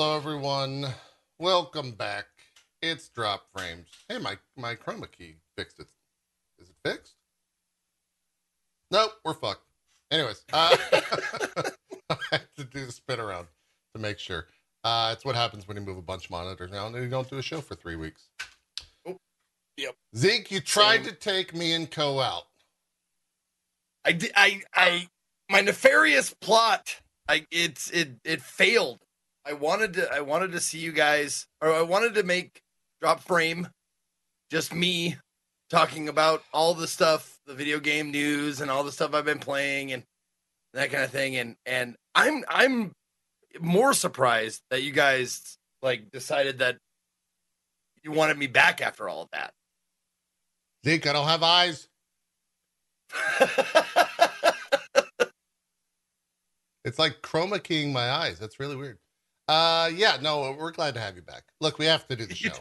Hello, everyone. Welcome back. It's Drop Frames. Hey, my my chroma key fixed it. Is it fixed? Nope, we're fucked. Anyways, uh, I have to do the spin around to make sure. Uh, it's what happens when you move a bunch of monitors around and you don't do a show for three weeks. Oh, yep. Zeke, you tried Same. to take me and Co out. I did. I. I. My nefarious plot. I. It's. It. It failed. I wanted to. I wanted to see you guys, or I wanted to make drop frame, just me talking about all the stuff, the video game news, and all the stuff I've been playing, and that kind of thing. And and I'm I'm more surprised that you guys like decided that you wanted me back after all of that. Zeke, I don't have eyes. It's like chroma keying my eyes. That's really weird. Uh, yeah, no, we're glad to have you back. Look, we have to do the show.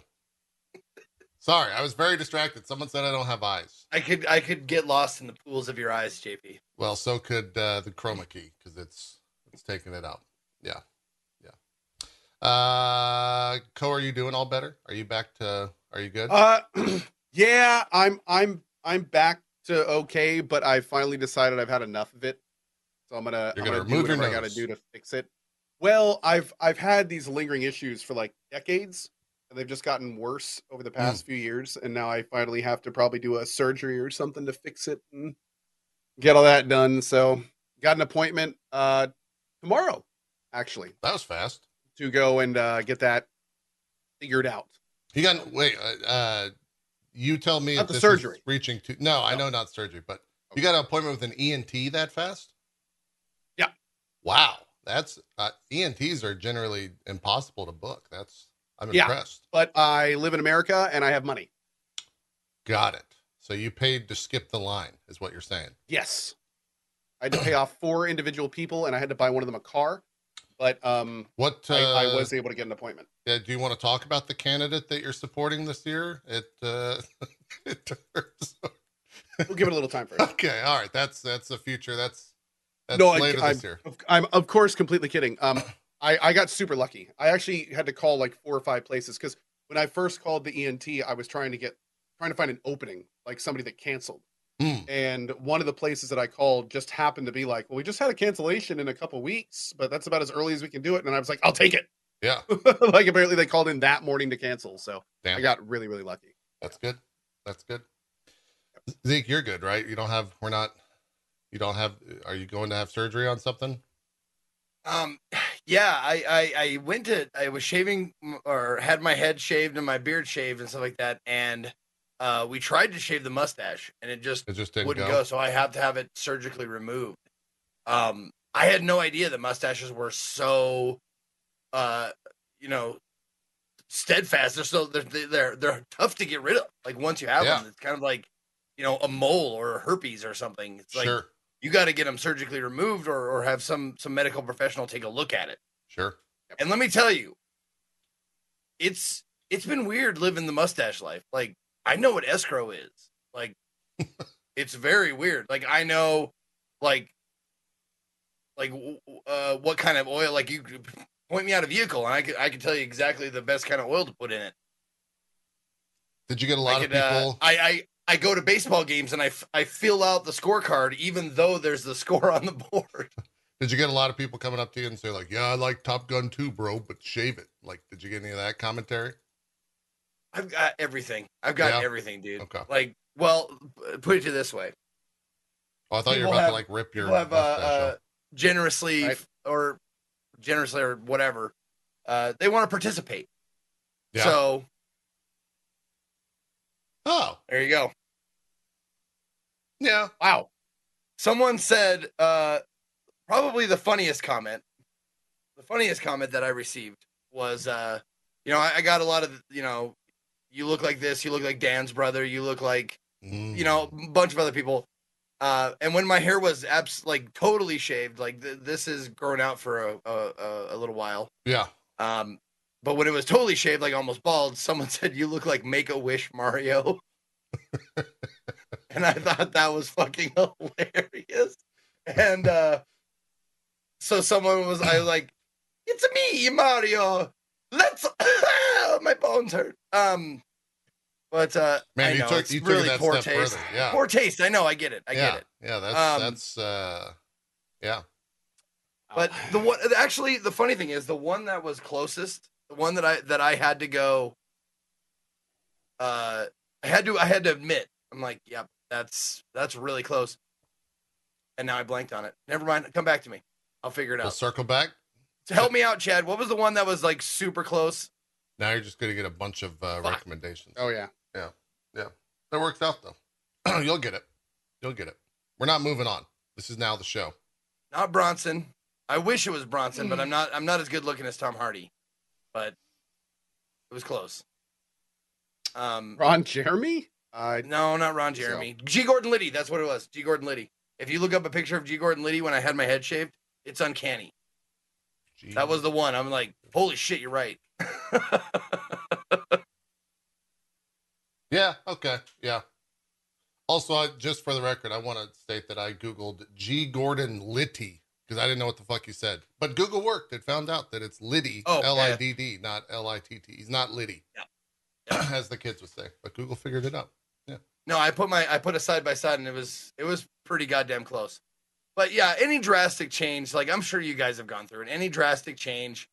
Sorry, I was very distracted. Someone said I don't have eyes. I could I could get lost in the pools of your eyes, JP. Well, so could uh, the chroma key because it's it's taking it out. Yeah, yeah. Uh, Co, are you doing all better? Are you back to? Are you good? Uh, yeah, I'm I'm I'm back to okay, but I finally decided I've had enough of it, so I'm gonna You're I'm gonna gonna do remove your whatever I gotta do to fix it. Well, I've I've had these lingering issues for like decades, and they've just gotten worse over the past few years, and now I finally have to probably do a surgery or something to fix it and get all that done. So, got an appointment uh tomorrow, actually, that was fast. to go and uh, get that figured out. You got wait. Uh, uh you tell me Not if the this surgery. is reaching to. No, I know not surgery, but you got an appointment with an ENT that fast? Yeah. Wow, that's uh, ENTs are generally impossible to book. That's I'm Yeah. impressed. But I live in America and I have money. Got it. So you paid to skip the line, is what you're saying. Yes. I had to pay off four individual people and I had to buy one of them a car. But um What uh, I, I was able to get an appointment. Yeah, do you want to talk about the candidate that you're supporting this year? It uh, it turns. We'll give it a little time first. okay, all right. That's that's the future. That's that's No, I- later I'm- this year. Of- I'm of course completely kidding. Um I, I got super lucky. I actually had to call like four or five places because when I first called the ENT, I was trying to get trying to find an opening, like somebody that canceled. Hmm. And one of the places that I called just happened to be like, well, we just had a cancellation in a couple weeks, but that's about as early as we can do it. And I was like, I'll take it. Yeah, like apparently they called in that morning to cancel. So damn. I got really, really lucky. That's good. That's good. Zeke, you're good, right? You don't have. We're not. You don't have. Are you going to have surgery on something? Um, yeah, I, I I went to I was shaving or had my head shaved and my beard shaved and stuff like that, and uh, we tried to shave the mustache and it just It just didn't wouldn't go. go. so I have to have it surgically removed. Um, I had no idea that mustaches were so, uh, you know, steadfast. They're so they're they're they're tough to get rid of. Like once you have Yeah. them, it's kind of like you know a mole or a herpes or something. It's like sure, you got to get them surgically removed or, or have some some medical professional take a look at it. sure. And let me tell you, it's it's been weird living the mustache life. Like I know what escrow is. Like it's very weird. Like I know, like like uh, what kind of oil. Like you point me out a vehicle, and I could I could tell you exactly the best kind of oil to put in it. Did you get a lot could, of uh, people? I, I I go to baseball games and I, f- I fill out the scorecard even though there's the score on the board. did you get a lot of people coming up to you and say like, "Yeah, I like Top Gun too, bro, but shave it"? Like, did you get any of that commentary? I've got everything. I've got Yeah? everything, dude. Okay. Like, well, put it to this way: Oh, I thought you were about have- to like rip your people have uh, mustache uh, generously Right. f- or generously or whatever. Uh, they want to participate. Yeah. So Oh, there you go. Yeah. Wow. Someone said uh, probably the funniest comment. The funniest comment that I received was, uh, you know, I, I got a lot of, you know, you look like this, you look like Dan's brother, you look like Mm. you know, a bunch of other people. Uh, and when my hair was abs- like totally shaved, like th- this is grown out for a, a, a- a little while. Yeah. Um, but when it was totally shaved, like almost bald, someone said, You look like Make a Wish Mario. and I thought that was fucking hilarious. And uh, so someone was, I was like, it's me, Mario. Let's. my bones hurt. Um, but uh, Man, I you know, took it's you really that poor taste. further. Yeah. Poor taste. I know. I get it. I yeah. get it. Yeah, that's Um, that's uh yeah. But the one actually, the funny thing is, the one that was closest, the one that I that I had to go, uh, I had to I had to admit, I'm like, yep, that's that's really close. And now I blanked on it. Never mind. Come back to me. I'll figure it We'll out. circle back. So help me out, Chad. What was the one that was like super close? Now you're just gonna get a bunch of uh, Fuck. recommendations. Oh yeah, yeah, yeah. That works out though. You'll get it. You'll get it. We're not moving on. This is now the show. Not Bronson. I wish it was Bronson, but I'm not. I'm not as good looking as Tom Hardy. But it was close. Um, Ron Jeremy. Uh, No, not Ron So- Jeremy. G. Gordon Liddy. That's what it was. G. Gordon Liddy. If you look up a picture of G. Gordon Liddy when I had my head shaved, it's uncanny. Gee. That was the one. I'm like, holy shit, you're right. Yeah. Okay. Yeah. Also, I, just for the record, I want to state that I googled G. Gordon Liddy because I didn't know what the fuck you said. But Google worked. It found out that it's Liddy, Oh. L I D D, not L I T T. He's not Liddy, Yeah. as the kids would say. But Google figured it out. No, I put my I put a side by side and it was it was pretty goddamn close. But yeah, any drastic change, like I'm sure you guys have gone through it. Any drastic change,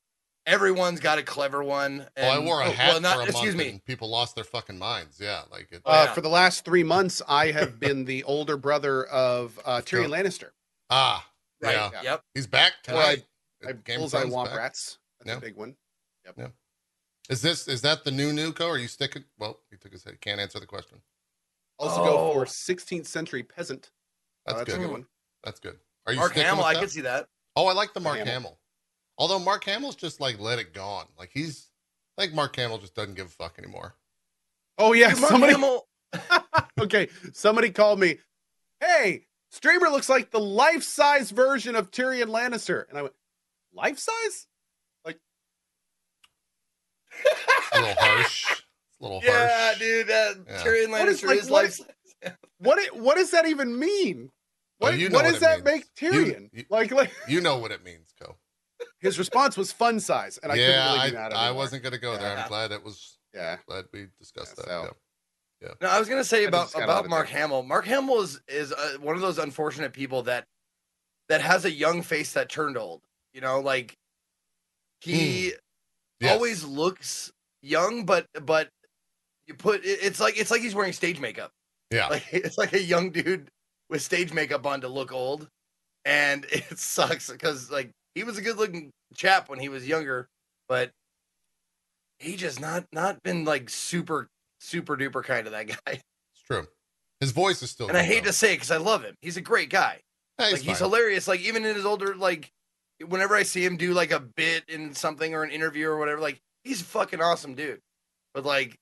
everyone's got a clever one. Oh, I wore a oh, hat well, not- for a excuse month me. and people lost their fucking minds. Yeah, like it. Uh, yeah. For the last three months, I have been the older brother of uh, Tyrion Lannister. ah, Right. yeah. Yep. He's back Well, I- tonight. I Game of bullseye Thrones womp back. rats. That's Yeah. a big one. Yep. Yeah. Is this is that the new Nuco? Or are you sticking? Well, he took his head. Can't answer the question. Also go for 16th century peasant. Oh, That's, that's a good. good one. That's good. Are you Mark Hamill, with I could see that. Oh, I like the Mark Hamill. Hamill. Although Mark Hamill's just like let it gone. Like he's like Mark Hamill just doesn't give a fuck anymore. Oh yeah, Dude, Mark somebody. Hamill, okay, somebody called me. Hey, streamer looks like the life-size version of Tyrion Lannister, and I went, life-size? Like a little harsh. It's a little yeah, harsh. dude, that Yeah. Tyrion What is, Lannister like, is what life. What? It, what does that even mean? Oh, What, you know what what does that means. make Tyrion? You- like, like You know what it means, Co. his response was fun size, and I yeah, couldn't really do I, that. I anymore. wasn't gonna go there. I'm glad it was Yeah, glad we discussed Yeah, that. so- yeah. No, I was gonna say I about just got out about Mark there. Hamill. Mark Hamill is is uh, one of those unfortunate people that that has a young face that turned old. You know, like he Yes. always looks young, but but you put it's like it's like he's wearing stage makeup. Yeah. Like it's like a young dude with stage makeup on to look old, and it sucks because like he was a good looking chap when he was younger, but he just not not been like super super duper kind of that guy. It's true. His voice is still And I hate though. to say it because I love him. He's a great guy. Hey, like he's hilarious. Like even in his older like whenever I see him do like a bit in something or an interview or whatever, like he's a fucking awesome dude. But like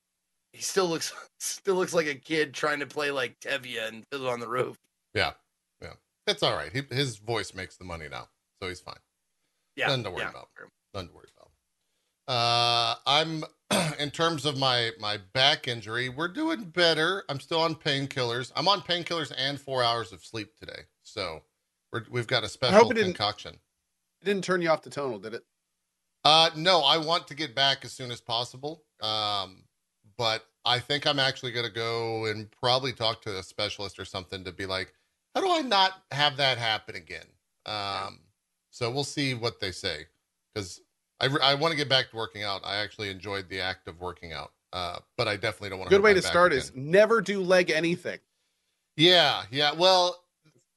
he still looks still looks like a kid trying to play like Tevye and Fiddler on the Roof. Yeah. Yeah. It's all right. He, his voice makes the money now. So he's fine. Yeah. Nothing to worry yeah. about. Nothing to worry about. Uh, I'm in terms of my my back injury, we're doing better. I'm still on painkillers. I'm on painkillers and four hours of sleep today. So we're, we've got a special it didn't- concoction. it didn't turn you off the Tonal, did it? Uh, no, I want to get back as soon as possible. Um, but I think I'm actually going to go and probably talk to a specialist or something to be like, how do I not have that happen again? Um, so we'll see what they say because I, I want to get back to working out. I actually enjoyed the act of working out. Uh, but I definitely don't want to. Good way to start is never do leg anything. Yeah, yeah. Well,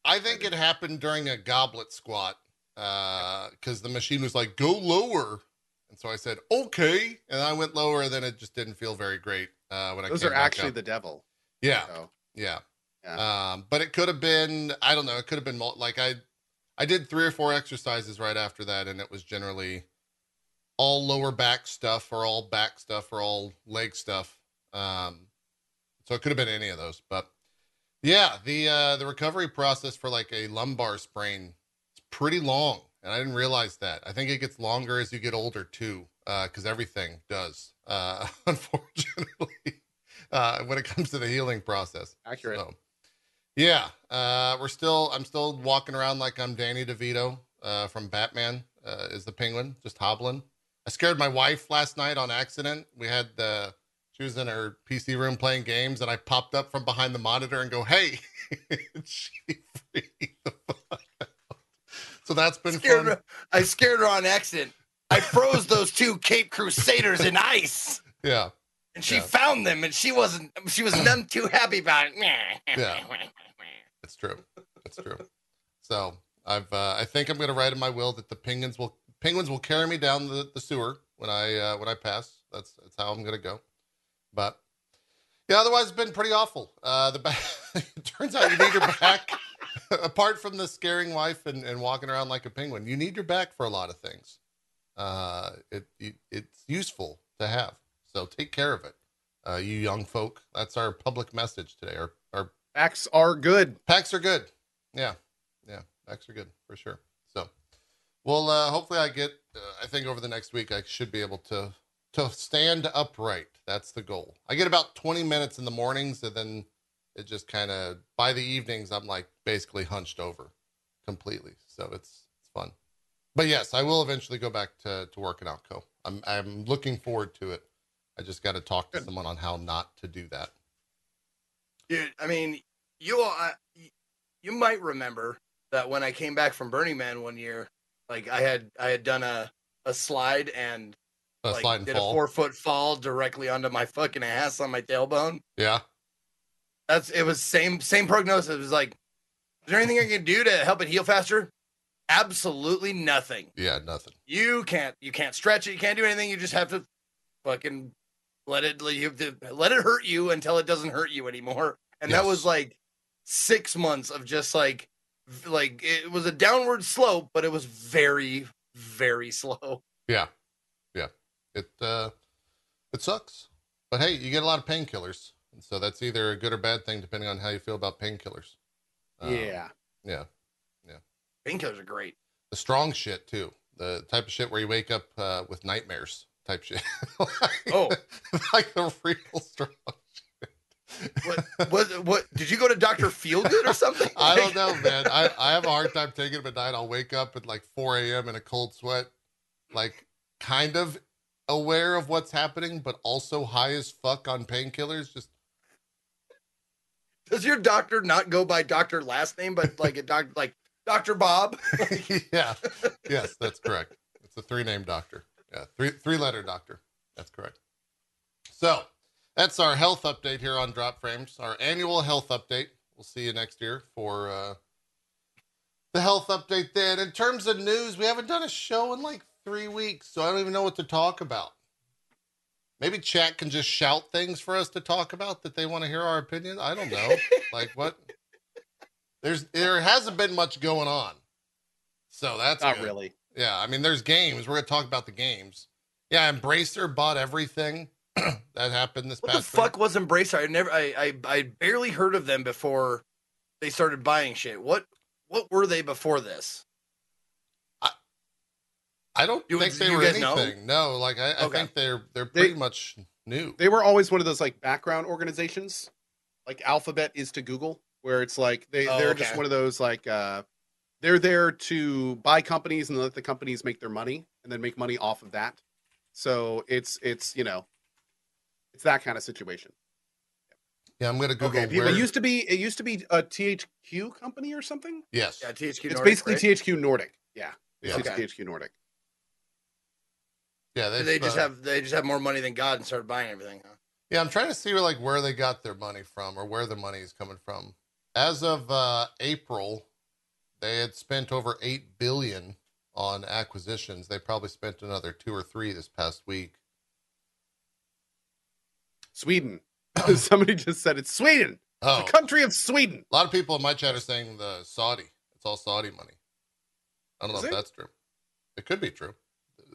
I think it happened during a goblet squat because the machine was like, go lower. And so I said, okay. And I went lower, and then it just didn't feel very great uh, when I Those are actually up. the devil. Yeah, So. yeah. Yeah. Um, but it could have been, I don't know, it could have been like I, I did three or four exercises right after that, and it was generally all lower back stuff, or all back stuff, or all leg stuff. Um, so it could have been any of those, but yeah, the uh, the recovery process for like a lumbar sprain is pretty long, and I didn't realize that. I think it gets longer as you get older too, because everything does, uh, unfortunately, uh, when it comes to the healing process. Accurate. So, yeah, uh, we're still. I'm still walking around like I'm Danny DeVito. uh, from Batman uh, is the penguin just hobbling. I scared my wife last night on accident. We had the she was in her PC room playing games, and I popped up from behind the monitor and go, "Hey!" she freaked the. So that's been Scared fun. her, I scared her on accident. I froze those two Cape Crusaders in ice, Yeah, and she Yeah. found them, and she wasn't. She was none too happy about it. Yeah. it's true. It's true. So I've uh, I think I'm gonna write in my will that the penguins will penguins will carry me down the, the sewer when I uh, when I pass. That's that's how I'm gonna go. But yeah, otherwise it's been pretty awful. Uh, the back it turns out you need your back apart from the scaring wife and, and walking around like a penguin. You need your back for a lot of things. Uh, it, it it's useful to have. So take care of it, uh, you young folk. That's our public message today. Our our Backs are good. Packs are good. Yeah. Yeah. Packs are good for sure. So, well, uh, hopefully I get, uh, I think over the next week, I should be able to, to stand upright. That's the goal. I get about 20 minutes in the mornings and then it just kind of, by the evenings, I'm like basically hunched over completely. So it's, it's fun. But yes, I will eventually go back to, to working out co. I'm, I'm looking forward to it. I just got to talk to Good. someone on how not to do that. Dude, I mean, you uh, you might remember that when I came back from Burning Man one year, like I had I had done a a slide and A like, slide and did fall. a four foot fall directly onto my fucking ass on my tailbone. yeah. That's it was same same prognosis. It was like, is there anything I can do to help it heal faster? Absolutely nothing. Yeah. Nothing. You can't you can't stretch it. You can't do anything. You just have to fucking let it you have to let it hurt you until it doesn't hurt you anymore. And that was like six months of just like like it was a downward slope, but it was very very slow. Yeah, yeah. It uh, it sucks, but hey, you get a lot of painkillers, and so that's either a good or bad thing depending on how you feel about painkillers. Um, yeah. yeah. Painkillers are great. The strong shit too, the type of shit where you wake up uh, with nightmares type shit. like, Oh. like the real strong. What what what did you go to Doctor Feelgood or something? I don't know, man. I, I have a hard time taking them at night. I'll wake up at like 4 a.m. in a cold sweat, like kind of aware of what's happening, but also high as fuck on painkillers. Just Does your doctor not go by doctor last name, but like a doctor like Doctor Bob? yeah. Yes, that's correct. It's a three name doctor. Yeah, three three letter doctor. That's correct. So that's our health update here on Drop Frames, our annual health update. We'll see you next year for uh, the health update then. In terms of news, we haven't done a show in like three weeks, so I don't even know what to talk about. Maybe chat can just shout things for us to talk about that they want to hear our opinion. I don't know. like what? There's there hasn't been much going on. So that's Not good. really. Yeah, I mean, there's games. We're gonna talk about the games. Yeah, Embracer bought everything that happened this What the past. fuck was Embracer? I never I, I I barely heard of them before they started buying shit. What what were they before this? Week. I don't You- think they you were guys know? anything. No, like I, I Okay. think they're they're They- pretty much new. They were always one of those like background organizations, like Alphabet is to Google, where it's like they Oh, they're okay. just one of those like uh they're there to buy companies and let the companies make their money and then make money off of that. So it's it's you know it's that kind of situation. yeah, I'm gonna Google Okay, people where. It used to be it used to be a THQ company or something. yes. Yeah, THQ. it's Nordic, basically right? THQ Nordic. Yeah, Yeah. it's Okay. THQ Nordic. Yeah. they they've, just uh, have they just have more money than God and started buying everything. Huh? Yeah, I'm trying to see like where they got their money from or where the money is coming from. As of uh, April, they had spent over eight billion on acquisitions. They probably spent another two or three this past week. Sweden. Somebody just said it's Sweden, Oh, the country of Sweden. a lot of people in my chat are saying the Saudi. It's all Saudi money. I don't know Is if that's true. It could be true.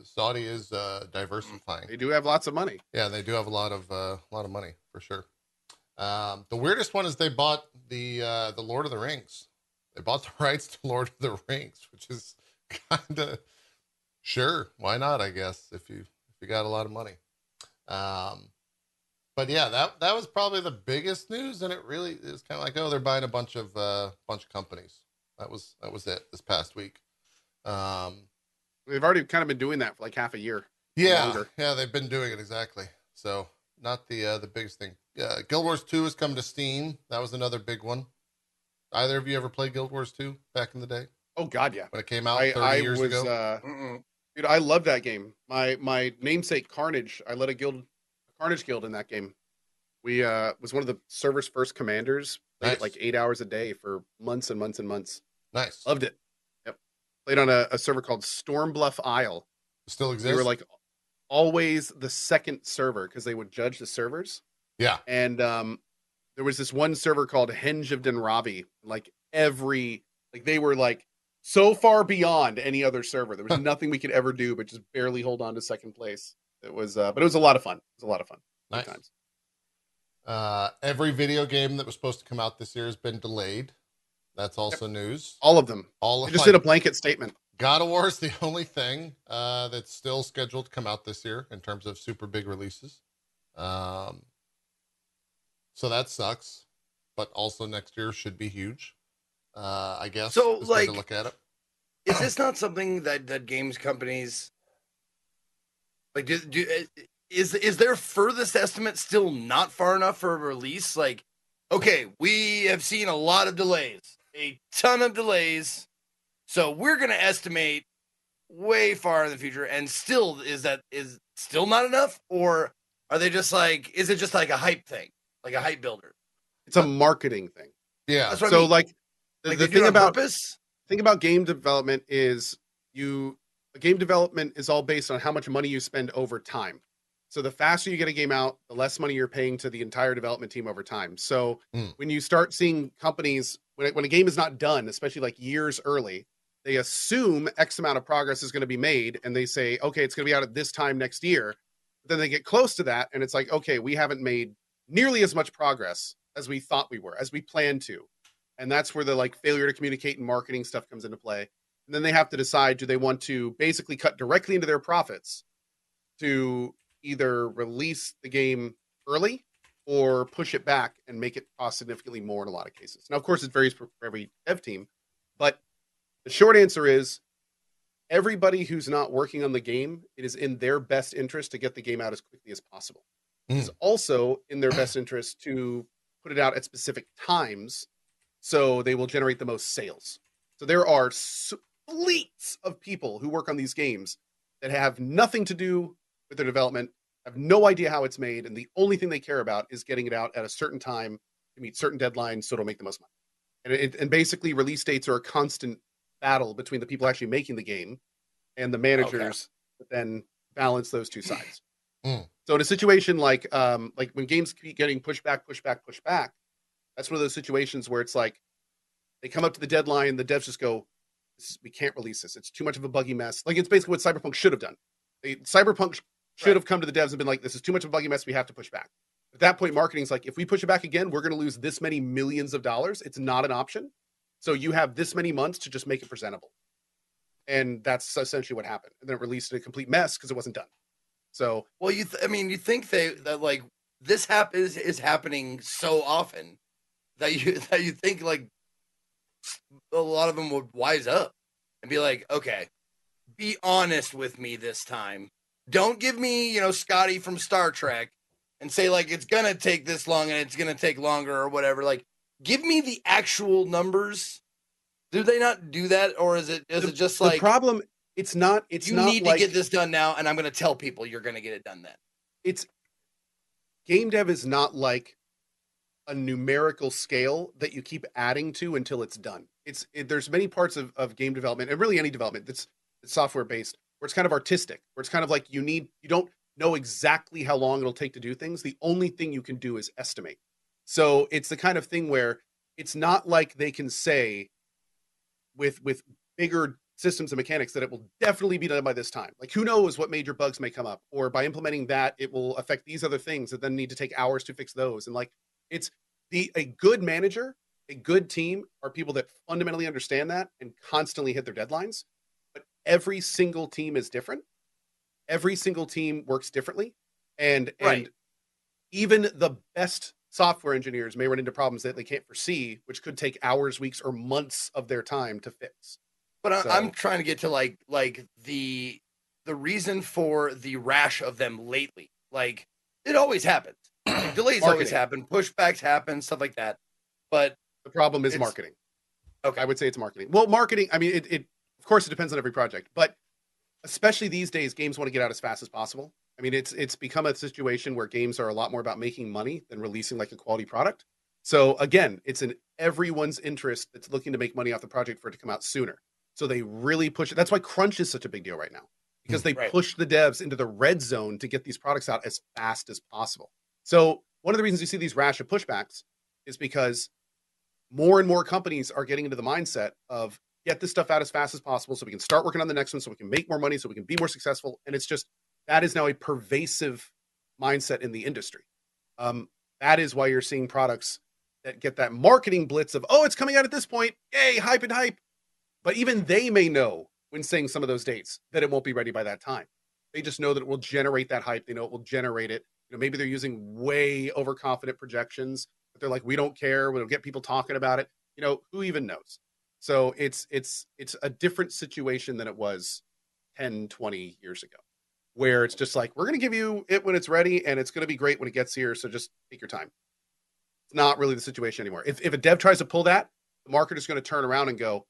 Saudi is uh, diversifying. They do have lots of money. Yeah, they do have a lot of uh, a lot of money for sure. Um, the weirdest one is they bought the uh, the Lord of the Rings. They bought the rights to Lord of the Rings, which is kind of sure. Why not? I guess if you if you got a lot of money. Um, but yeah, that that was probably the biggest news, and it really is kind of like oh, they're buying a bunch of uh, bunch of companies. That was that was it this past week. Um, They've already kind of been doing that for like half a year. yeah, yeah, they've been doing it exactly. So not the uh, the biggest thing. Uh, Guild Wars Two has come to Steam. That was another big one. Either of you ever played Guild Wars Two back in the day Oh God, yeah. when it came out I, thirty I years was, ago? uh, dude, I love that game. My my namesake Carnage. I led a guild, a Carnage guild in that game. We uh was one of the server's first commanders. Nice. like eight hours a day for months and months and months. nice. Loved it. Played on a, a server called Stormbluff Isle. Still exists. were like always the second server because they would judge the servers. yeah, and um there was this one server called Henge of Denravi. Like every like they were like so far beyond any other server. There was nothing we could ever do but just barely hold on to second place. It was uh but it was a lot of fun. It was a lot of fun. Nice. Uh, every video game that was supposed to come out this year has been delayed. That's also news. All of them. All of just like, did a blanket statement. God of War is the only thing uh, that's still scheduled to come out this year in terms of super big releases. Um, so that sucks, but also next year should be huge. Uh, I guess. So, like- look at it. Is this not something that that games companies like do, do is is their furthest estimate still not far enough for a release? Like, okay, we have seen a lot of delays, a ton of delays, so we're gonna estimate way far in the future, and still is that is still not enough, or are they just like is it just like a hype thing, like a hype builder? It's a marketing thing. Yeah. So I mean. like the, like the they do it thing about purpose. thing about game development is you game development is all based on how much money you spend over time. So the faster you get a game out, the less money you're paying to the entire development team over time. So Hmm. when you start seeing companies when it, when a game is not done, especially like years early, they assume X amount of progress is going to be made, and they say, okay, it's going to be out at this time next year. But then they get close to that, and it's like, okay, we haven't made nearly as much progress as we thought we were, as we planned to, and that's where the like failure to communicate and marketing stuff comes into play. And then they have to decide: do they want to basically cut directly into their profits to either release the game early or push it back and make it cost significantly more in a lot of cases. Now, of course, it varies for every dev team, but the short answer is everybody who's not working on the game, it is in their best interest to get the game out as quickly as possible. Hmm. It's also in their best interest to put it out at specific times so they will generate the most sales. So there are fleets of people who work on these games that have nothing to do with their development, have no idea how it's made, and the only thing they care about is getting it out at a certain time to meet certain deadlines so it'll make the most money. And, it, and basically, release dates are a constant battle between the people actually making the game and the managers that then balance those two sides. Mm. So in a situation like um, like when games keep getting pushed back, pushed back, pushed back, that's one of those situations where it's like they come up to the deadline, the devs just go, this is, "We can't release this. It's too much of a buggy mess." Like it's basically what Cyberpunk should have done. They, Cyberpunk should Right. have come to the devs and been like, "This is too much of a buggy mess. We have to push back." At that point, marketing's like, "If we push it back again, we're going to lose this many millions of dollars. It's not an option. So you have this many months to just make it presentable." And that's essentially what happened. And then it released in a complete mess because it wasn't done. So Well, you, th- I mean, you think they that like this hap- is is happening so often that you that you think like a lot of them would wise up and be like, okay, be honest with me this time. Don't give me, you know, Scotty from Star Trek and say like it's gonna take this long and it's gonna take longer or whatever. Like, give me the actual numbers. Do they not do that, or is it is the, it just the like problem? It's not. It's you not need like, to get this done now, and I'm gonna tell people you're gonna get it done then? it's game dev is not like a numerical scale that you keep adding to until it's done. It's it, there's many parts of, of game development and really any development that's, that's software based where it's kind of artistic, where it's kind of like you need you don't know exactly how long it'll take to do things. The only thing you can do is estimate. So it's the kind of thing where it's not like they can say with with bigger systems and mechanics that it will definitely be done by this time. Like who knows what major bugs may come up or by implementing that it will affect these other things that then need to take hours to fix those. And like it's the a good manager, a good team are people that fundamentally understand that and constantly hit their deadlines. Every single team is different. Every single team works differently. And Right. and even the best software engineers may run into problems that they can't foresee, which could take hours, weeks, or months of their time to fix. But I, So- I'm trying to get to like like the the reason for the rash of them lately. Like it always happens. Like, delays always happen, pushbacks happen, stuff like that. But The problem is marketing. Okay. I would say it's marketing. Well, marketing, I mean, it, it of course it depends on every project, but especially these days, games want to get out as fast as possible. I mean, it's it's become a situation where games are a lot more about making money than releasing like a quality product. So again, it's in everyone's interest that's looking to make money off the project for it to come out sooner. So they really push it. That's why crunch is such a big deal right now because mm, they Right. push the devs into the red zone to get these products out as fast as possible. So one of the reasons you see these rash of pushbacks is because more and more companies are getting into the mindset of get this stuff out as fast as possible so we can start working on the next one so we can make more money so we can be more successful. And it's just that is now a pervasive mindset in the industry. Um, that is why you're seeing products that get that marketing blitz of oh it's coming out at this point. Yay hype and hype. But even they may know when saying some of those dates that it won't be ready by that time. They just know that it will generate that hype. They know it will generate it. You know maybe they're using way overconfident projections but they're like we don't care. We'll get people talking about it. You know who even knows so it's it's it's a different situation than it was 10 20 years ago where it's just like we're going to give you it when it's ready and it's going to be great when it gets here so just take your time. It's not really the situation anymore. If, if a dev tries to pull that the market is going to turn around and go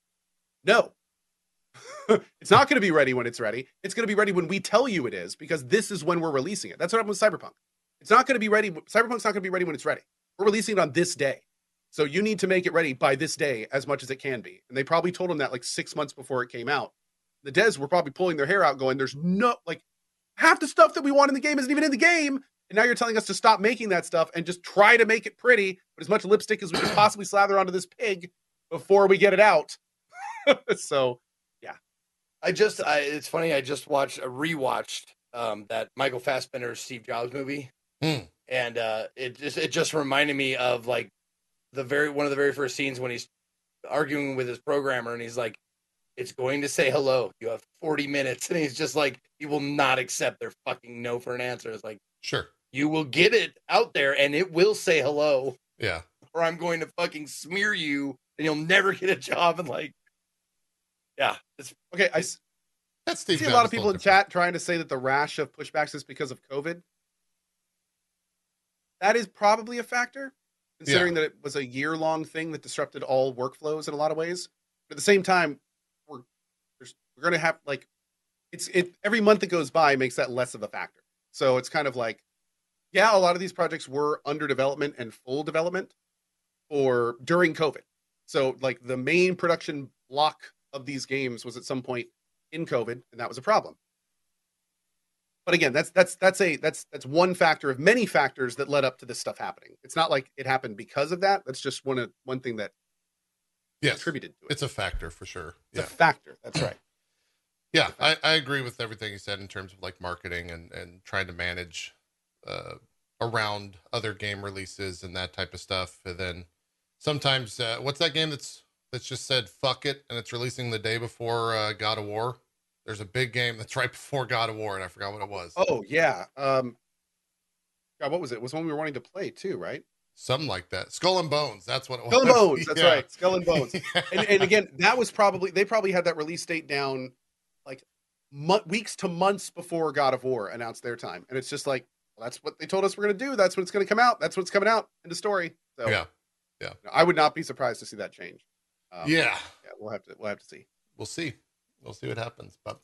no. It's not going to be ready when it's ready. It's going to be ready when we tell you it is because this is when we're releasing it. That's what happened with cyberpunk. It's not going to be ready cyberpunk's not going to be ready when it's ready. We're releasing it on this day so you need to make it ready by this day as much as it can be. And they probably told them that like six months before it came out. The devs were probably pulling their hair out, going, "There's no like half the stuff that we want in the game isn't even in the game." And now you're telling us to stop making that stuff and just try to make it pretty, but as much lipstick as we can possibly slather onto this pig before we get it out. so yeah. I just I it's funny, I just watched a rewatched um that Michael Fassbender Steve Jobs movie. Hmm. And uh it just it just reminded me of like the very one of the very first scenes when he's arguing with his programmer and he's like it's going to say hello. You have 40 minutes. And he's just like, he will not accept their fucking no for an answer. It's like, Sure. you will get it out there and it will say hello, Yeah. or I'm going to fucking smear you and you'll never get a job. And like, yeah, it's okay, I s- That's I Steve. see a lot of people in different. chat trying to say that the rash of pushbacks is because of COVID. That is probably a factor, considering that it was a year long thing that disrupted all workflows in a lot of ways. But at the same time, we're we're going to have like it's it every month that goes by makes that less of a factor. So it's kind of like, yeah, a lot of these projects were under development and full development or during COVID. So like the main production block of these games was at some point in COVID, and that was a problem. But again, that's that's that's a that's that's one factor of many factors that led up to this stuff happening. It's not like it happened because of that. That's just one of one thing that Yes. contributed to it. It's a factor for sure. It's Yeah. a factor. That's right. Yeah, I, I agree with everything you said in terms of like marketing and, and trying to manage uh, around other game releases and that type of stuff. And then sometimes, uh, what's that game that's that's just said fuck it and it's releasing the day before uh, God of War? There's a big game that's right before God of War and I forgot what it was. Oh yeah. Um God, what was it? It was one we were wanting to play too, right? Something like that. Skull and Bones. That's what it was. Skull and Bones. That's Yeah. right. Skull and Bones. and, and again, that was probably they probably had that release date down like mo- weeks to months before God of War announced their time, and it's just like well, that's what they told us we're going to do. That's when it's going to come out. That's what's coming out in the story. So Yeah. I would not be surprised to see that change. Um, Yeah. yeah, we'll have to we'll have to see. we'll see. We'll see what happens. But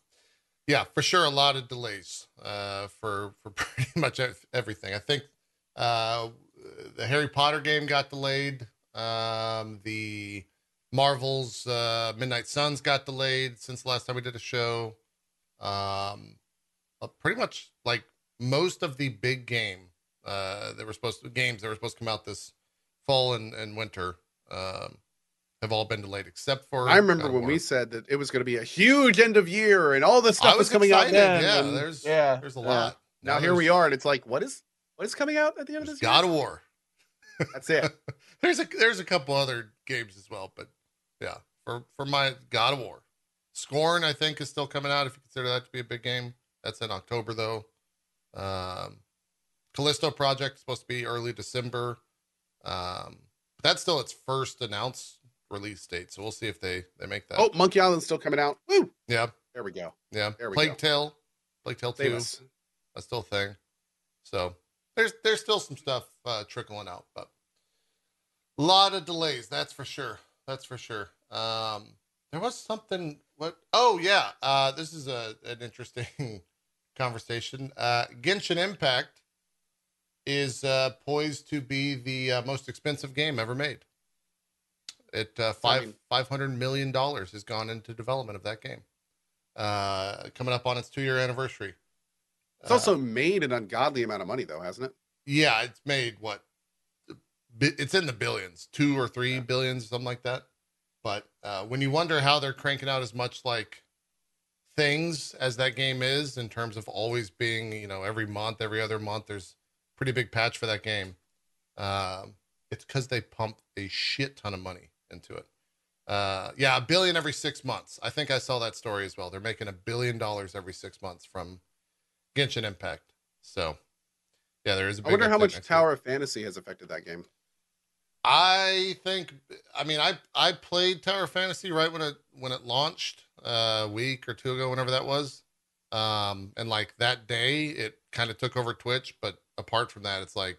yeah, for sure, a lot of delays uh, for for pretty much everything. I think uh, the Harry Potter game got delayed. Um, the Marvel's uh, Midnight Suns got delayed since the last time we did a show. Um, pretty much like most of the big game uh, that were supposed to games that were supposed to come out this fall and, and winter um, have all been delayed except for I remember God when War. we said that it was going to be a huge end of year and all this stuff I was, was coming out then. Yeah, and- there's yeah, there's a yeah. lot. Now, here we are, and it's like, what is what is coming out at the end of there's this? God year? of War. That's it. There's a there's a couple other games as well, but yeah, for for my God of War, Scorn I think is still coming out if you consider that to be a big game. That's in October though. Um, Callisto Project is supposed to be early December. Um, that's still its first announced release date, so we'll see if they they make that. Oh, Monkey Island's still coming out. Woo! yeah, There we go. yeah. There we Plague go. Tale, Plague Tale two, Famous. that's still a thing. So there's there's still some stuff uh, trickling out, but a lot of delays. That's for sure. That's for sure. Um, there was something. What? Oh yeah. Uh, this is a an interesting conversation. Uh, Genshin Impact is uh, poised to be the uh, most expensive game ever made. It uh, five five hundred million dollars has gone into development of that game. Uh, coming up on its two year anniversary. It's Uh, also made an ungodly amount of money, though, hasn't it? yeah, it's made what? It's in the billions, two or three Yeah. billions, something like that. But uh, when you wonder how they're cranking out as much like things as that game is, in terms of always being, you know, every month, every other month, there's pretty big patch for that game. Um, it's because they pump a shit ton of money into it. Uh, yeah, a billion every six months. I think I saw that story as well. They're making a billion dollars every six months from Genshin Impact. So, yeah, there is. a I wonder how much. Tower of Fantasy has affected that game. I think. I mean, I I played Tower of Fantasy right when it when it launched uh, a week or two ago, whenever that was. Um, and like that day, it kind of took over Twitch. But apart from that, it's like,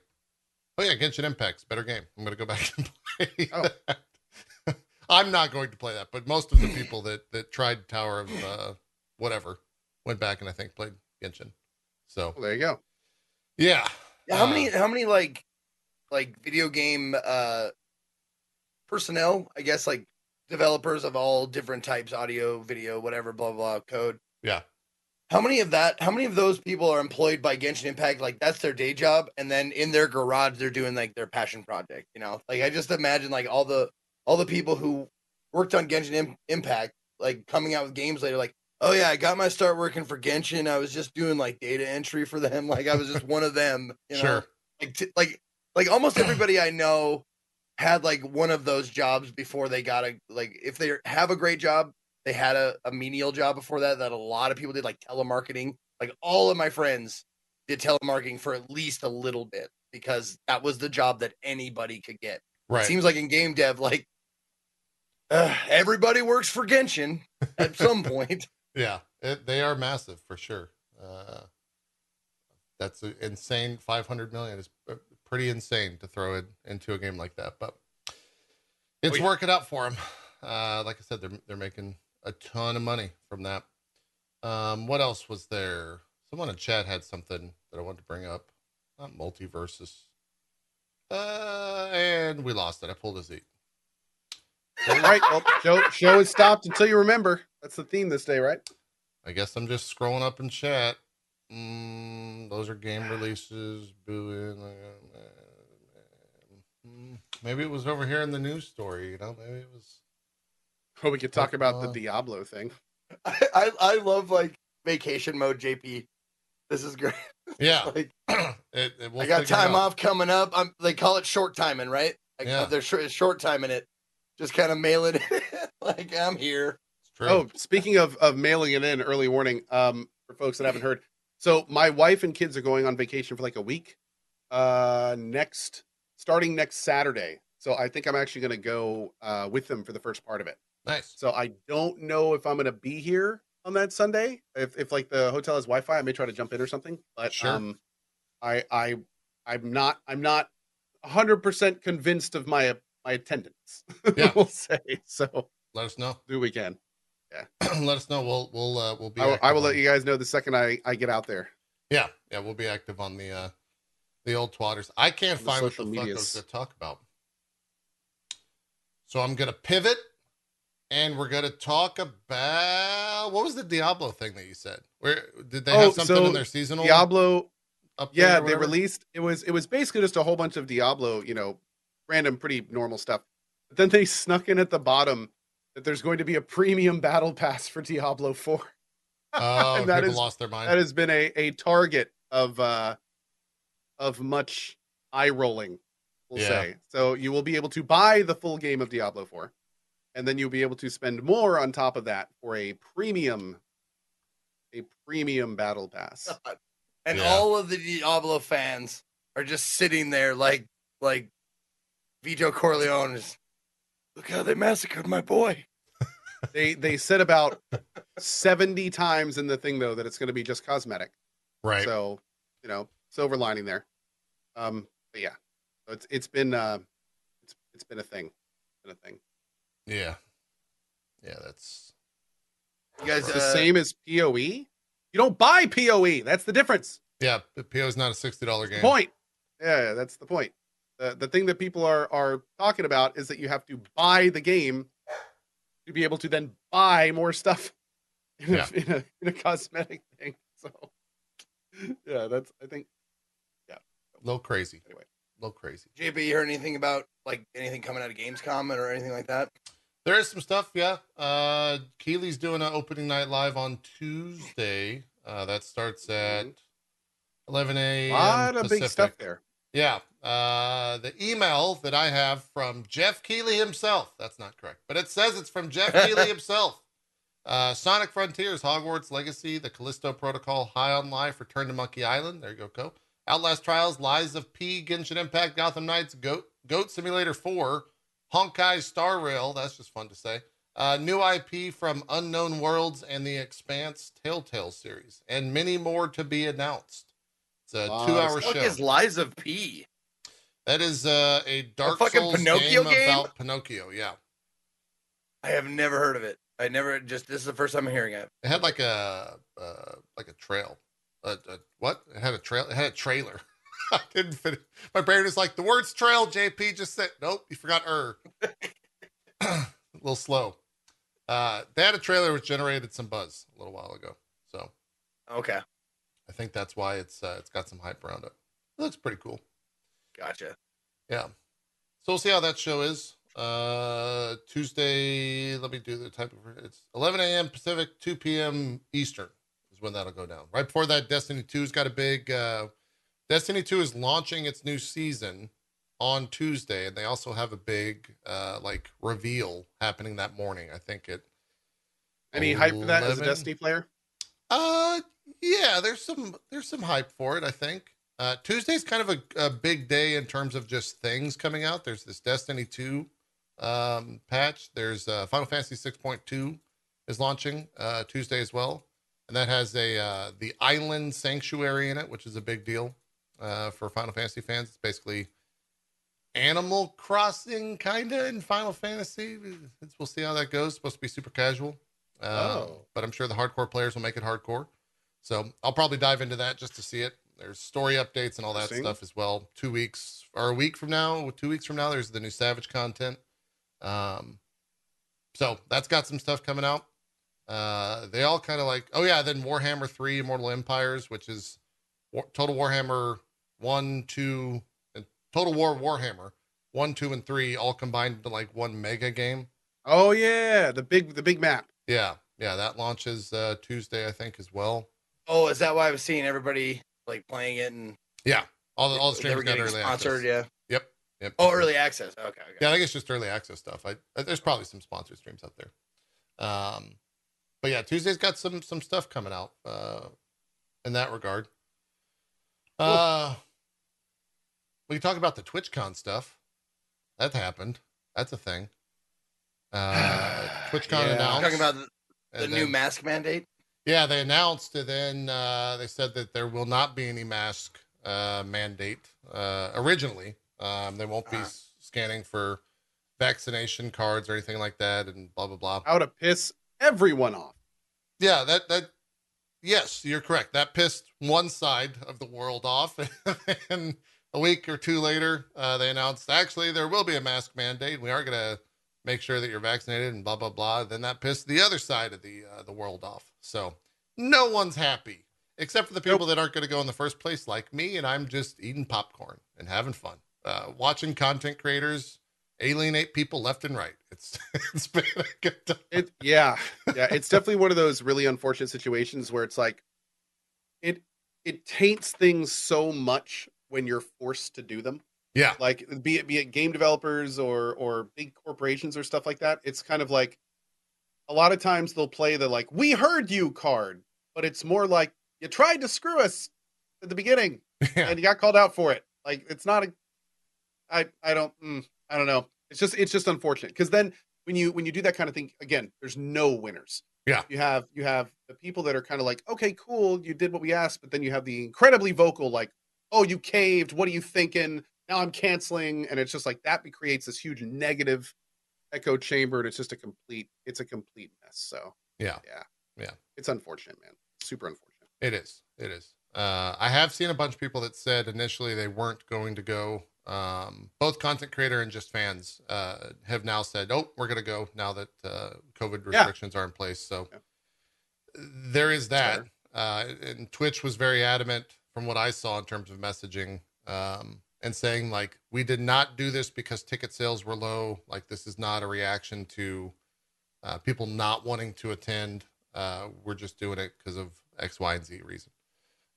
oh yeah, Genshin Impact's better game. I'm gonna go back and play. Oh. That. I'm not going to play that, but most of the people that that tried Tower of uh, whatever went back and I think played Genshin. So Well, there you go. yeah, Yeah, how Uh, many how many like like video game uh personnel, I guess like developers of all different types, audio, video, whatever, blah blah, code. Yeah. How many of that how many of those people are employed by Genshin Impact like that's their day job and then in their garage they're doing like their passion project, you know? Like I just imagine like all the all the people who worked on Genshin Im- Impact like coming out with games later like Oh yeah, I got my start working for Genshin. I was just doing like data entry for them. Like I was just one of them. You know? sure. like t- like like almost everybody I know had like one of those jobs before they got a like if they have a great job, they had a, a menial job before that that a lot of people did like telemarketing. Like all of my friends did telemarketing for at least a little bit because that was the job that anybody could get. Right. Seems like in game dev, like uh, everybody works for Genshin at some point. Yeah, it, they are massive for sure. Uh, that's insane. Five hundred million is pretty insane to throw it into a game like that, but it's Oh, yeah. working out for them. Uh, like I said, they're they're making a ton of money from that. Um, what else was there? Someone in chat had something that I wanted to bring up. Not multiverses. Uh, and we lost it. I pulled a Z. All right. Well, show show is stopped until you remember. That's the theme this day, right? I guess I'm just scrolling up in chat. Mm, those are game releases. Booing. Mm, Maybe it was over here in the news story. You know, maybe it was. Well, we could talk about Uh, the Diablo thing. I, I, I love like vacation mode, JP. This is great. Yeah, Like it, it, we'll I got figure it time off coming up. I'm they call it short timing, right? Like Yeah. they're short, short timing it. Just kind of mail it in. like I'm here. It's true. Oh, speaking of of mailing it in, early warning um, for folks that haven't heard. So my wife and kids are going on vacation for like a week. Uh, next, starting next Saturday. So I think I'm actually going to go uh, with them for the first part of it. nice. So I don't know if I'm going to be here on that Sunday. If if like the hotel has Wi-Fi, I may try to jump in or something. But Sure. um, I I I'm not I'm not 100 percent convinced of my my attendance. Yeah. we'll say so. Let us know. Do we can. Yeah. let us know. We'll we'll uh, we'll be. I will, I will on- let you guys know the second I I get out there. Yeah, yeah, we'll be active on the uh the old twatters. I can't the find what the social fuck I was gonna talk about. So I'm gonna pivot and we're gonna talk about what was the Diablo thing that you said? Where did they Oh, have something so in their seasonal Diablo, yeah, they released it was it was basically just a whole bunch of Diablo, you know, random pretty normal stuff. But then they snuck in at the bottom that there's going to be a premium battle pass for Diablo 4. Oh, and that people is- lost their mind. That has been a, a target of uh of much eye rolling, we'll Yeah. say. So you will be able to buy the full game of Diablo 4, and then you'll be able to spend more on top of that for a premium a premium battle pass. And Yeah. all of the Diablo fans are just sitting there like like Vito Corleone is Look how they massacred my boy. They they said about seventy times in the thing though that it's going to be just cosmetic. Right. So you know, silver lining there. Um, but yeah, so it's it's been uh, it's it's been a thing, It's been a thing. yeah. Yeah, that's You guys, It's the same as Poe. You don't buy Poe. That's the difference. yeah. The PO is not a sixty dollar game. the point. Yeah, yeah, that's the point. The the thing that people are are talking about is that you have to buy the game to be able to then buy more stuff in, Yeah. a, in a in a cosmetic thing. So yeah, that's I think yeah, A little crazy. Anyway. A little crazy. JP, you heard anything about like anything coming out of Gamescom or anything like that? There is some stuff, yeah. Uh Keighley's doing an opening night live on Tuesday. Uh that starts at eleven a.m. a a.m. lot of big Pacific. stuff there. Yeah. Uh, the email that I have from Geoff Keighley himself. That's not correct, but it says it's from Geoff Keighley himself. Uh, Sonic Frontiers, Hogwarts Legacy, The Callisto Protocol, High on Life, Return to Monkey Island. There you go, Co. Outlast Trials, Lies of P, Genshin Impact, Gotham Knights, Goat, Goat Simulator 4, Honkai Star Rail. That's just fun to say. Uh, new IP from Unknown Worlds and the Expanse Telltale series, and many more to be announced. It's a of two-hour show. is Lies of P? That is uh, a Dark fucking Souls Pinocchio game, game? about Pinocchio. Yeah, I have never heard of it. I never just this is the first time I'm hearing it. it had like a uh, like a trail. Uh, uh, what? It had a trail. It had a trailer. I didn't finish. My brain is like the words trail. JP just said nope. You forgot er. a little slow. Uh, they had a trailer which generated some buzz a little while ago. So Okay, I think that's why it's uh, it's got some hype around it. It looks pretty cool. gotcha. Yeah. So we'll see how that show is. Uh Tuesday, let me do the type of it's 11 a.m. Pacific, 2 p.m. Eastern is when that'll go down. Right before that, Destiny 2's got a big uh Destiny 2 is launching its new season on Tuesday, and they also have a big uh like reveal happening that morning. I think it Any hype for that as a Destiny player? uh, yeah, there's some there's some hype for it. I think uh, Tuesday's kind of a, a big day in terms of just things coming out. There's this Destiny two um, patch. There's uh, Final Fantasy six point two is launching uh, Tuesday as well, and that has a uh, the Island Sanctuary in it, which is a big deal uh, for Final Fantasy fans. It's basically Animal Crossing kind of in Final Fantasy. It's, we'll see how that goes. It's supposed to be super casual. Um, Oh. But I'm sure the hardcore players will make it hardcore. So I'll probably dive into that just to see it. There's story updates and all that stuff as well. Two weeks or a week from now, two weeks from now, there's the new Savage content. Um, so that's got some stuff coming out. Uh, they all kind of like, oh yeah, then Warhammer 3 Immortal Empires, which is War- Total Warhammer 1, 2, and Total War Warhammer 1, 2, and 3 all combined into like one mega game. Oh yeah, the big the big map. Yeah, yeah, that launches uh, Tuesday, I think, as well. Oh, is that why I was seeing everybody like playing it and Yeah, all the all the streamers got early sponsored? access. Yeah. Yep. Yep. Oh, early access. Okay. okay. Yeah, I think it's just early access stuff. I, I there's probably some sponsored streams out there. Um, but yeah, Tuesday's got some some stuff coming out uh, in that regard. Uh, we can talk about the TwitchCon stuff. That happened. That's a thing. Uh, TwitchCon Yeah. announced. Talking about the, the new then- mask mandate. Yeah, they announced, and then uh, they said that there will not be any mask uh, mandate. Uh, originally, um, they won't be Uh-huh. scanning for vaccination cards or anything like that, and blah blah blah. How to piss everyone off. Yeah, that that. Yes, you're correct. That pissed one side of the world off, and a week or two later, uh, they announced actually there will be a mask mandate. We are going to make sure that you're vaccinated, and blah blah blah. Then that pissed the other side of the uh, the world off. So no one's happy except for the people that aren't going to go in the first place, like me, and I'm just eating popcorn and having fun, uh, watching content creators alienate people left and right. It's it's been a good time. It yeah. Yeah, it's definitely one of those really unfortunate situations where it's like it it taints things so much when you're forced to do them. Yeah, Like be it be it game developers or or big corporations or stuff like that. It's kind of like a lot of times they'll play the like we heard you card, but it's more like you tried to screw us at the beginning yeah. and you got called out for it. Like it's not a I I don't mm, I don't know. It's just it's just unfortunate because then when you when you do that kind of thing again, there's no winners. Yeah. You have you have the people that are kind of like, okay, cool, you did what we asked, but then you have the incredibly vocal, like, oh, you caved. What are you thinking? Now I'm canceling, and it's just like that creates this huge negative echo chamber, and it's just a complete it's a complete mess. So Yeah. yeah, Yeah. it's unfortunate, man. Super unfortunate. It is. It is. Uh, I have seen a bunch of people that said initially they weren't going to go. Um, both content creator and just fans uh, have now said, "Oh, we're going to go now that uh, COVID Yeah. restrictions are in place." So Yeah. there is that. Uh, and Twitch was very adamant from what I saw in terms of messaging um, and saying like, "We did not do this because ticket sales were low. Like this is not a reaction to uh, people not wanting to attend. Uh, we're just doing it because of X, Y, and Z reason."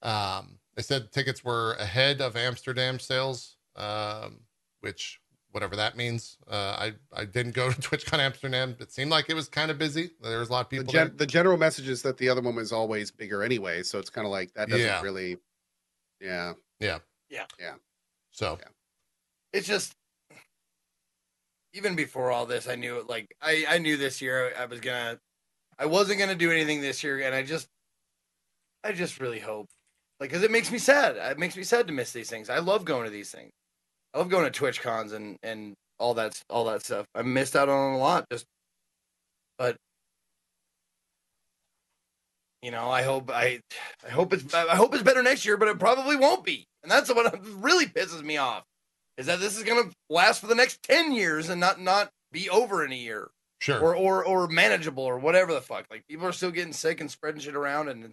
Um, they said tickets were ahead of Amsterdam sales, um, which whatever that means. Uh, I I didn't go to TwitchCon Amsterdam. It seemed like it was kind of busy. There was a lot of The, people. gen- there. the general message is that the other one was always bigger anyway, so it's kind of like that doesn't Yeah. really, yeah yeah yeah yeah. So Yeah. it's just even before all this i knew like i i knew this year i was gonna i wasn't gonna do anything this year and i just i just really hope like because it makes me sad. It makes me sad to miss these things. I love going to these things. I love going to twitch cons and and all that all that stuff. I missed out on a lot just but you know i hope i i hope it's i hope it's better next year but it probably won't be. And that's what really pisses me off is that this is going to last for the next 10 years and not not be over in a year. Sure. or or or manageable or whatever the fuck. Like people are still getting sick and spreading shit around and it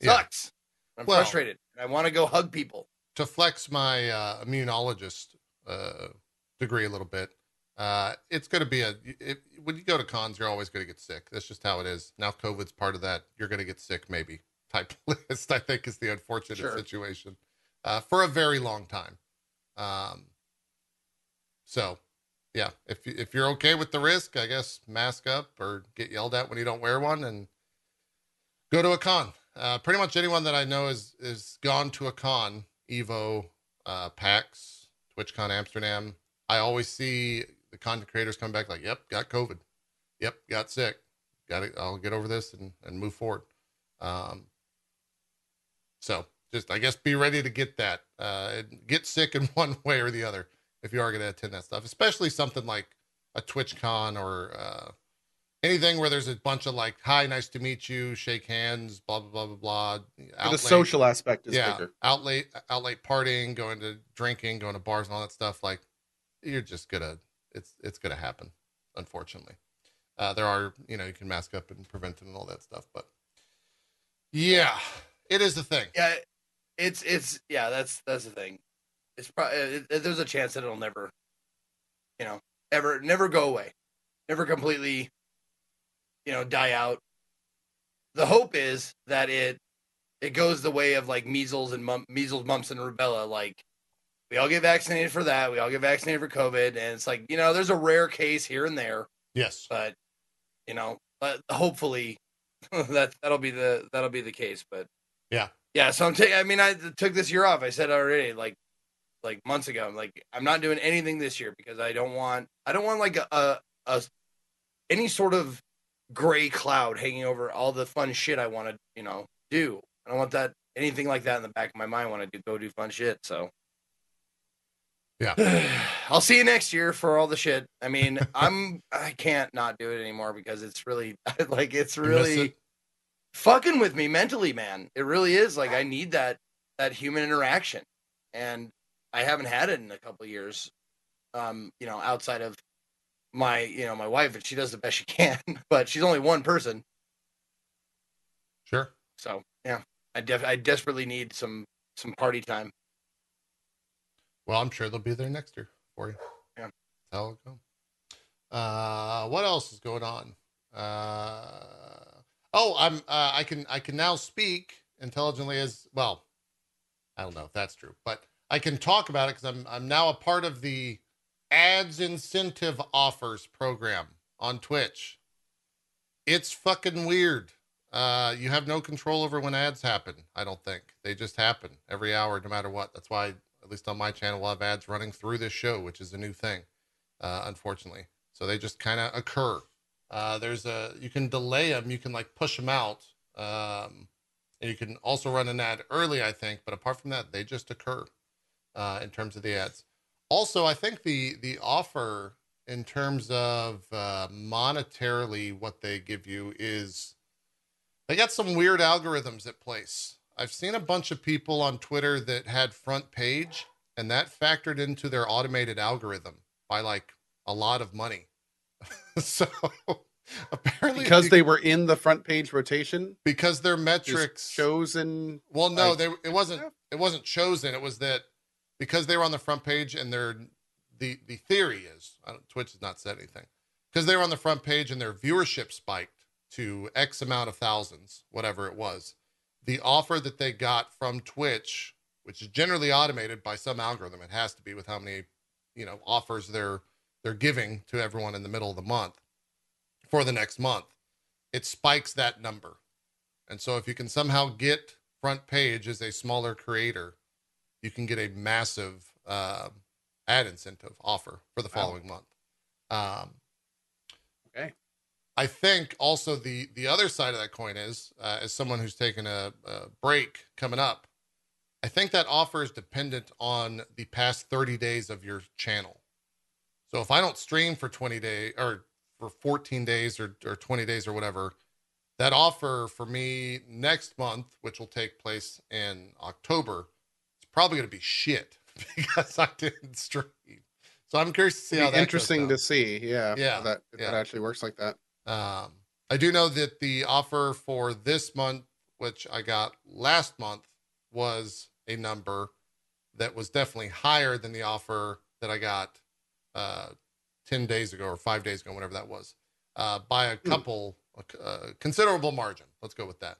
Yeah. sucks. I'm Well- frustrated. And i want to go hug people. To flex my uh, immunologist uh, degree a little bit, uh, it's going to be a it, when you go to cons, you're always going to get sick. That's just how it is. Now, COVID's part of that. You're going to get sick, maybe type list. I think is the unfortunate Sure. situation uh, for a very long time. Um, so, yeah, if if you're okay with the risk, I guess mask up or get yelled at when you don't wear one, and go to a con. Uh, pretty much anyone that I know is is gone to a con, Evo, uh, PAX, TwitchCon Amsterdam. I always see the content creators come back like, "Yep, got COVID. Yep, got sick. Got it. I'll get over this and and move forward." Um, so just I guess be ready to get that. Uh, and get sick in one way or the other if you are going to attend that stuff, especially something like a TwitchCon or uh, anything where there's a bunch of like, "Hi, nice to meet you," shake hands, blah blah blah blah blah. The social aspect is yeah, bigger. out late, out late partying, going to drinking, going to bars and all that stuff. Like, you're just gonna, it's it's gonna happen. Unfortunately, uh, there are you know you can mask up and prevent it and all that stuff, but yeah, it is the thing. yeah it's it's yeah that's that's the thing it's probably it- there's a chance that it'll never you know ever never go away never completely you know die out the hope is that it it goes the way of like measles and mum, measles mumps and rubella like we all get vaccinated for that. We all get vaccinated for covid. And it's like you know there's a rare case here and there Yes, but you know uh, hopefully that that'll be the that'll be the case. But Yeah. yeah so i'm taking i mean i took this year off. I said already like like months ago i'm like i'm not doing anything this year because i don't want i don't want like a, a, a any sort of gray cloud hanging over all the fun shit i want to you know do. I don't want that anything like that in the back of my mind when i do go do fun shit so Yeah. I'll see you next year for all the shit. I mean, I'm I can't not do it anymore because it's really like it's really it? fucking with me mentally, man. It really is. Like I need that that human interaction, and I haven't had it in a couple of years. Um, you know, outside of my you know my wife, and she does the best she can, but she's only one person. sure. So yeah, I def- I desperately need some some party time. Well, I'm sure they'll be there next year for you. Yeah. That's it'll go. Uh, what else is going on? Uh, oh, I'm. Uh, I can. I can now speak intelligently as well. I don't know if that's true, but I can talk about it because I'm. I'm now a part of the ads incentive offers program on Twitch. It's fucking weird. Uh, you have no control over when ads happen. I don't think they just happen every hour, no matter what. That's why, at least on my channel, we'll have ads running through this show, which is a new thing. uh, unfortunately. So they just kind of occur. Uh, there's a you can delay them, you can like push them out, um, and you can also run an ad early, I think. But apart from that, they just occur uh, in terms of the ads. Also, I think the the offer in terms of uh, monetarily what they give you is they got some weird algorithms at place. I've seen a bunch of people on Twitter that had front page, and that factored into their automated algorithm by like a lot of money. so apparently, because they were in the front page rotation, because their metrics chosen. Well, no, like- they it wasn't it wasn't chosen. It was that because they were on the front page and their the the theory is Twitch has not said anything because they were on the front page and their viewership spiked to X amount of thousands, whatever it was. The offer that they got from Twitch, which is generally automated by some algorithm, it has to be with how many you know offers they're they're giving to everyone in the middle of the month for the next month. It spikes that number. And so if you can somehow get front page as a smaller creator, you can get a massive uh, ad incentive offer for the Wow. following month. Um, Okay. I think also the the other side of that coin is, uh, as someone who's taking a, a break coming up, I think that offer is dependent on the past 30 days of your channel. So if I don't stream for 20 days or for 14 days or, or 20 days or whatever, that offer for me next month, which will take place in October, it's probably going to be shit because I didn't stream. So I'm curious to see how interesting to see. Yeah. Yeah, that if that yeah. actually works like that. Um, I do know that the offer for this month, which I got last month, was a number that was definitely higher than the offer that I got uh, 10 days ago or five days ago, whatever that was, uh, by a couple, a, a considerable margin. Let's go with that.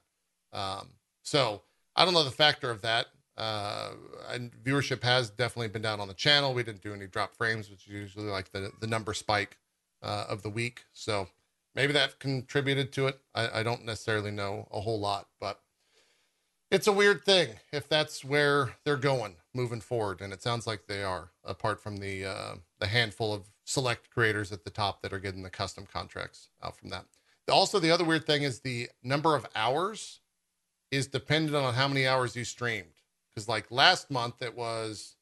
Um, so I don't know the factor of that. Uh, and viewership has definitely been down on the channel. We didn't do any drop frames, which is usually like the, the number spike uh, of the week. So maybe that contributed to it. I, I don't necessarily know a whole lot, but it's a weird thing if that's where they're going moving forward, and it sounds like they are. Apart from the uh, the handful of select creators at the top that are getting the custom contracts out from that. Also, the other weird thing is the number of hours is dependent on how many hours you streamed. Because like last month, it was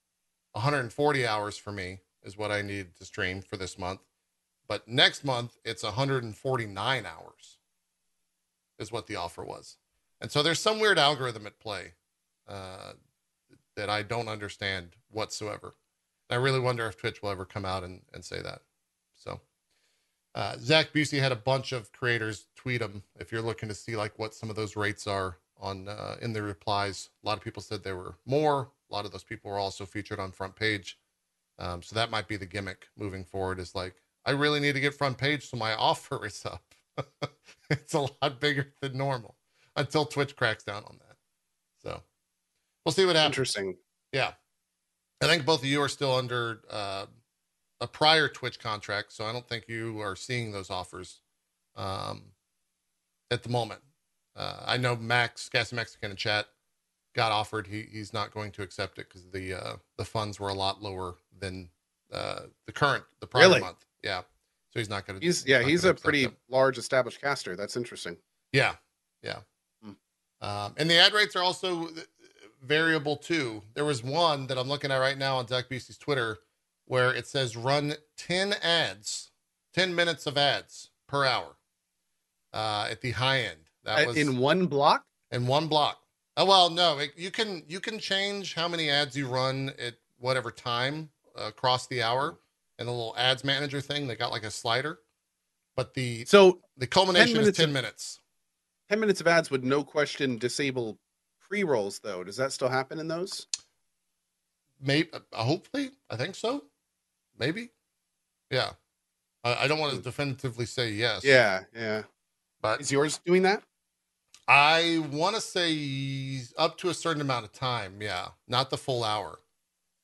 140 hours for me is what I needed to stream for this month but next month it's 149 hours is what the offer was. And so there's some weird algorithm at play uh, that i don't understand whatsoever. I really wonder if twitch will ever come out and, and say that. So uh, Zach Bussey had a bunch of creators tweet him. If you're looking to see like what some of those rates are on uh, in the replies a lot of people said there were more. A lot of those people were also featured on front page. Um, so that might be the gimmick moving forward is like I really need to get front page so my offer is up. it's a lot bigger than normal until Twitch cracks down on that. So we'll see what happens. Interesting. Yeah. I think both of you are still under uh, a prior Twitch contract, so I don't think you are seeing those offers um, at the moment. Uh, I know Max, Gassy Mexican in chat, got offered. He he's not going to accept it because the uh, the funds were a lot lower than uh, the current the prior Really? month. Yeah, so he's not going to. He's yeah, he's a pretty large established caster. That's interesting. Yeah, yeah. Hmm. Um, and the ad rates are also uh, variable too. There was one that I'm looking at right now on Zach Bussey's Twitter where it says run 10 ads, 10 minutes of ads per hour uh, at the high end. That was in one block. in one block. Oh well, no, it, you can you can change how many ads you run at whatever time uh, across the hour, and the little ads manager thing. They got like a slider, but the So the culmination is ten of- minutes. ten minutes of ads would no question disable pre rolls though. Does that still happen in those? Maybe, uh, hopefully, I think so. Maybe, yeah. I, I don't want to definitively say yes. Hmm. Yeah, yeah. but Is yours doing that? I want to say up to a certain amount of time. Yeah, not the full hour.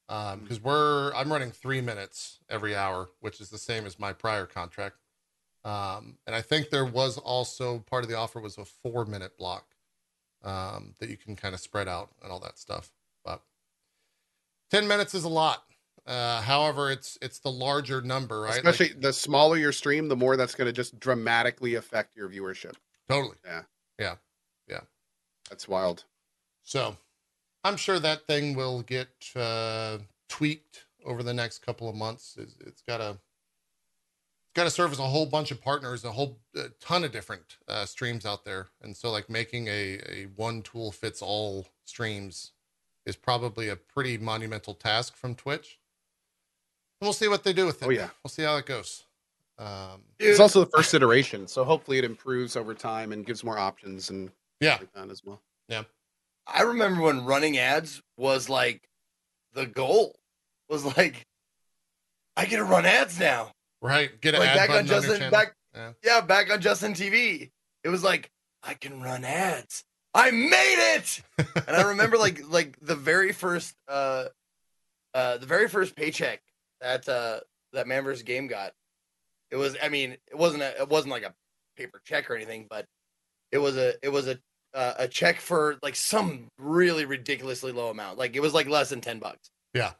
Um, because we're I'm running three minutes every hour, which is the same as my prior contract. Um, and I think there was also part of the offer was a four minute block um, that you can kind of spread out and all that stuff. But ten minutes is a lot. Uh, however, it's it's the larger number, right? Like, Especially the smaller your stream, the more that's going to just dramatically affect your viewership. totally. Yeah. Yeah. Yeah. That's wild. So, I'm sure that thing will get uh, tweaked over the next couple of months. It's, it's got to it's got to service a whole bunch of partners, a whole a ton of different uh, streams out there, and so like making a a one tool fits all streams is probably a pretty monumental task from Twitch. And we'll see what they do with it. Oh, yeah. we'll see how it goes. Um, It's also the first iteration, so hopefully it improves over time and gives more options and yeah, like that as well. I remember when running ads was like the goal. Was like, I get to run ads now. right. Get an Like back on button on Justin, back Yeah. yeah, back on Justin TV. It was like I can run ads. I made it. and I remember like like the very first uh uh the very first paycheck that uh that Man vs. Game got. It was I mean, it wasn't a, it wasn't like a paper check or anything, but it was a it was a uh, a check for like some really ridiculously low amount. Like it was like less than 10 bucks. Yeah.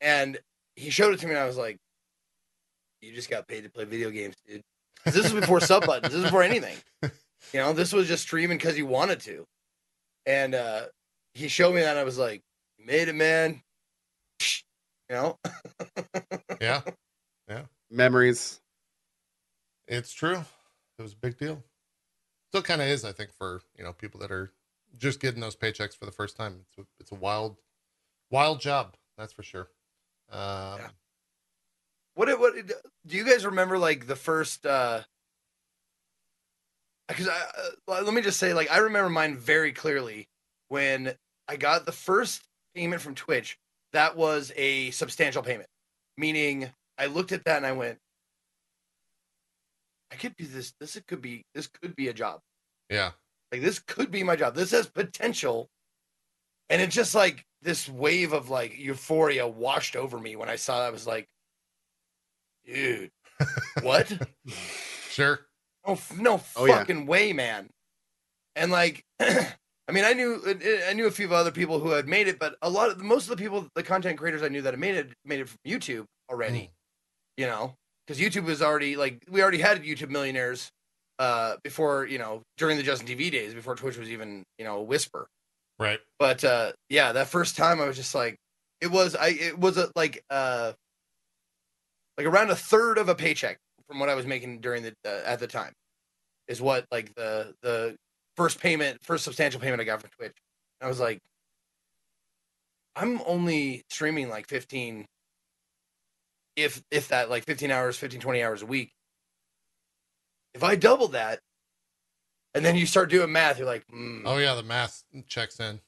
And he showed it to me and I was like you just got paid to play video games, dude. 'Cause This was before sub buttons. This was before anything. You know, this was just streaming because you wanted to. And uh he showed me that and I was like, you made it, man. You know? Yeah. Yeah. Memories. It's true. It was a big deal. Still kind of is, I think, for you know people that are just getting those paychecks for the first time. It's a, it's a wild, wild job. That's for sure. Um, Yeah. What it- what do you guys remember like the first uh because I uh, let me just say like I remember mine very clearly when I got the first payment from Twitch that was a substantial payment meaning I looked at that and I went I could do this this could be this could be a job Yeah. like this could be my job. This has potential. And it's just like this wave of like euphoria washed over me when I saw that. I was like, dude, what? Sure. no, no Oh, yeah. fucking way, man. And like, I mean, I knew I knew a few other people who had made it, but a lot of most of the people, the content creators I knew that had made it, made it from YouTube already. Mm. You know, because YouTube was already like we already had YouTube millionaires uh before you know during the Justin TV days before Twitch was even you know a whisper. Right. But uh yeah, that first time I was just like, it was I it was a like uh like around a third of a paycheck from what I was making during the uh, at the time is what like the the first payment first substantial payment I got from Twitch. And I was like, I'm only streaming like 15 if if that like 15 hours 15 20 hours a week if i double that and then you start doing math you're like mm. Oh yeah, the math checks in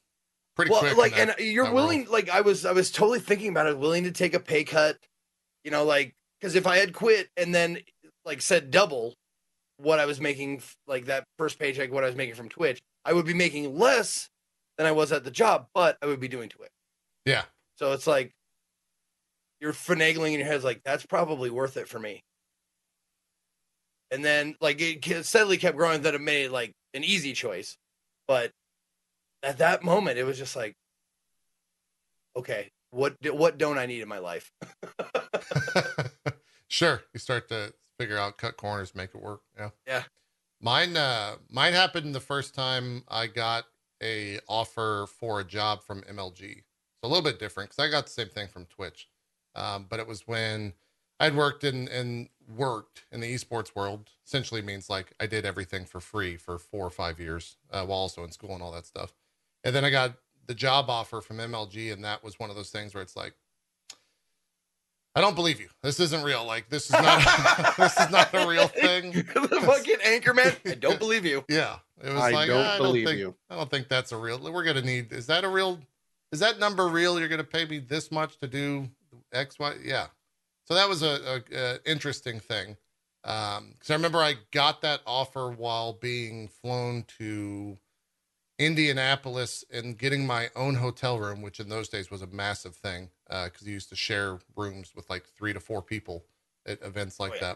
pretty well quick. like that- and you're willing world. like i was i was totally thinking about it willing to take a pay cut you know like because if i had quit and then like said double what i was making like that first paycheck what i was making from twitch i would be making less than i was at the job but i would be doing twitch Yeah. so it's like you're finagling in your head, like that's probably worth it for me. And then like it steadily kept growing that it made like an easy choice, but at that moment it was just like, okay, what what don't I need in my life? sure. You start to figure out cut corners, make it work. Yeah. Yeah. Mine uh mine happened the first time I got a offer for a job from MLG. So a little bit different because I got the same thing from Twitch. Um, but it was when I'd worked in and worked in the esports world. Essentially means like I did everything for free for four or five years, uh, while also in school and all that stuff. And then I got the job offer from MLG, and that was one of those things where it's like, I don't believe you. This isn't real. Like this is not this is not a real thing. the fucking anchorman. I don't believe you. Yeah, it was I like don't I believe don't think, you. I don't think that's a real. We're gonna need. Is that a real? Is that number real? You're gonna pay me this much to do X, Y? Yeah. So that was a, a, a interesting thing. Um, because I remember I got that offer while being flown to Indianapolis and getting my own hotel room, which in those days was a massive thing. Uh, because you used to share rooms with like three to four people at events like yeah.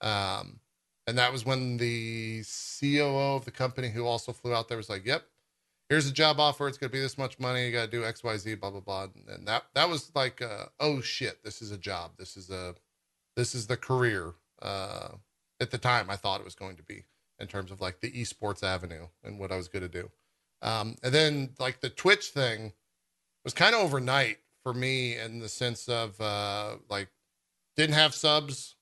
that. Um, and that was when the COO of the company, who also flew out there, was like, "Yep, here's a job offer. It's gonna be this much money. You gotta do X, Y, Z, blah blah blah. And that that was like, uh, oh shit, this is a job. This is a this is the career. Uh, at the time, I thought it was going to be in terms of like the esports avenue and what I was going to do. Um, and then like the Twitch thing was kind of overnight for me in the sense of uh, like didn't have subs,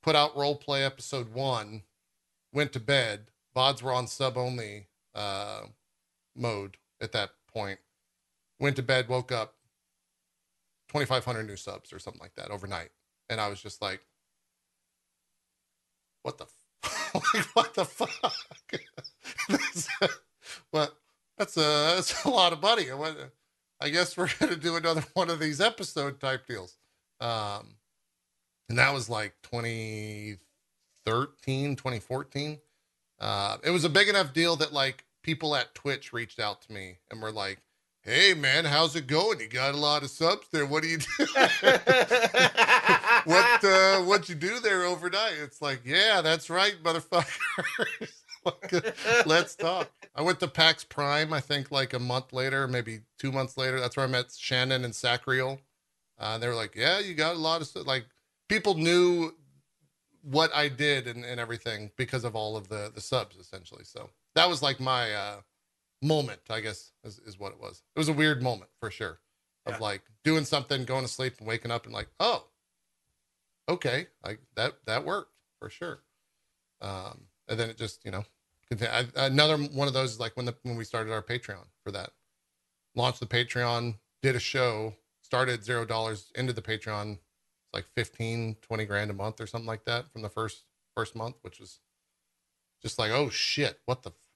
put out role play episode one, went to bed. VODs were on sub only uh, mode at that point. Went to bed, woke up, 2,500 new subs or something like that overnight. And I was just like, what the, like, what the fuck? that's, what? That's a, that's a lot of money. I, guess we're going to do another one of these episode type deals. Um, and that was like 2013, 2014. Uh, it was a big enough deal that like people at Twitch reached out to me and were like, "Hey man, how's it going? You got a lot of subs there. What do you do? what uh, what you do there overnight?" It's like, "Yeah, that's right, motherfuckers. Let's talk." I went to PAX Prime. I think like a month later, maybe two months later. That's where I met Shannon and Sacriel. Uh, they were like, "Yeah, you got a lot of stuff. like." People knew what I did and, and everything because of all of the the subs essentially. So that was like my uh moment, I guess is, is what it was. It was a weird moment for sure. Of Yeah. like doing something, going to sleep and waking up and like, oh, okay, like that that worked for sure. Um and then it just, you know, I, another one of those is like when the when we started our Patreon for that. Launched the Patreon, did a show, started zero dollars into the Patreon it's like 15 20 grand a month or something like that from the first first month which was just like oh shit what the what the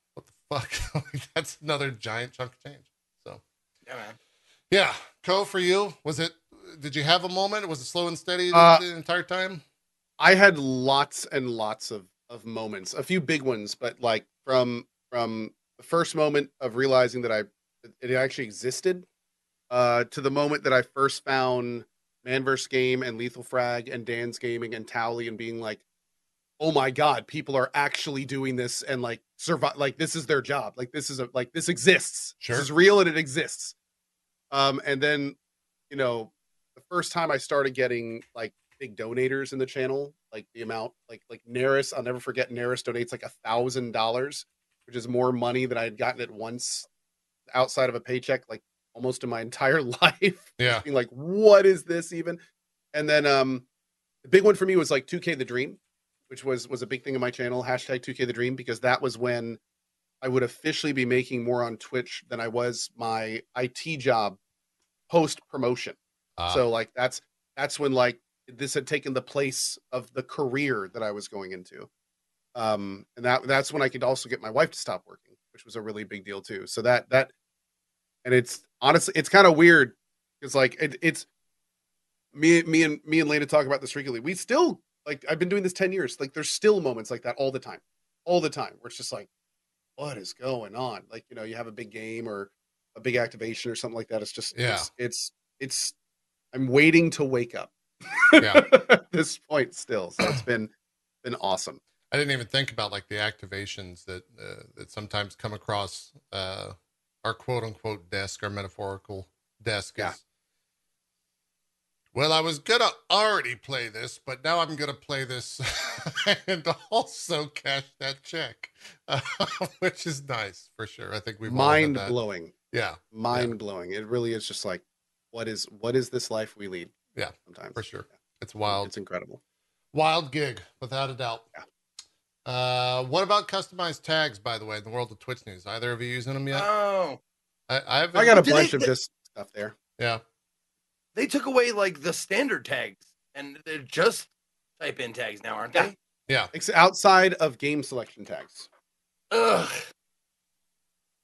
fuck. That's another giant chunk of change. So Yeah, man. yeah. Co for you was it did you have a moment? Was it slow and steady the, Uh, the entire time? I had lots and lots of of moments, a few big ones, but like from from the first moment of realizing that I it actually existed, uh, to the moment that I first found Man vs. Game and Lethal Frag and Dan's Gaming and Towley and being like, oh my god, people are actually doing this and like survive, like this is their job, like this is a like this exists, Sure. this is real and it exists. Um, and then, you know, the first time I started getting like big donators in the channel, like the amount, like like naris I'll never forget naris donates like a thousand dollars, which is more money than I had gotten at once outside of a paycheck, like almost in my entire life. yeah Being like, what is this even? And then um the big one for me was like 2K the Dream, which was was a big thing in my channel, hashtag 2K the Dream, because that was when I would officially be making more on Twitch than I was my IT job post promotion. Uh, So like that's that's when like this had taken the place of the career that I was going into. Um and that that's when I could also get my wife to stop working, which was a really big deal too. So that that and it's honestly it's kind of weird it's like it, it's me me and me and Lena talk about this regularly. We still like I've been doing this 10 years. Like there's still moments like that all the time. All the time where it's just like what is going on? Like, you know, you have a big game or a big activation or something like that. It's just Yeah. it's it's, it's I'm waiting to wake up. Yeah. At this point still. So it's been been awesome. I didn't even think about like the activations that uh, that sometimes come across uh, our quote unquote desk, our metaphorical desk. Yeah. Is, well, I was gonna already play this, but now I'm gonna play this and also cash that check, uh, which is nice for sure. I think we've all Mind that. blowing. Yeah, Mind blowing. It really is just like what is what is this life we lead? Yeah, Sometimes. for sure. It's wild. It's incredible. Wild gig, without a doubt. Yeah. Uh, what about customized tags? By the way, in the world of Twitch news, either of you using them yet? Oh, I, I haven't. I got a bunch they- of just stuff there. yeah. They took away like the standard tags, and they're just type in tags now, aren't Yeah. they? Yeah. Ex- Outside of game selection tags. Ugh.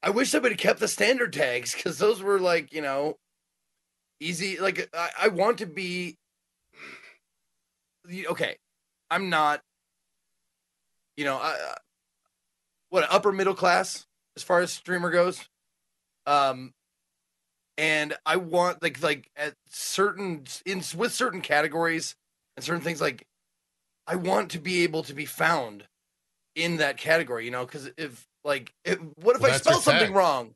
I wish they would have kept the standard tags because those were like you know easy. Like I, I want to be okay. I'm not. You know, I, I- what upper middle class as far as streamer goes. Um, and I want like like at certain in with certain categories and certain things like I want to be able to be found in that category, you know, because if Like, it, what if Well, I spell something wrong?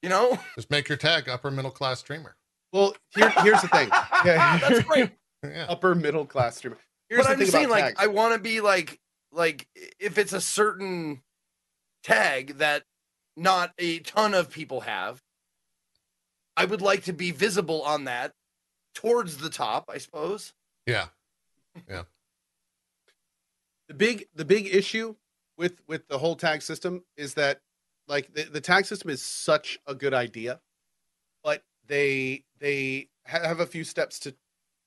You know, Just make your tag upper middle class streamer. Well, here, here's the thing. Yeah. that's great. Yeah. Upper middle class streamer. Here's but I'm just saying, like, tags. I want to be like, like if it's a certain tag that not a ton of people have, I would like to be visible on that towards the top, I suppose. Yeah. Yeah. the big the big issue with with the whole tag system is that like the, the tag system is such a good idea but they they have a few steps to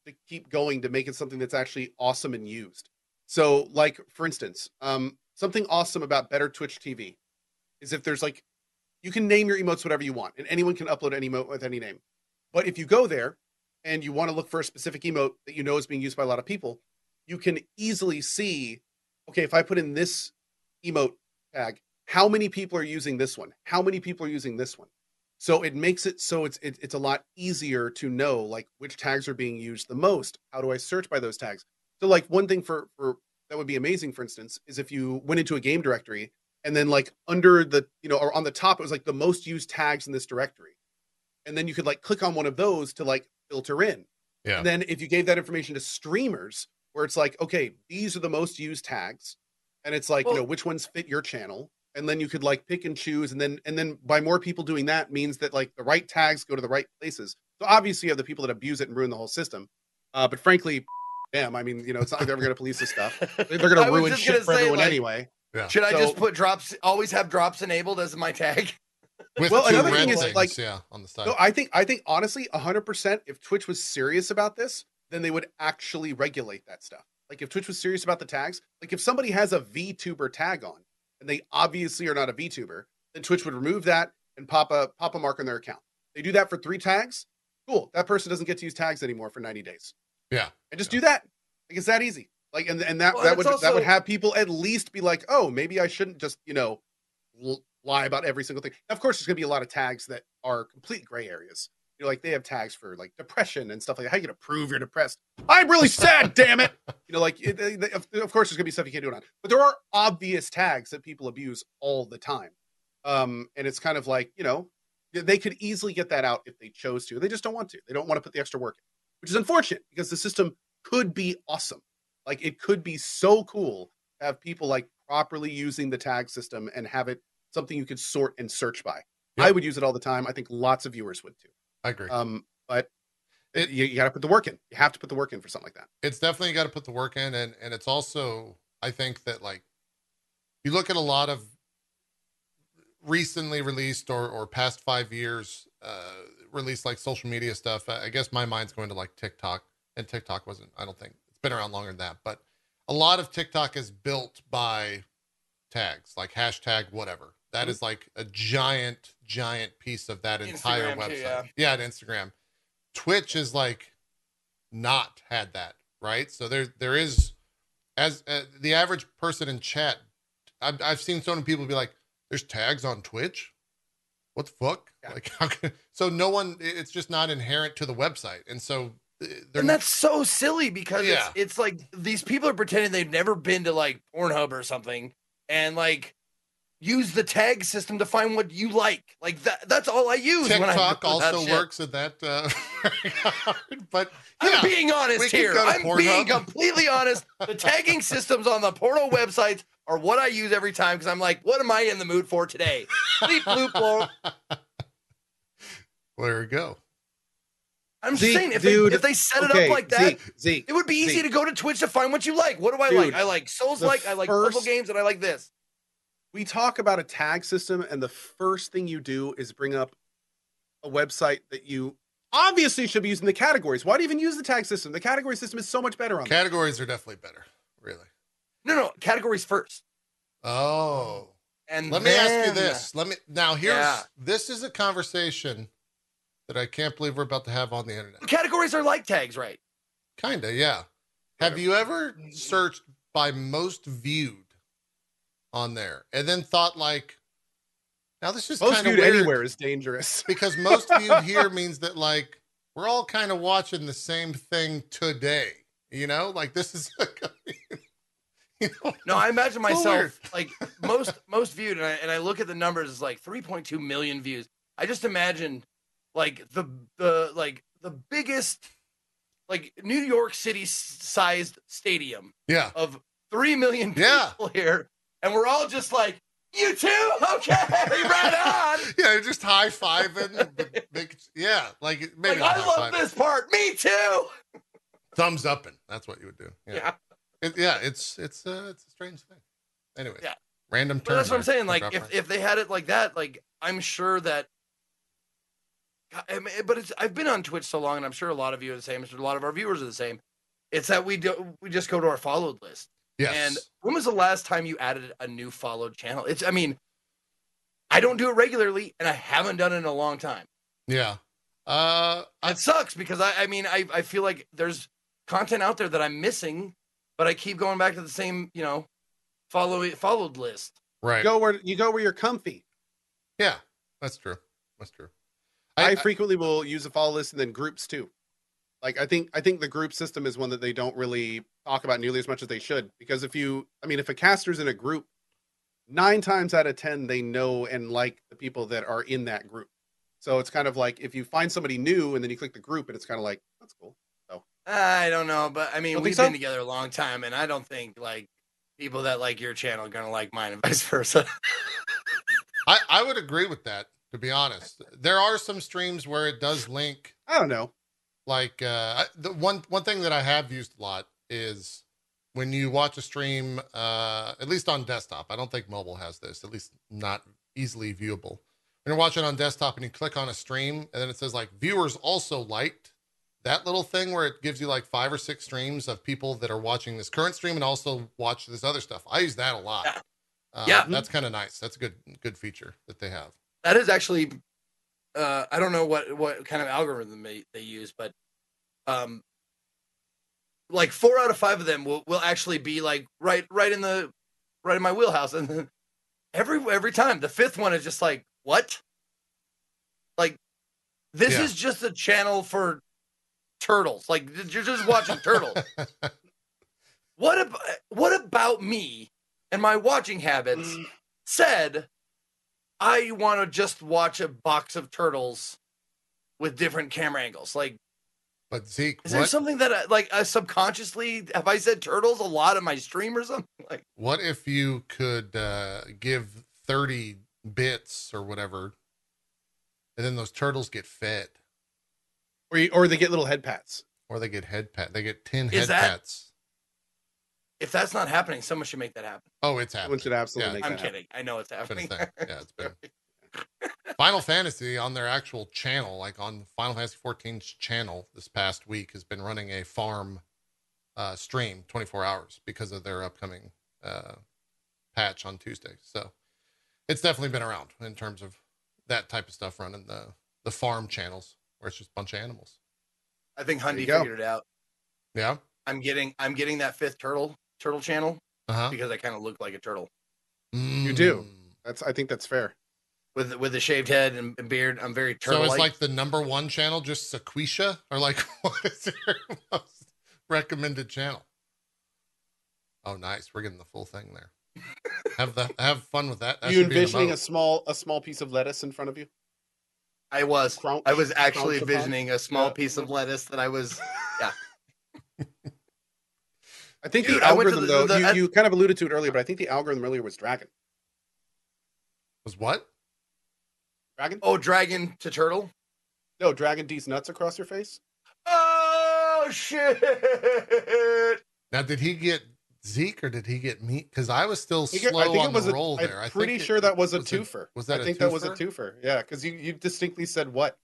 to keep going to make it something that's actually awesome and used so like for instance um something awesome about better twitch tv is if there's like you can name your emotes whatever you want and anyone can upload any emote with any name but if you go there and you want to look for a specific emote that you know is being used by a lot of people you can easily see okay, if I put in this emote tag, how many people are using this one? How many people are using this one? So it makes it so it's it, it's a lot easier to know like which tags are being used the most. How do I search by those tags? So like one thing for for that would be amazing, for instance, is if you went into a game directory and then like under the you know or on the top it was like the most used tags in this directory, and then you could like click on one of those to like filter in. Yeah. And then if you gave that information to streamers, where it's like, okay, these are the most used tags, and it's like, you know, which ones fit your channel, and then you could like pick and choose, and then and then by more people doing that means that like the right tags go to the right places. So obviously you have the people that abuse it and ruin the whole system. Uh, but frankly, damn, I mean, you know, it's not like they're ever going to police this stuff. They're going to ruin shit gonna for say, everyone like, anyway. Should I just put drops? Always have drops enabled as my tag. With Well, another thing is, things, like- yeah, on the side. No, I think I think honestly, hundred percent. If Twitch was serious about this, then they would actually regulate that stuff. Like if Twitch was serious about the tags, like if somebody has a VTuber tag on and they obviously are not a VTuber, then Twitch would remove that and pop a pop a mark on their account. They do that for three tags. Cool. That person doesn't get to use tags anymore for ninety days. Yeah. and just Yeah. do that. Like it's that easy. Like and and that Well, that would that would have people at least be like, oh, maybe I shouldn't just you know lie about every single thing. Of course, there's gonna be a lot of tags that are complete gray areas. You know, like they have tags for like depression and stuff like that. How you gonna prove you're depressed? I'm really sad, damn it. You know, like it, of of course there's gonna be stuff you can't do it on, but there are obvious tags that people abuse all the time. Um, and it's kind of like you know they could easily get that out if they chose to. They just don't want to. They don't want to put the extra work in, which is unfortunate because the system could be awesome. Like it could be so cool to have people like properly using the tag system and have it something you could sort and search by. Yep. I would use it all the time. I think lots of viewers would too. I agree. Um, but It- you, you got to put the work in. You have to put the work in for something like that. it's definitely got to put the work in and and it's also i think that like you look at a lot of recently released or or past five years uh released like social media stuff i guess my mind's going to like tiktok and tiktok wasn't i don't think been around longer than that but a lot of tiktok is built by tags like hashtag whatever. That is like a giant giant piece of that entire Instagram website. too, yeah. yeah at instagram. Twitch is like not had that right? So there there is as uh, the average person in chat I've, I've seen so many people be like there's tags on twitch? What the fuck? Yeah. like can, so no one it's just not inherent to the website. And so and that's so silly because Yeah. it's, it's like these people are pretending they've never been to like Pornhub or something and like use the tag system to find what you like. Like that that's all I use when I tiktok that also works at that uh but I'm being honest here. I'm being completely honest. The tagging systems on the porno websites are what I use every time because I'm like, what am I in the mood for today? Bleep, bloop, bloop. there we go I'm Zeke, saying if dude, they if they set it Okay, up like that, Zeke, Zeke, it would be easy Zeke. to go to Twitch to find what you like. What do I Dude, like? I like Souls like, I like puzzle first- games, and I like this. we talk about a tag system, and the first thing you do is bring up a website that you obviously should be using the categories. Why do you even use the tag system? The category system is so much better on that. categories are definitely better really No, no, categories first. oh And Let me ask you this. Let me now here's Yeah. this is a conversation that I can't believe we're about to have on the internet. Categories are like tags, right? Kinda, yeah. Have you ever searched by most viewed on there and then thought like now this is Most kind of viewed weird anywhere is dangerous. because most viewed here means that like we're all kind of watching the same thing today. You know, like this is You know? No, I imagine So myself like most most viewed, and I, and I look at the numbers, it's like 3.2 million views. I just imagine like the the like the biggest like New York City sized stadium Yeah. of three million people Yeah. here, and we're all just like, you too, okay, right on. Yeah, just high fiving. Yeah, like maybe like I love this part. Me too. Thumbs up, and that's what you would do. Yeah, Yeah. It- yeah. It's it's uh, it's a strange thing. Anyway, Yeah. random. But that's what I'm saying. Like, if, if they had it like that, like I'm sure that. God, I mean, but it's I've been on Twitch so long, and I'm sure a lot of you are the same. A lot of our viewers are the same. It's that we do we just go to our followed list. yes, And when was the last time you added a new followed channel? It's I mean, I don't do it regularly, and I haven't done it in a long time. yeah. Uh, I, It sucks because I I mean I I feel like there's content out there that I'm missing, but I keep going back to the same you know follow followed list. right. Go where you go where you're comfy. Yeah, that's true. That's true. I, frequently will use a follow list and then groups too. Like I think I think the group system is one that they don't really talk about nearly as much as they should. Because if you I mean if a caster's in a group, nine times out of ten they know and like the people that are in that group. So it's kind of like if you find somebody new and then you click the group and it's kind of like, that's cool. So I don't know, but I mean, Don't we've so? been together a long time, and I don't think like people that like your channel are gonna like mine, and vice versa. I, I would agree with that. To be honest, there are some streams where it does link. I don't know. Like uh, the one one thing that I have used a lot is when you watch a stream, uh, at least on desktop. I don't think mobile has this. At least not easily viewable. When you're watching on desktop and you click on a stream, and then it says like viewers also liked that little thing where it gives you like five or six streams of people that are watching this current stream and also watch this other stuff. I use that a lot. Yeah. Uh, Yeah. that's kind of nice. That's a good good feature that they have. That is actually, uh, I don't know what what kind of algorithm they, they use, but um, like four out of five of them will will actually be like right right in the right in my wheelhouse, and then every every time the fifth one is just like what, like this Yeah. is just a channel for turtles, like you're just watching turtles. what about what about me and my watching habits Mm. said I want to just watch a box of turtles with different camera angles? Like, But Zeke, is there something that I, like I subconsciously have I said turtles a lot in my stream or something? Like, what if you could uh, give thirty bits or whatever, and then those turtles get fed, Or you, or they get little head pats. or they get head pat? They get ten Is head that- pats. If that's not happening, someone should make that happen. Oh, it's happening. Someone happening. should absolutely Yeah. make I'm that happen. kidding. I know it's It's been a happening. thing. Yeah, it's been. Final Fantasy on their actual channel, like on Final Fantasy 14's channel, this past week has been running a farm uh, stream 24 hours because of their upcoming uh, patch on Tuesday. So it's definitely been around in terms of that type of stuff running the the farm channels where it's just a bunch of animals. I think There you Hundy go. figured it out. Yeah. I'm getting I'm getting that fifth turtle turtle channel Uh huh. because I kind of look like a turtle You do. That's I think that's fair. with with the shaved head and, and beard. I'm very turtle. So it's like the number one channel, just Sequisha, or like what is your most recommended channel? Oh, nice. We're getting the full thing there. have that. Have fun with that. that you should be in the envisioning a small a small piece of lettuce in front of you? I was. Crouch- I was actually crouch upon? envisioning a small Yeah. piece of lettuce that I was. I think Dude, the I went to algorithm the- though, the- you, you kind of alluded to it earlier, but I think the algorithm earlier was dragon. was what? Dragon? Oh, dragon to turtle. No, dragon D's nuts across your face. Oh shit! Now, did he get Zeke or did he get me? Because I was still I think it- slow I think on it was the a, roll there. I I'm pretty think it- sure that was a was it- twofer. was that I a think that was a twofer? twofer. Yeah, because you you distinctly said what.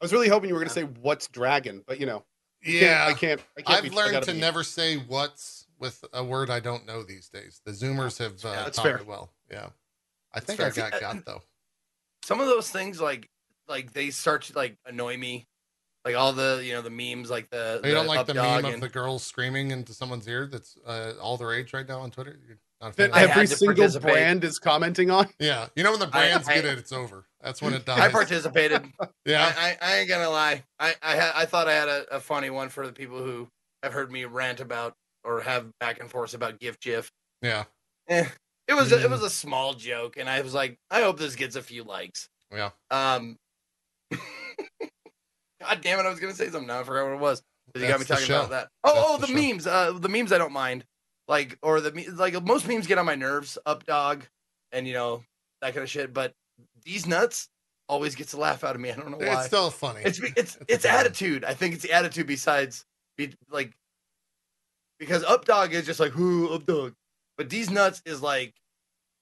I was really hoping you were going to say what's dragon, but you know, I can't- Yeah, I can't. I can't. I've be, learned gotta be- never say what's with a word I don't know these days. The Zoomers have uh, That's taught fair. me well. Yeah, I think fair. I got See, uh, got though. Some of those things, like, like they start to like annoy me. Like all the you know the memes, like the, Oh, you don't like the meme of the girls screaming into someone's ear that's uh, all the rage right now on Twitter? You're that fan of I that? had every single brand is commenting on. Yeah. You know when the brands I- get it, it's over. That's when it dies. I participated. yeah. I, I, I ain't gonna lie. I I, had, I thought I had a, a funny one for the people who have heard me rant about or have back and forth about gift gif. Yeah. Eh, it was a, it Mm. was a small joke, and I was like, I hope this gets a few likes. Yeah. Um, God damn it! I was gonna say something now. I forgot what it was. You got me talking about that. Oh, That's oh, the the, memes. Uh, the memes I don't mind. Like, or the like most memes get on my nerves. Up dog, and you know that kind of shit. But these nuts always gets a laugh out of me. I don't know why. It's still funny. It's it's it's, It's a good one. attitude. I think it's the attitude besides be like because up dog is just like who up dog, but these nuts is like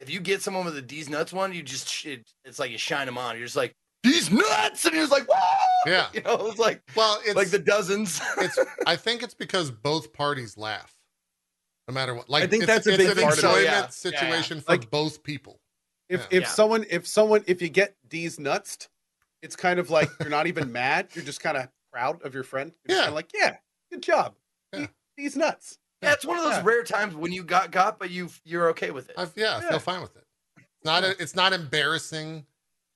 if you get someone with a these nuts one, you just it, it's like you shine them on. You're just like these nuts, and you're just like whoa, Yeah. you know, it's like well, it's like the dozens. it's I think it's because both parties laugh. No matter what. Like I think that's a it's big an part of it, enjoyment yeah. situation for Like- both people. If Yeah. if Yeah. someone if someone if you get D's nuts, it's kind of like you're not even mad. You're just kind of proud of your friend. You're Yeah. kind of like, yeah, good job. Yeah. D's nuts. yeah, it's one of those Yeah. rare times when you got got, but you you're okay with it. I've, yeah, I feel fine with it. It's not a, it's not embarrassing.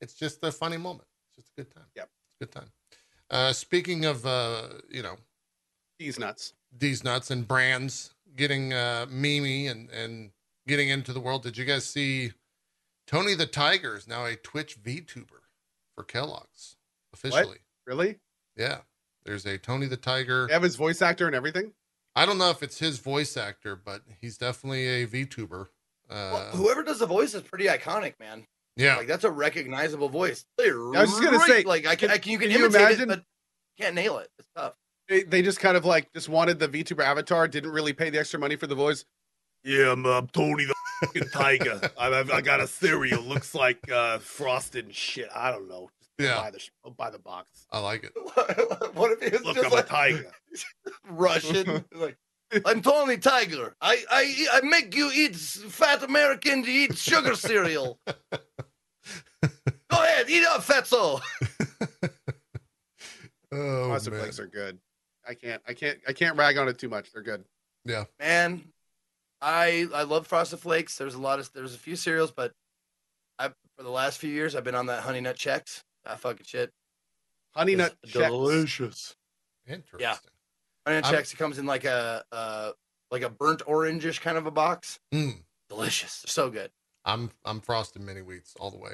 It's just a funny moment. It's just a good time. Yep. It's a good time. Uh, speaking of uh, you know, D's nuts. these nuts and brands getting uh Mimi and and getting into the world. Did you guys see Tony the Tiger is now a Twitch VTuber for Kellogg's officially? Really? Yeah. There's a Tony the Tiger. They have his voice actor and everything. I don't know if it's his voice actor, but he's definitely a VTuber. Uh, Well, whoever does the voice is pretty iconic, man. yeah. Like that's a recognizable voice. I was just gonna say, like I can, I can you can, can you imitate imagine- it, but can't nail it. It's tough. They, they just kind of like just wanted the VTuber avatar. Didn't really pay the extra money for the voice. Yeah, I'm uh, Tony the fucking Tiger. I, I, I got a cereal. Looks like uh, frosted and shit. I don't know. Just Yeah. Buy the, buy the box. I like it. what if he was Look, just I'm like a tiger. Russian? like I'm Tony Tiger. I, I I make you eat fat American to eat sugar cereal. Go ahead, eat up, fatso. Oh, Frosted man. Flakes are good. I can't I can't I can't rag on it too much. They're good. Yeah. Man, I I love Frosted Flakes. There's a lot of there's a few cereals, but I for the last few years I've been on that Honey Nut Chex. That fucking shit. Honey It's Nut Chex. Delicious. Interesting. Honey Nut I'm- Chex. It comes in like a uh like a burnt orangish kind of a box. Mm. Delicious. They're so good. I'm I'm frosted mini wheats all the way.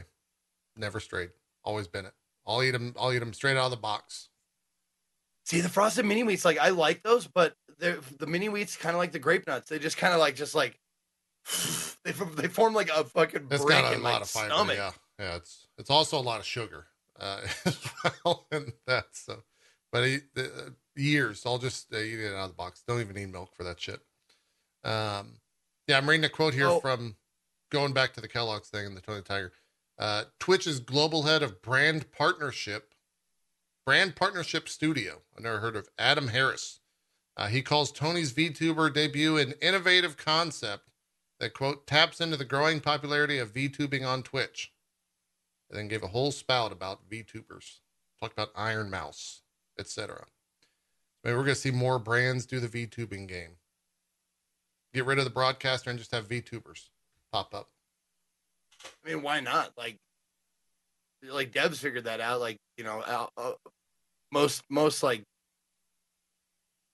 Never strayed. Always been it. I'll eat them. I'll eat them straight out of the box. See the frosted mini wheats, like I like those, but they're the mini wheats kind of like the grape nuts. They just kind of like just like they they form like a fucking It's brick got a in lot my of fiber. stomach. Yeah, yeah. It's it's also a lot of sugar uh, as well, and that's so. But I, the, uh, years, I'll just uh, eat it out of the box. Don't even need milk for that shit. Um, yeah, I'm reading a quote here Oh. from going back to the Kellogg's thing and the Tony Tiger. Uh, Twitch's global head of brand partnership, brand partnership studio. I never heard of Adam Harris. Uh, he calls Tony's VTuber debut an innovative concept that quote taps into the growing popularity of VTubing on Twitch. And then gave a whole spout about VTubers. Talked about Ironmouse, etc. Maybe we're gonna see more brands do the VTubing game. Get rid of the broadcaster and just have VTubers pop up. I mean, why not? Like, like Devs figured that out. Like, you know, uh, most most like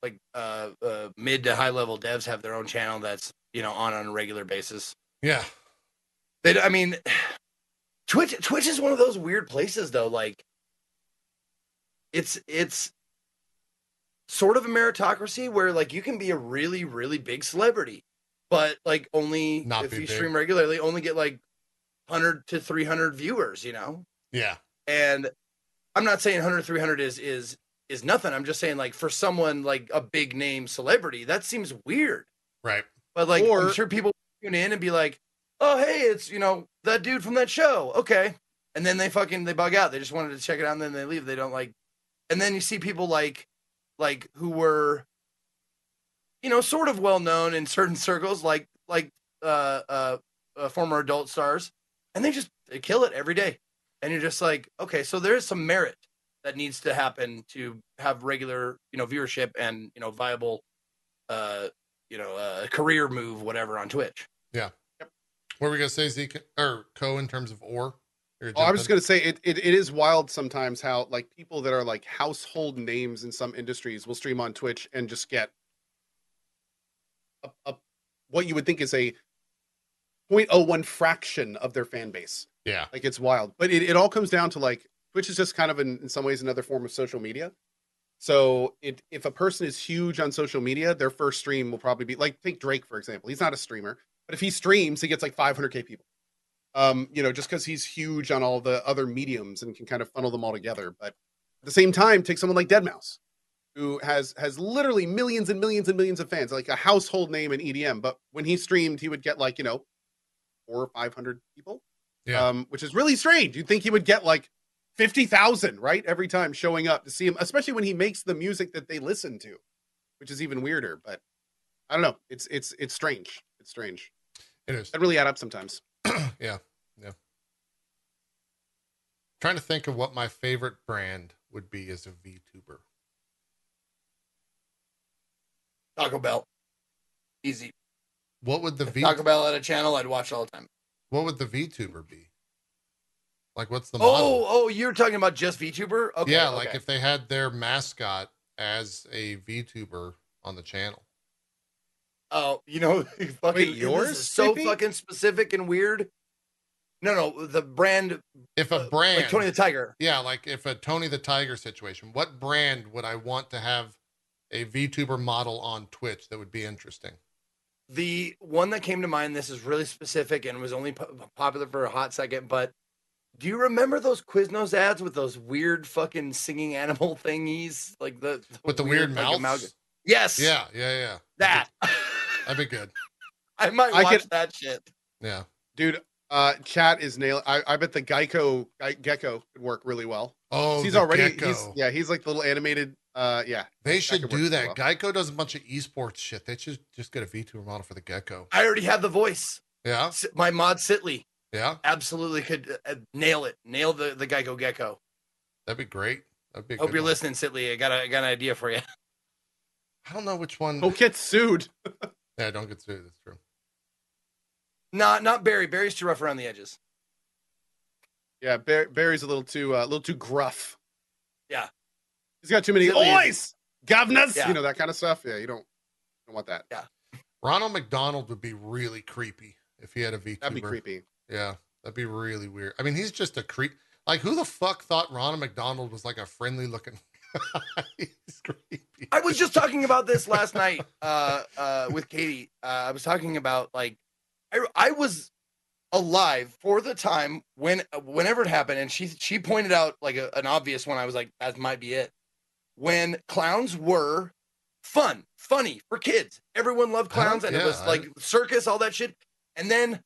like uh, uh mid to high level devs have their own channel that's you know on on a regular basis. Yeah, They, I mean, Twitch Twitch is one of those weird places though. Like, it's it's sort of a meritocracy where like you can be a really really big celebrity, but like only Not if you big. stream regularly, only get like hundred to three hundred viewers. You know, yeah, and I'm not saying 100 300 is is is nothing. I'm just saying like for someone like a big name celebrity, that seems weird. right. But like, I'm sure people tune in and be like, "Oh, hey, it's you know that dude from that show." Okay, and then they fucking they bug out. They just wanted to check it out, and then they leave. They don't like. And then you see people like, like who were, you know, sort of well known in certain circles, like like uh, uh, uh former adult stars, and they just they kill it every day. And you're just like, okay, so there's some merit that needs to happen to have regular, you know, viewership and you know viable uh you know, uh, career move, whatever, on Twitch. Yeah. What were we gonna say, Zeke or Co in terms of or? Oh, I was just gonna say it, it. It is wild sometimes how like people that are like household names in some industries will stream on Twitch and just get a, a what you would think is a 0.01 fraction of their fan base. Yeah. Like it's wild. But it, it all comes down to like Twitch is just kind of in, in some ways another form of social media. So it if a person is huge on social media, their first stream will probably be like take Drake for example. He's not a streamer, but if he streams, he gets like 500k people. Um, you know, just because he's huge on all the other mediums and can kind of funnel them all together. But at the same time, take someone like Deadmau5, who has has literally millions and millions and millions of fans, like a household name in EDM. But when he streamed, he would get like you know four or five hundred people, Yeah. um, which is really strange. You'd think he would get like fifty thousand right every time showing up to see him, especially when he makes the music that they listen to, which is even weirder. But I don't know. It's it's it's strange. It's strange. It is. It really add up sometimes. yeah. Yeah. Trying to think of what my favorite brand would be as a VTuber. Taco Bell. Easy. What would the If V Taco Bell had a channel, I'd watch all the time. What would the VTuber be? Like what's the model? Oh, oh, you're talking about just VTuber? Okay. yeah, okay. like if they had their mascot as a VTuber on the channel. Oh, you know, fucking Wait, yours, is so JP? fucking specific and weird. No, no, the brand, If a uh, brand like Tony the Tiger. Yeah, like if a Tony the Tiger situation, what brand would I want to have a VTuber model on Twitch that would be interesting? The one that came to mind, this is really specific and was only po- popular for a hot second, but do you remember those Quiznos ads with those weird fucking singing animal thingies? Like the, With the weird, like, mouths? amalgam- Yes. Yeah, yeah, yeah. That. That'd be good. I might I watch could- that shit. Yeah. Dude, uh, chat is nail. I, I bet the Geico Ge- Gecko could work really well. Oh, he's already, gecko. he's yeah, he's like the little animated. Uh, yeah, They should do that. well. Geico does a bunch of esports shit. They should just get a VTuber model for the gecko. I already have the voice. Yeah, S- My mod Sitley yeah, absolutely could uh, nail it. Nail the, the Geico Gecko. that'd be great. That'd be. Hope good you're one. listening, Sitley. I got, a, I got an idea for you. I don't know which one. Oh, get sued. Yeah, don't get sued. That's true. Not not Barry. Barry's too rough around the edges. Yeah, Bar- Barry's a little too uh, a little too gruff. Yeah. He's got too many Silly. oys, governors. Yeah. You know that kind of stuff. Yeah, you don't don't want that. Yeah. Ronald McDonald would be really creepy if he had a VTuber. That'd be creepy. Yeah, that'd be really weird. I mean, he's just a creep. Like, who the fuck thought Ronald McDonald was like a friendly looking he's creepy. I was just talking about this last night uh, uh, with Katie. Uh, I was talking about like I, I was alive for the time when whenever it happened, and she she pointed out like a, an obvious one. I was like, that might be it. When clowns were fun, funny for kids, everyone loved don't- clowns, and it yeah, was I- like circus, all that shit. And then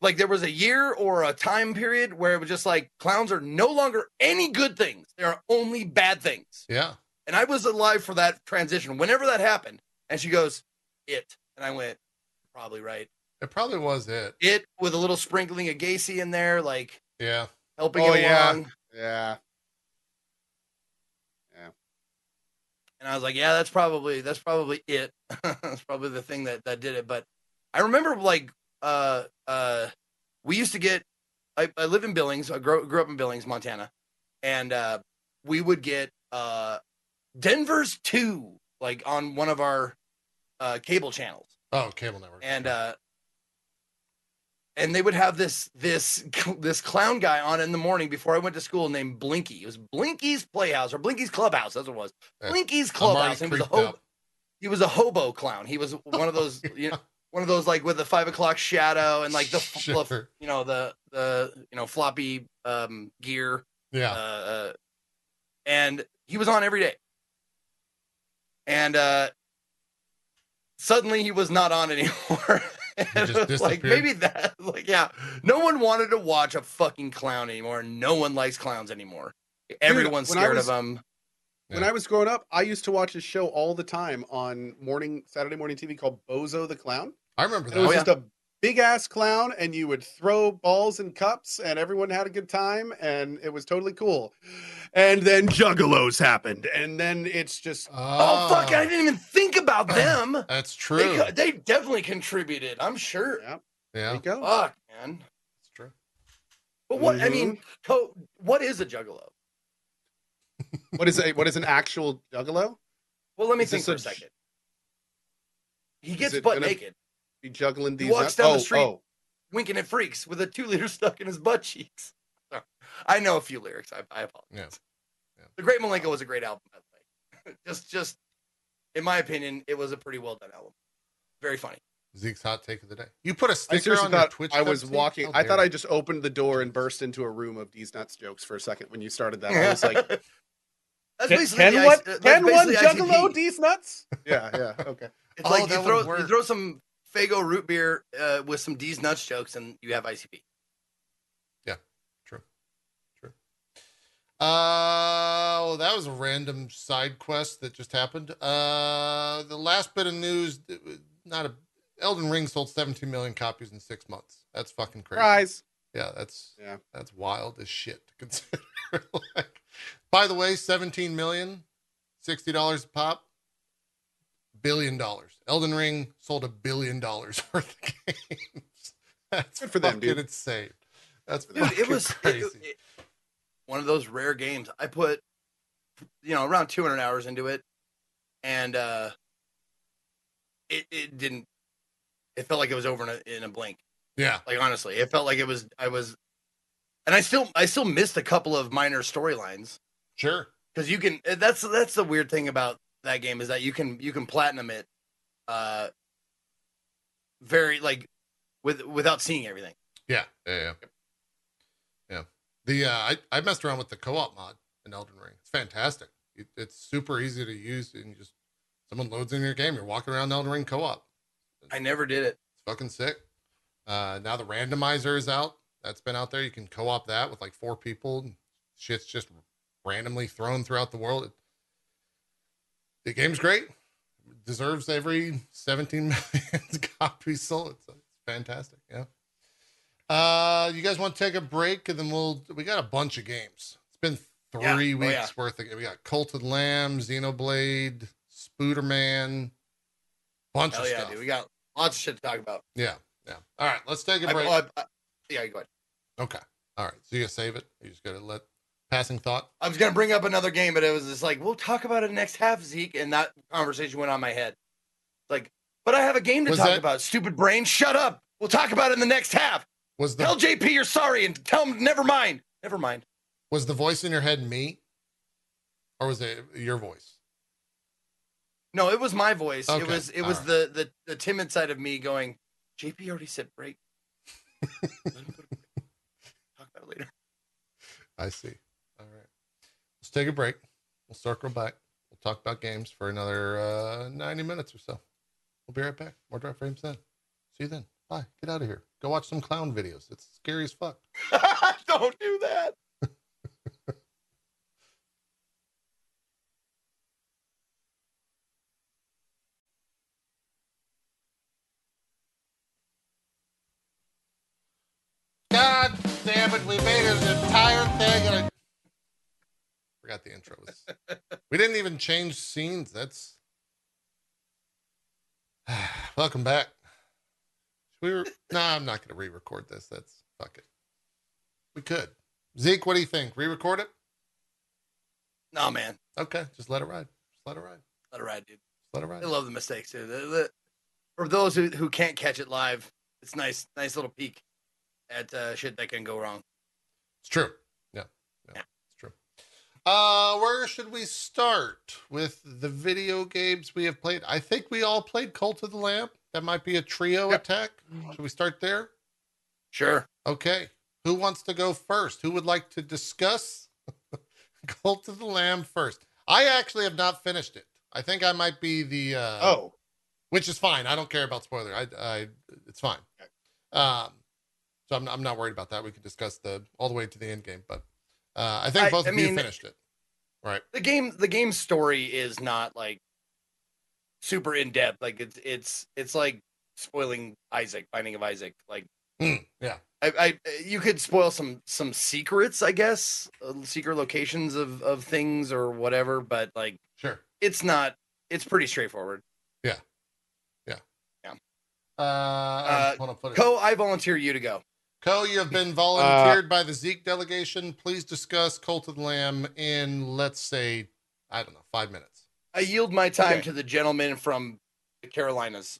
like there was a year or a time period where it was just like clowns are no longer any good things; they are only bad things. Yeah. And I was alive for that transition. Whenever that happened, and she goes, "It," and I went, "Probably right." It probably was it. It with a little sprinkling of Gacy in there, like Yeah. helping Oh, it yeah. along. Yeah, And I was like, "Yeah, that's probably that's probably it. that's probably the thing that that did it." But I remember like uh uh we used to get. I, I live in Billings. I grew, grew up in Billings, Montana, and uh we would get uh Denver's two like on one of our uh cable channels. Oh, cable network. and uh and they would have this this this clown guy on in the morning before I went to school named Blinky. It was Blinky's Playhouse or Blinky's Clubhouse. That's what it was. Blinky's Clubhouse. He was a hobo. out. He was a hobo clown. He was one of those you know one of those like with the five o'clock shadow and like the Sure. you know the the you know floppy um gear Yeah. uh, uh, and he was on every day. And uh, suddenly he was not on anymore. And just it was like maybe that, like yeah, no one wanted to watch a fucking clown anymore. No one likes clowns anymore. Everyone's scared was- of them. when Yeah. I was growing up, I used to watch a show all the time on morning Saturday morning TV called Bozo the Clown. I remember And it was that. Oh, just a big ass clown, and you would throw balls and cups, and everyone had a good time, and it was totally cool. And then Juggalos happened, and then it's just Oh, fuck! I didn't even think about them. That's They, true. co- they definitely contributed. I'm sure. yeah, there yeah, you go. Fuck, man. that's true. But what I Mm-hmm. mean, co- what is a juggalo? What is a what is an actual Juggalo? Well, let me Is think this for a a- second. he gets it butt gonna- naked, Be juggling these. walks nuts- down the oh, street. oh. winking at freaks with a two liter stuck in his butt cheeks. Sorry. I know a few lyrics. I, I apologize. Yeah. Yeah. The Great Milenko was a great album, by the way. just, just in my opinion, it was a pretty well done album. Very funny. Zeke's hot take of the day. You put a I sticker seriously on your thought Twitch. I was Zeke? walking. How I thought. I just opened the door and burst into a room of these nuts jokes for a second when you started that. I was like, that's Can, basically can the one, uh, can one basically juggalo ICP. these nuts? yeah, yeah, okay. It's Oh, like you throw you throw some Faygo root beer uh, with some D's nuts jokes, and you have ICP. Yeah, true, true. Uh, well, that was a random side quest that just happened. Uh, the last bit of news, not a Elden Ring sold 17 million copies in six months. That's fucking crazy. Surprise. Yeah, that's Yeah. that's wild as shit to consider. like, by the way, 17 million, sixty dollars a pop, billion dollars. Elden Ring sold a billion dollars worth of games. That's Good for them, dude. insane. That's Dude, it was it- crazy. it- one of those rare games. I put, you know, around 200 hours into it, and uh, it it didn't. It felt like it was over in a, in a blink. yeah, Like honestly, it felt like it was. I was, and I still I still missed a couple of minor storylines sure. because you can. That's that's the weird thing about that game is that you can you can platinum it, uh, very like with without seeing everything. Yeah, yeah, yeah. Yeah. The uh, I I messed around with the co-op mod in Elden Ring. It's fantastic. It, it's super easy to use, and just someone loads in your game. You're walking around Elden Ring co-op. I never did it. It's fucking sick. Uh, now the randomizer is out. That's been out there. You can co-op that with like four people. and Shit's just randomly thrown throughout the world. The game's great. Deserves every 17 million copies sold. It's, it's fantastic. Yeah. Uh, you guys want to take a break and then we'll. We got a bunch of games. It's been Yeah. three Oh, weeks yeah. worth of. We got Cult of Lamb, Xenoblade, Spooderman, bunch Hell of yeah, stuff. dude. We got lots of shit to talk about. Yeah, yeah. All right, let's take a break. oh, I- I- yeah, go ahead. okay. All right. So you gonna save it? You just gotta let passing thought. I was gonna bring up another game, but it was just like, we'll talk about it next half, Zeke, and that conversation went on my head. Like, but I have a game to Was talk that- about. Stupid brain, shut up. We'll talk about it in the next half. Was the Tell JP you're sorry and tell him never mind. Never mind. was the voice in your head me, or was it your voice? No, it was my voice. Okay, It was it was all the, the the timid side of me going, JP already said break. Let him go to break. Talk about it later. I see. All right. Let's take a break. We'll circle back. We'll talk about games for another uh, ninety minutes or so. We'll be right back. More drop frames then. See you then. Bye. Get out of here. Go watch some clown videos. It's scary as fuck. Don't do that. God damn it, we made an entire thing and I forgot the intros. we didn't even change scenes. That's welcome back. We were no, I'm not gonna re-record this. That's fuck it. We could. Zeke, what do you think? Re-record it? No, man. Okay, just let it ride. Just let it ride. Let it ride, dude. Just let it ride. I love the mistakes, dude. The- the- for those who, who can't catch it live, it's nice, nice little peek at uh, shit that can go wrong. It's true. Yeah. Yeah. Yeah. Uh where should we start with the video games we have played? I think we all played Cult of the Lamb. That might be a trio Yep. attack. Should we start there? Sure. Okay. Who wants to go first? Who would like to discuss Cult of the Lamb first? I actually have not finished it. I think I might be the uh Oh, which is fine. I don't care about spoiler. I, I it's fine. Um, so I'm, I'm not worried about that. We can discuss the all the way to the end game, but uh, I think I- both I of you mean- finished it, right? The game, the game story is not like super in depth. Like it's it's it's like spoiling Isaac, Binding of Isaac. Like Mm, yeah, I, I you could spoil some some secrets, I guess, uh, secret locations of of things or whatever. But like sure. it's not. It's pretty straightforward. Yeah. Yeah. Yeah. Uh, put it. Co, I volunteer you to go. Co, you have been volunteered by the Zeke delegation. Please discuss Cult of the Lamb in let's say I don't know five minutes. I yield my time Okay. to the gentleman from the Carolinas.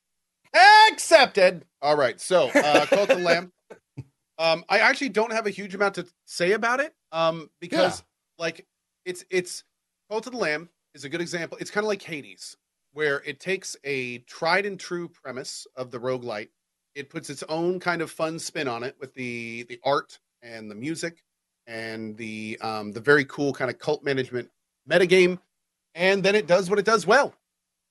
Accepted. All right. So, uh, Cult of the Lamb. Um, I actually don't have a huge amount to say about it. Um, because like it's it's Cult of the Lamb is a good example. It's kind of like Hades, where it takes a tried and true premise of the roguelite. It puts its own kind of fun spin on it with the the art and the music and the um the very cool kind of cult management metagame. And then it does what it does well.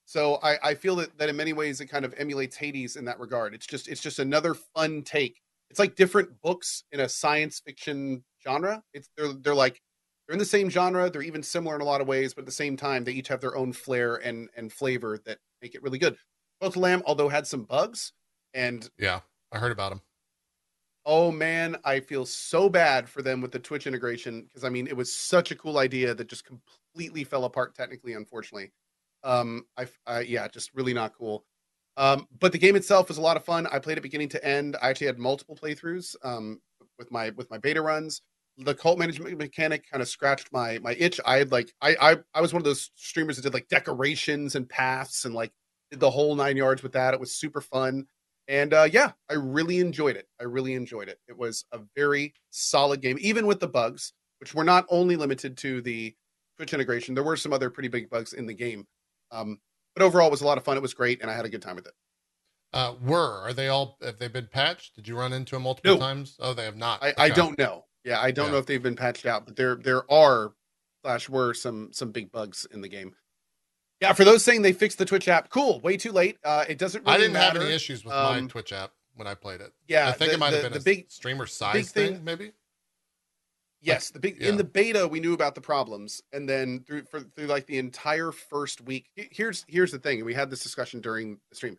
So I, I feel that, that in many ways it kind of emulates Hades in that regard. It's just it's just another fun take. It's like different books in a science fiction genre. It's they're they're like they're in the same genre. They're even similar in a lot of ways, but at the same time, they each have their own flair and and flavor that make it really good. Both Lamb, although had some bugs, and Yeah, I heard about them. oh man, I feel so bad for them with the Twitch integration because I mean it was such a cool idea that just completely fell apart technically, unfortunately. Um, I, I yeah, just really not cool. Um, but the game itself was a lot of fun. I played it beginning to end. I actually had multiple playthroughs um, with my with my beta runs. The cult management mechanic kind of scratched my my itch. I had like I I I was one of those streamers that did like decorations and paths and like did the whole nine yards with that. It was super fun. And uh, yeah, I really enjoyed it. I really enjoyed it. It was a very solid game, even with the bugs, which were not only limited to the Twitch integration. There were some other pretty big bugs in the game. Um, but overall, it was a lot of fun. It was great, and I had a good time with it. Uh, were are they all? Have they been patched? Did you run into them multiple No. times? Oh, they have not. I, I don't know. Yeah, I don't Yeah. know if they've been patched out, but there there are slash were some some big bugs in the game. Yeah, for those saying they fixed the Twitch app, cool. Way too late. Uh, it doesn't. Really I didn't matter. have any issues with my Um, Twitch app when I played it. Yeah, I think the- it might the- have been the a big streamer size thing- thing, maybe. Yes, the big yeah. in the beta we knew about the problems, and then through for through like the entire first week. Here's here's the thing, and we had this discussion during the stream.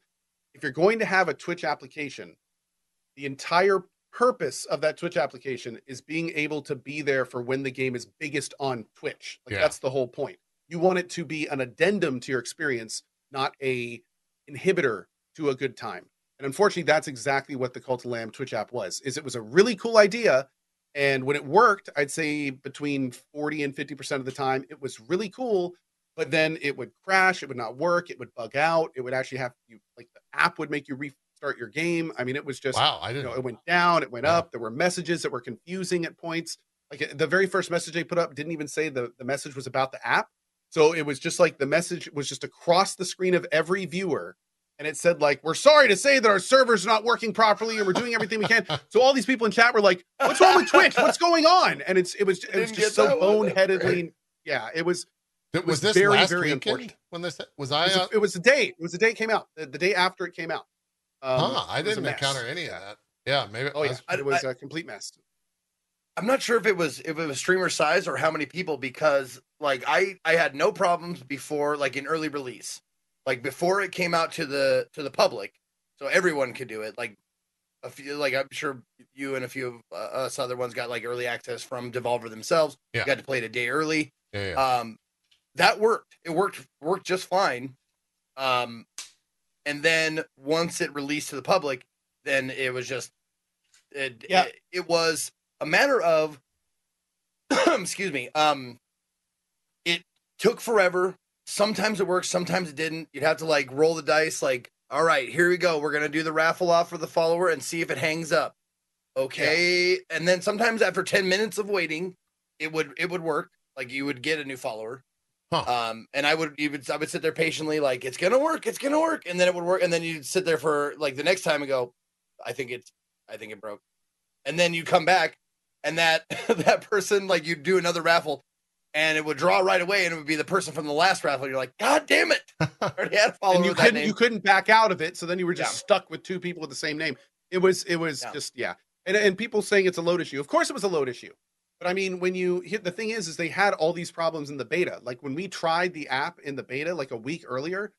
If you're going to have a Twitch application, the entire purpose of that Twitch application is being able to be there for when the game is biggest on Twitch. Like Yeah. that's the whole point. You want it to be an addendum to your experience, not a inhibitor to a good time. And unfortunately, that's exactly what the Cult of Lamb Twitch app was. Is it was a really cool idea, and when it worked, I'd say between 40 and 50% of the time, it was really cool. But then it would crash, it would not work, it would bug out, it would actually have you like the app would make you restart your game. I mean, it was just Wow, I didn't. know, it went down, it went Yeah. up. There were messages that were confusing at points. Like the very first message they put up didn't even say the, the message was about the app. So it was just like the message was just across the screen of every viewer. And it said, like, we're sorry to say that our server's are not working properly and we're doing everything we can. So all these people in chat were like, What's wrong with Twitch? What's going on? And it's it was it was just so that one. boneheadedly yeah, it was it was, was this very, last very weekend unfortunate. when this was it I? was, Uh, it was the day. It was the day it came out. The, the day after it came out. Um, huh, I it was a didn't encounter any of that. Yeah, maybe. Oh yeah, that's- I- it was a complete mess. I'm not sure if it was if it was streamer size or how many people because like I I had no problems before like in early release. Like before it came out to the to the public. So everyone could do it. Like a few like I'm sure you and a few of uh, us other ones got like early access from Devolver themselves. Yeah. Got to play it a day early. yeah, yeah. Um that worked. It worked worked just fine. Um and then once it released to the public, then it was just it Yeah. it, it was a matter of excuse me um it took forever. Sometimes it worked sometimes it didn't. You'd have to like roll the dice like all right here we go. We're gonna do the raffle off for the follower and see if it hangs up. Okay? And then sometimes after 10 minutes of waiting it would it would work. Like you would get a new follower. Huh. um and i would even i would sit there patiently like it's gonna work it's gonna work. And then it would work and then you'd sit there for like the next time and go i think it's i think it broke. And then you come back and that that person like you do another raffle and it would draw right away and it would be the person from the last raffle. You're like god damn it. I already had a follower and you couldn't you couldn't back out of it so then you were just Yeah. stuck with two people with the same name. It was it was Yeah. just yeah. And and people saying it's a load issue. Of course it was a load issue. But i mean when you hit the thing is is they had all these problems in the beta. Like when we tried the app in the beta like a week earlier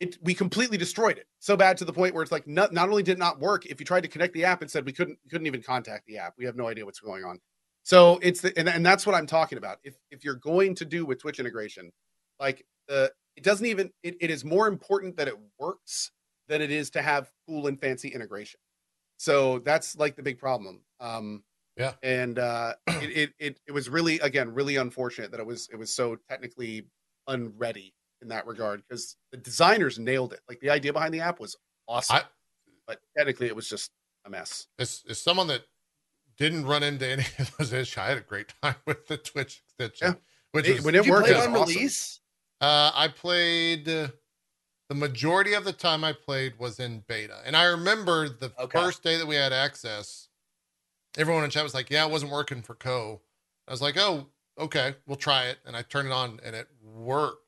it we completely destroyed it. So bad to the point where it's like not, not only did it not work if you tried to connect the app it said we couldn't we couldn't even contact the app. We have no idea what's going on. So it's the, and, and that's what i'm talking about. If if you're going to do with twitch integration like the it doesn't even it, it is more important that it works than it is to have cool and fancy integration. So that's like the big problem. Um Yeah. and uh it, it it it was really again really unfortunate that it was it was so technically unready in that regard because the designers nailed it like the idea behind the app was awesome. I- but technically, it was just a mess. As, as someone that didn't run into any of those issues, I had a great time with the Twitch extension. Yeah. Which It- was, when it worked, play it it was on awesome. release? uh, I played uh, the majority of the time I played was in beta. And I remember the Okay. first day that we had access, everyone in chat was like, Yeah, it wasn't working for Co. I was like, Oh, okay, we'll try it. And I turned it on and it worked.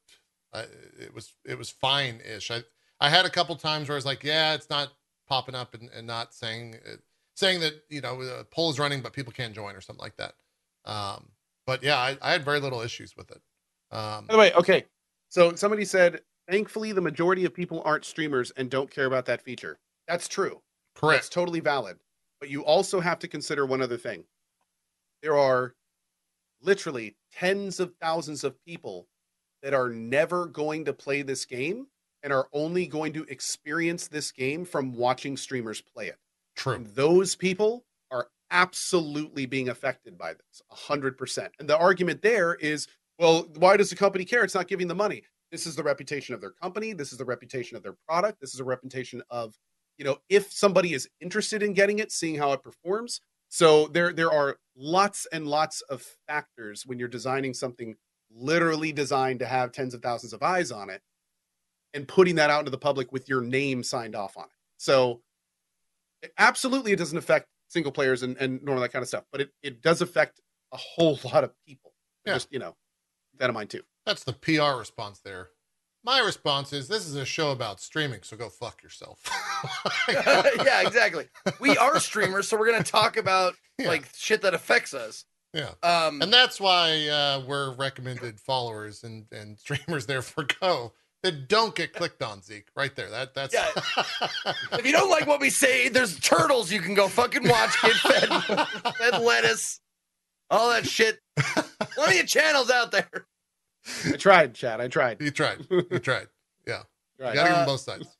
I, it was it was fine ish. I I had a couple times where I was like, yeah, it's not popping up and, and not saying it, saying that you know the poll is running, but people can't join or something like that. Um, but yeah, I, I had very little issues with it. Um, By the way, okay. So somebody said, thankfully, the majority of people aren't streamers and don't care about that feature. That's true. That's correct. totally valid. But you also have to consider one other thing. There are literally tens of thousands of people that are never going to play this game and are only going to experience this game from watching streamers play it. True. And those people are absolutely being affected by this 100%. And the argument there is, well, why does the company care? It's not giving the money. This is the reputation of their company. This is the reputation of their product. This is a reputation of, you know, if somebody is interested in getting it, seeing how it performs. So there there are lots and lots of factors when you're designing something literally designed to have tens of thousands of eyes on it and putting that out into the public with your name signed off on it. So absolutely it doesn't affect single players and, and nor that kind of stuff, but it, it does affect a whole lot of people. Yeah. Just, you know, that in mind too. That's the PR response there. My response is this is a show about streaming, so go fuck yourself. yeah, exactly. We are streamers, so we're gonna talk about Yeah. like shit that affects us. Yeah. Um, And that's why uh, we're recommended followers and, and streamers there for Go that don't get clicked on, Zeke. Right there. That that's Yeah. if you don't like what we say, there's turtles you can go fucking watch. Get fed, fed lettuce, all that shit. Plenty of channels out there. I tried, Chad. I tried. you tried. You tried. Yeah. You gotta give Uh, them both sides.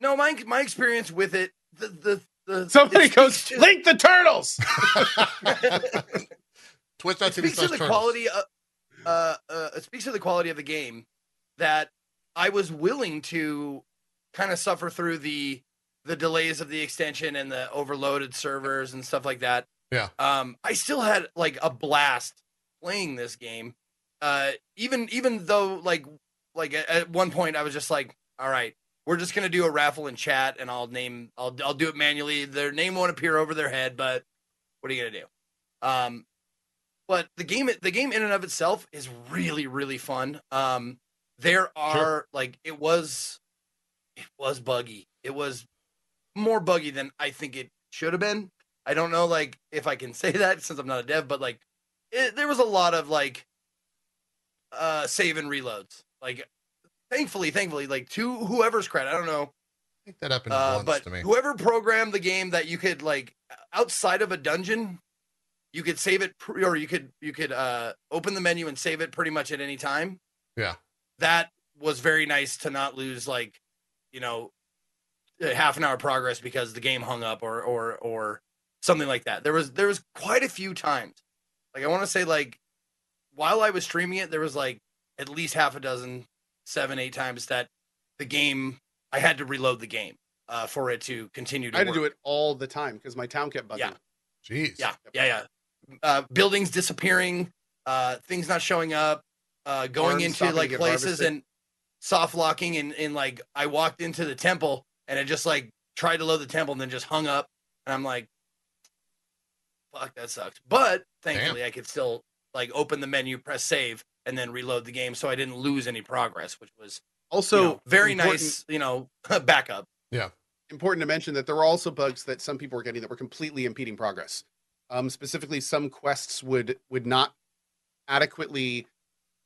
No, my my experience with it, the the, the Somebody it goes, speaks to- link the turtles. Twitch.tv it speaks to the turtles. quality of uh, uh it speaks to the quality of the game that I was willing to kind of suffer through the the delays of the extension and the overloaded servers and stuff like that. Yeah. Um I still had like a blast playing this game. Uh even even though like like at, at one point I was just like, all right, we're just gonna do a raffle in chat and I'll name I'll I'll do it manually. Their name won't appear over their head, but what are you gonna do? Um but the game the game in and of itself is really really fun. Um there are like it was it was buggy. It was more buggy than i think it should have been. I don't know like if i can say that since i'm not a dev but like it, there was a lot of like uh save and reloads. Like thankfully thankfully like to whoever's credit i don't know I think that happened uh, but to me. whoever programmed the game that you could like outside of a dungeon, you could save it, pre- or you could you could uh, open the menu and save it pretty much at any time. Yeah. that was very nice to not lose like, you know, half an hour progress because the game hung up or or or something like that. There was there was quite a few times, like I want to say like, while I was streaming it, there was like at least half a dozen, seven eight times that the game I had to reload the game uh, for it to continue to. I had to do it all the time because my town kept bugging. Yeah. Jeez. Yeah, yeah, yeah. Uh, buildings disappearing, uh, things not showing up, uh, going Farms into like places harvested. and soft locking and, and like I walked into the temple and it just like tried to load the temple and then just hung up and I'm like, fuck, that sucks. But thankfully I could still like open the menu, press save, and then reload the game so I didn't lose any progress, which was Also, you know, very nice, you know, backup. Yeah. Important to mention that there were also bugs that some people were getting that were completely impeding progress. Um, specifically, some quests would would not adequately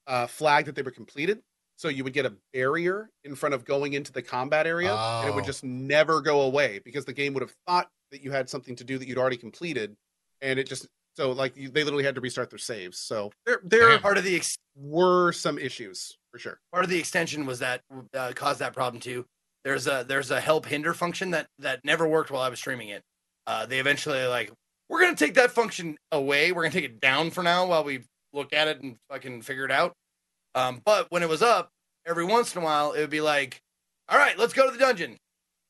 uh, flag that they were completed, so you would get a barrier in front of going into the combat area, and it would Oh. just never go away because the game would have thought that you had something to do that you'd already completed, and it just so like you, they literally had to restart their saves. So there there Damn. Part of the ex- were some issues for sure. part of the extension was that uh, caused that problem too. There's a there's a help hinder function that that never worked while I was streaming it. Uh, they eventually like we're gonna take that function away. We're gonna take it down for now while we look at it and fucking figure it out. Um, but when it was up, every once in a while it would be like, all right, let's go to the dungeon.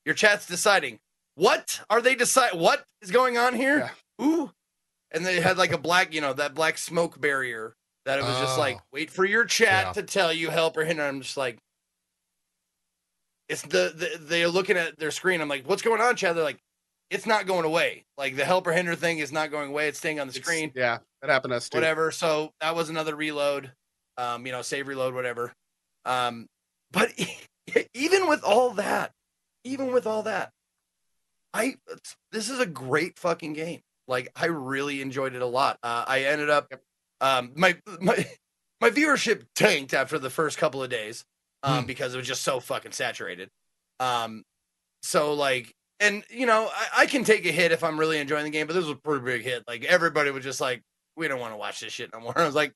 your chat's deciding what are they decide what is going on here? Yeah. Who? And they had like a black, you know, that black smoke barrier that it was just like, Oh. wait for your chat Yeah. to tell you help or hinder. I'm just like, it's the, the they're looking at their screen. I'm like, what's going on, chat? They're like, it's not going away. Like the help or hinder thing is not going away. It's staying on the It's- screen Yeah, that happened to us too. whatever. So that was another reload. Um, you know, save reload, whatever. Um, but even with all that, even with all that, I this is a great fucking game. Like I really enjoyed it a lot. Uh, I ended up um my my my viewership tanked after the first couple of days um Hmm. because it was just so fucking saturated. Um so like and you know, I, I can take a hit if I'm really enjoying the game, but this was a pretty big hit. Like everybody was just like, we don't want to watch this shit no more. I was like,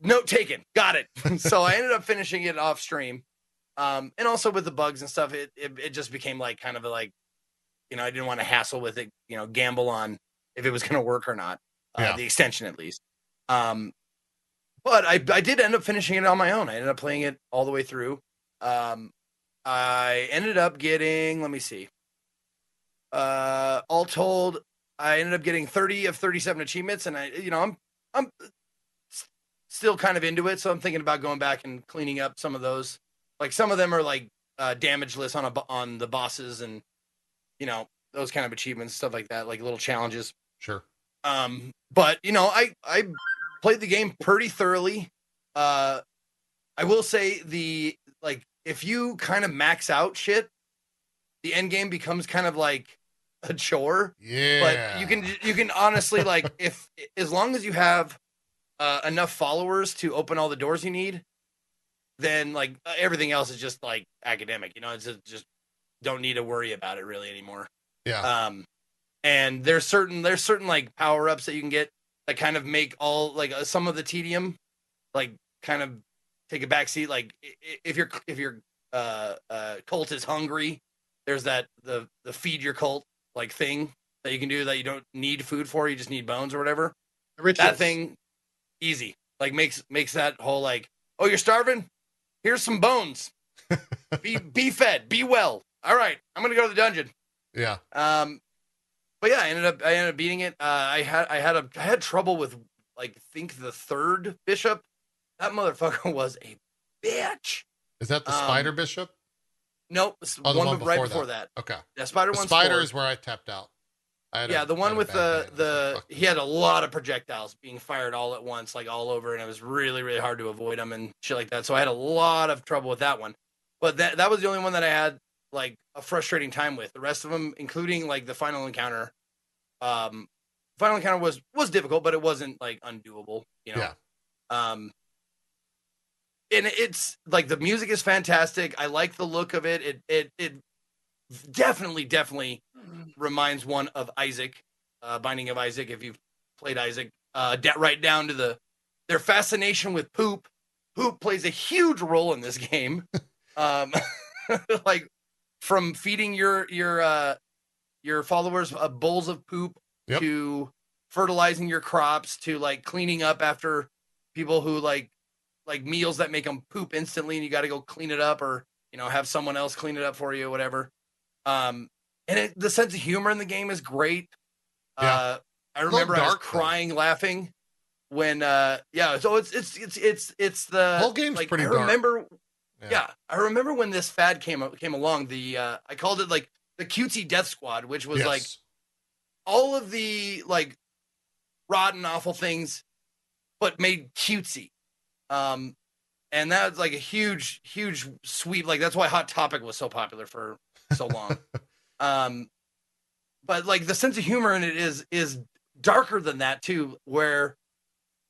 note taken, got it. so I ended up finishing it off stream. Um, and also with the bugs and stuff, it, it it just became like kind of a like, you know, I didn't want to hassle with it, you know, gamble on if it was going to work or not. Uh, Yeah. The extension at least. Um, but I I did end up finishing it on my own. I ended up playing it all the way through. Um, I ended up getting, let me see. Uh, all told, I ended up getting 30 of 37 achievements, and I, you know, I'm I'm still kind of into it, so I'm thinking about going back and cleaning up some of those. Like some of them are like uh, damage lists on a on the bosses, and you know those kind of achievements, stuff like that, like little challenges. Sure. Um, but you know, I I played the game pretty thoroughly. Uh, I will say the like if you kind of max out shit, the end game becomes kind of like a chore. Yeah. But you can you can honestly like if as long as you have uh, enough followers to open all the doors you need, then like everything else is just like academic. You know, it's just, just don't need to worry about it really anymore. Yeah. Um, and there's certain there's certain like power ups that you can get that kind of make all like uh, some of the tedium like kind of take a back seat. Like i- i- if your if your uh, uh, cult is hungry, there's that the the feed your cult like thing that you can do that you don't need food for. You just need bones or whatever. The. That thing easy like makes makes that whole like oh you're starving here's some bones be be fed be well all right i'm gonna go to the dungeon yeah. um, but yeah, I ended up I ended up beating it. Uh, I had I had a I had trouble with like think the third bishop. That motherfucker was a bitch. Is that the Um, spider bishop? Nope, it's Oh, one, one right before before that. Okay. Yeah, spider one. spider four. is where I tapped out. I had Yeah, a- the one with the day. I was like, the he had a lot of projectiles being fired all at once, like all over, and it was really really hard to avoid them and shit like that. So I had a lot of trouble with that one. But that that was the only one that I had like a frustrating time with. The rest of them, including like the final encounter, um, final encounter was was difficult, but it wasn't like undoable. You know. Yeah. Um. And it's like the music is fantastic. I like the look of it. It it it definitely definitely reminds one of Isaac, uh, Binding of Isaac. If you've played Isaac, uh, right down to the their fascination with poop. Poop plays a huge role in this game. um, like from feeding your your uh, your followers uh, bowls of poop Yep. to fertilizing your crops to like cleaning up after people who like like meals that make them poop instantly and you got to go clean it up or you know have someone else clean it up for you or whatever um and it, the sense of humor in the game is great Yeah. uh i remember i was dark, though. crying laughing when uh yeah so it's it's it's it's it's the Whole game's like pretty i dark. remember Yeah. yeah. I remember when this fad came came along. The uh, I called it like the cutesy death squad, which was like all of the like rotten, awful things, but made cutesy. Um, and that was like a huge, huge sweep. Like that's why Hot Topic was so popular for so long. um, but like the sense of humor in it is is darker than that too, where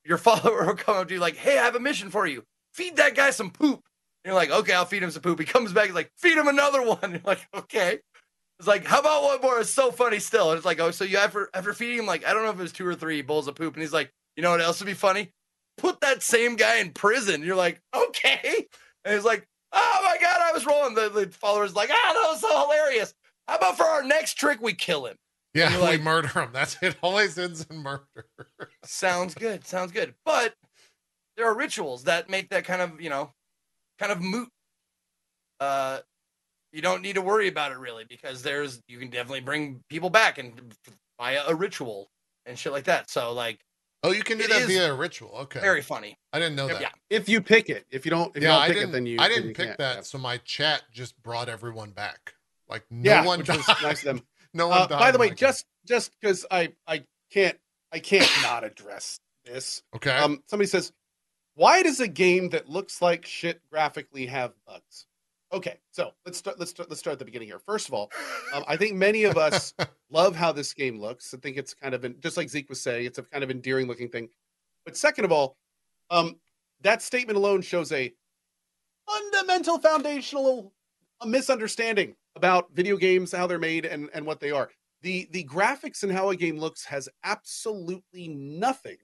your follower will come up to you like, "Hey, I have a mission for you. Feed that guy some poop." You're like, "Okay, I'll feed him some poop." He comes back, he's like, "Feed him another one." You're like, "Okay." It's like, how about one more? It's so funny still. And it's like, oh, so you after after feeding him like I don't know if it was two or three bowls of poop, and he's like, you know what else would be funny? Put that same guy in prison. You're like, okay. And he's like, oh my god, I was rolling. The, the followers like, ah, that was so hilarious. How about for our next trick we kill him? Yeah, we like- murder him. That's it. Always ends in murder. Sounds good. Sounds good. But there are rituals that make that kind of, you know, kind of moot. Uh you don't need to worry about it really because there's you can definitely bring people back and via a ritual and shit like that. So like Oh, you can do that via a ritual. Okay. very funny. I didn't know that. Yeah. If you pick it, if you don't, if yeah, you don't I pick didn't. it, then you. I didn't you pick can't. that, so my chat just brought everyone back. Like no Yeah, one which died. nice them. no one Uh, died. by the way, my game. just just because I I can't I can't not address this. okay. Um, somebody says, "Why does a game that looks like shit graphically have bugs?" Okay, so let's start. Let's start. Let's start at the beginning here. First of all, um, I think many of us love how this game looks. I think it's kind of an, just like Zeke was saying, it's a kind of endearing looking thing. But second of all, um, that statement alone shows a fundamental, foundational misunderstanding about video games, how they're made, and and what they are. the The graphics and how a game looks has absolutely nothing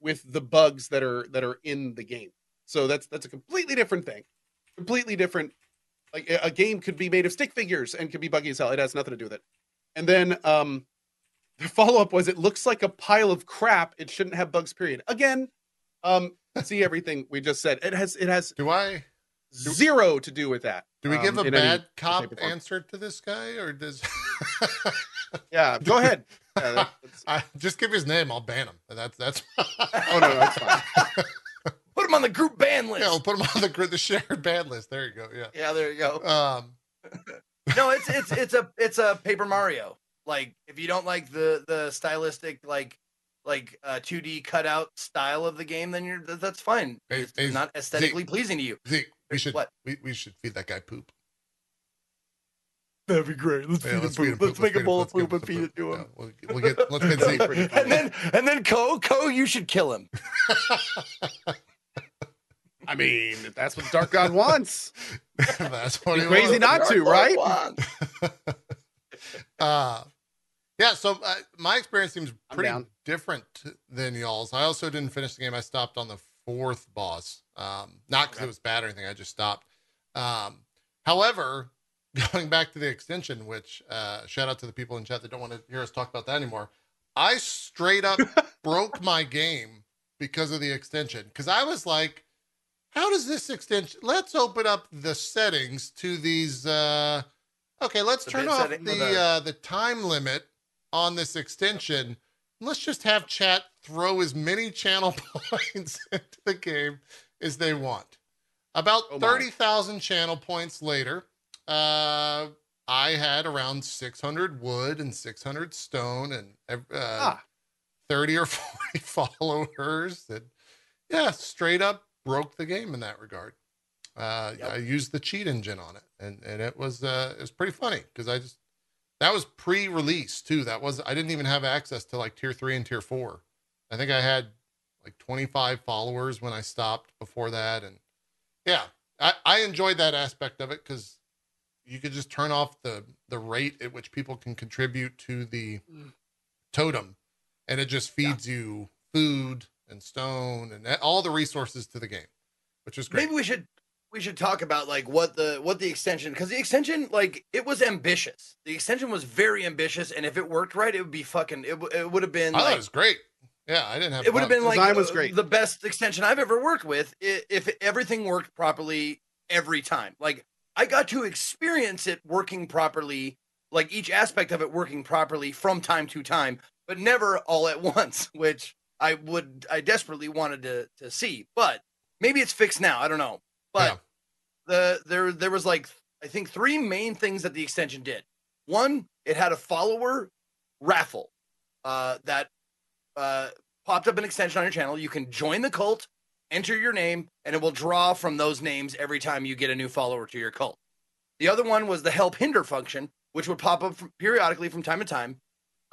with the bugs that are that are in the game. So that's that's a completely different thing. Completely different. Like a game could be made of stick figures and could be buggy as hell. It has nothing to do with it. And then um the follow up was it looks like a pile of crap. It shouldn't have bugs. Period. Again, um, see everything we just said. It has it has do I? zero to do with that. Do we um, give a in any bad cop answer to this guy, or does? Yeah, go ahead. Yeah, that- I just give his name. I'll ban him. That's that's. oh no, that's fine. Put him on the group ban list. Yeah, we'll put him on the gr- the shared ban list. There you go. Yeah. yeah, there you go. Um. no, it's it's it's a it's a Paper Mario. Like if you don't like the the stylistic like like uh 2D cutout style of the game, then you're that's fine. Hey, It's hey, not aesthetically pleasing to you. Zeke, we should What? we, we should feed that guy poop. That'd be great. Let's Yeah, feed him let's feed him poop. poop. Let's make a feed him- bowl of poop and feed it to Yeah, him. we'll, we'll get let's get Zeke. Pretty funny. and then and then Co Co, you should kill him. I mean, if that's what the Dark God wants. That's what he crazy wants. not to, right? uh yeah so uh, my experience seems pretty different than y'all's i also didn't finish the game i stopped on the fourth boss um not because Okay. it was bad or anything i just stopped um however going back to the extension which uh shout out to the people in chat that don't want to hear us talk about that anymore. I straight up broke my game because of the extension because i was like how does this extension let's open up the settings to these uh okay let's The turn off the the- uh the time limit on this extension. Let's just have chat throw as many channel points into the game as they want. About Oh 30,000 channel points later uh I had around 600 wood and 600 stone and uh, Ah, 30 or 40 followers That, yeah straight up broke the game in that regard. Uh Yep. i used the cheat engine on it and and it was uh it was pretty funny because i just that was pre-release too. That was i didn't even have access to like tier three and tier four. I think i had like 25 followers when i stopped before that and yeah i i enjoyed that aspect of it because you could just turn off the the rate at which people can contribute to the Mm. totem and it just feeds you food and stone and all the resources to the game which is great Maybe we should we should talk about like what the what the extension because the extension like it was ambitious. The extension was very ambitious, and if it worked right, it would be fucking. It, it would have been i thought like it was great yeah i didn't have it would have been like Design was great. the best extension I've ever worked with if everything worked properly every time. Like I got to experience it working properly, like each aspect of it working properly from time to time, but never all at once, which I would I desperately wanted to to see. But maybe it's fixed now. I don't know. But Yeah. the there there was like I think three main things that the extension did. One, it had a follower raffle uh, that uh, popped up an extension on your channel. You can join the cult, enter your name, and it will draw from those names every time you get a new follower to your cult. The other one was the help hinder function, which would pop up from, periodically from time to time,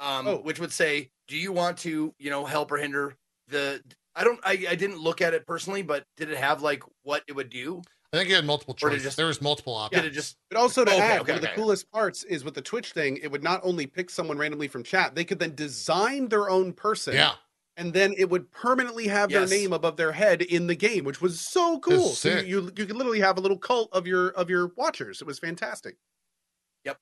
um, Oh. which would say, "Do you want to, you know, help or hinder the?" I don't. I, I didn't look at it personally, but did it have like what it would do? i think you had multiple Or did it choices just- there was multiple options Did it just but also to Okay, add, okay, one of the coolest parts is with the Twitch thing, it would not only pick someone randomly from chat, they could then design their own person. yeah And then it would permanently have Yes. their name above their head in the game, which was so cool. So you, you you could literally have a little cult of your of your watchers. It was fantastic. Yep.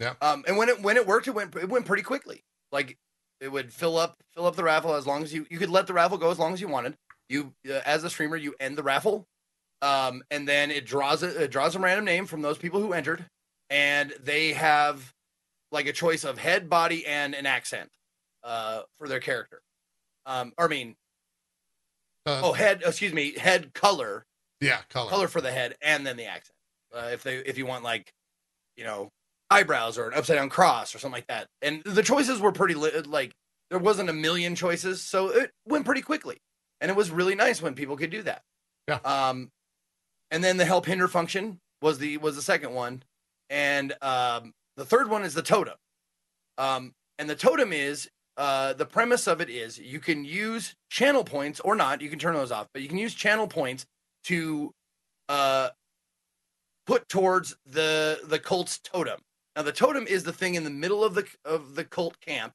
Yeah. Um, and when it when it worked, it went it went pretty quickly. Like it would fill up fill up the raffle as long as you you could let the raffle go as long as you wanted. You uh, as a streamer, you end the raffle, Um, and then it draws a, it draws a random name from those people who entered, and they have like a choice of head, body, and an accent uh, for their character. Um, or I mean, Uh, oh, head. Excuse me, head color, yeah, color. color for the head, and then the accent. Uh, if they if you want like, you know, eyebrows or an upside down cross or something like that. And the choices were pretty li- like there wasn't a million choices, so it went pretty quickly, and it was really nice when people could do that. Yeah. Um, and then the help hinder function was the was the second one, and um, the third one is the totem. Um, and the totem is uh, the premise of it is you can use channel points or not. You can turn those off, but you can use channel points to uh, put towards the the cult's totem. Now, the totem is the thing in the middle of the of the cult camp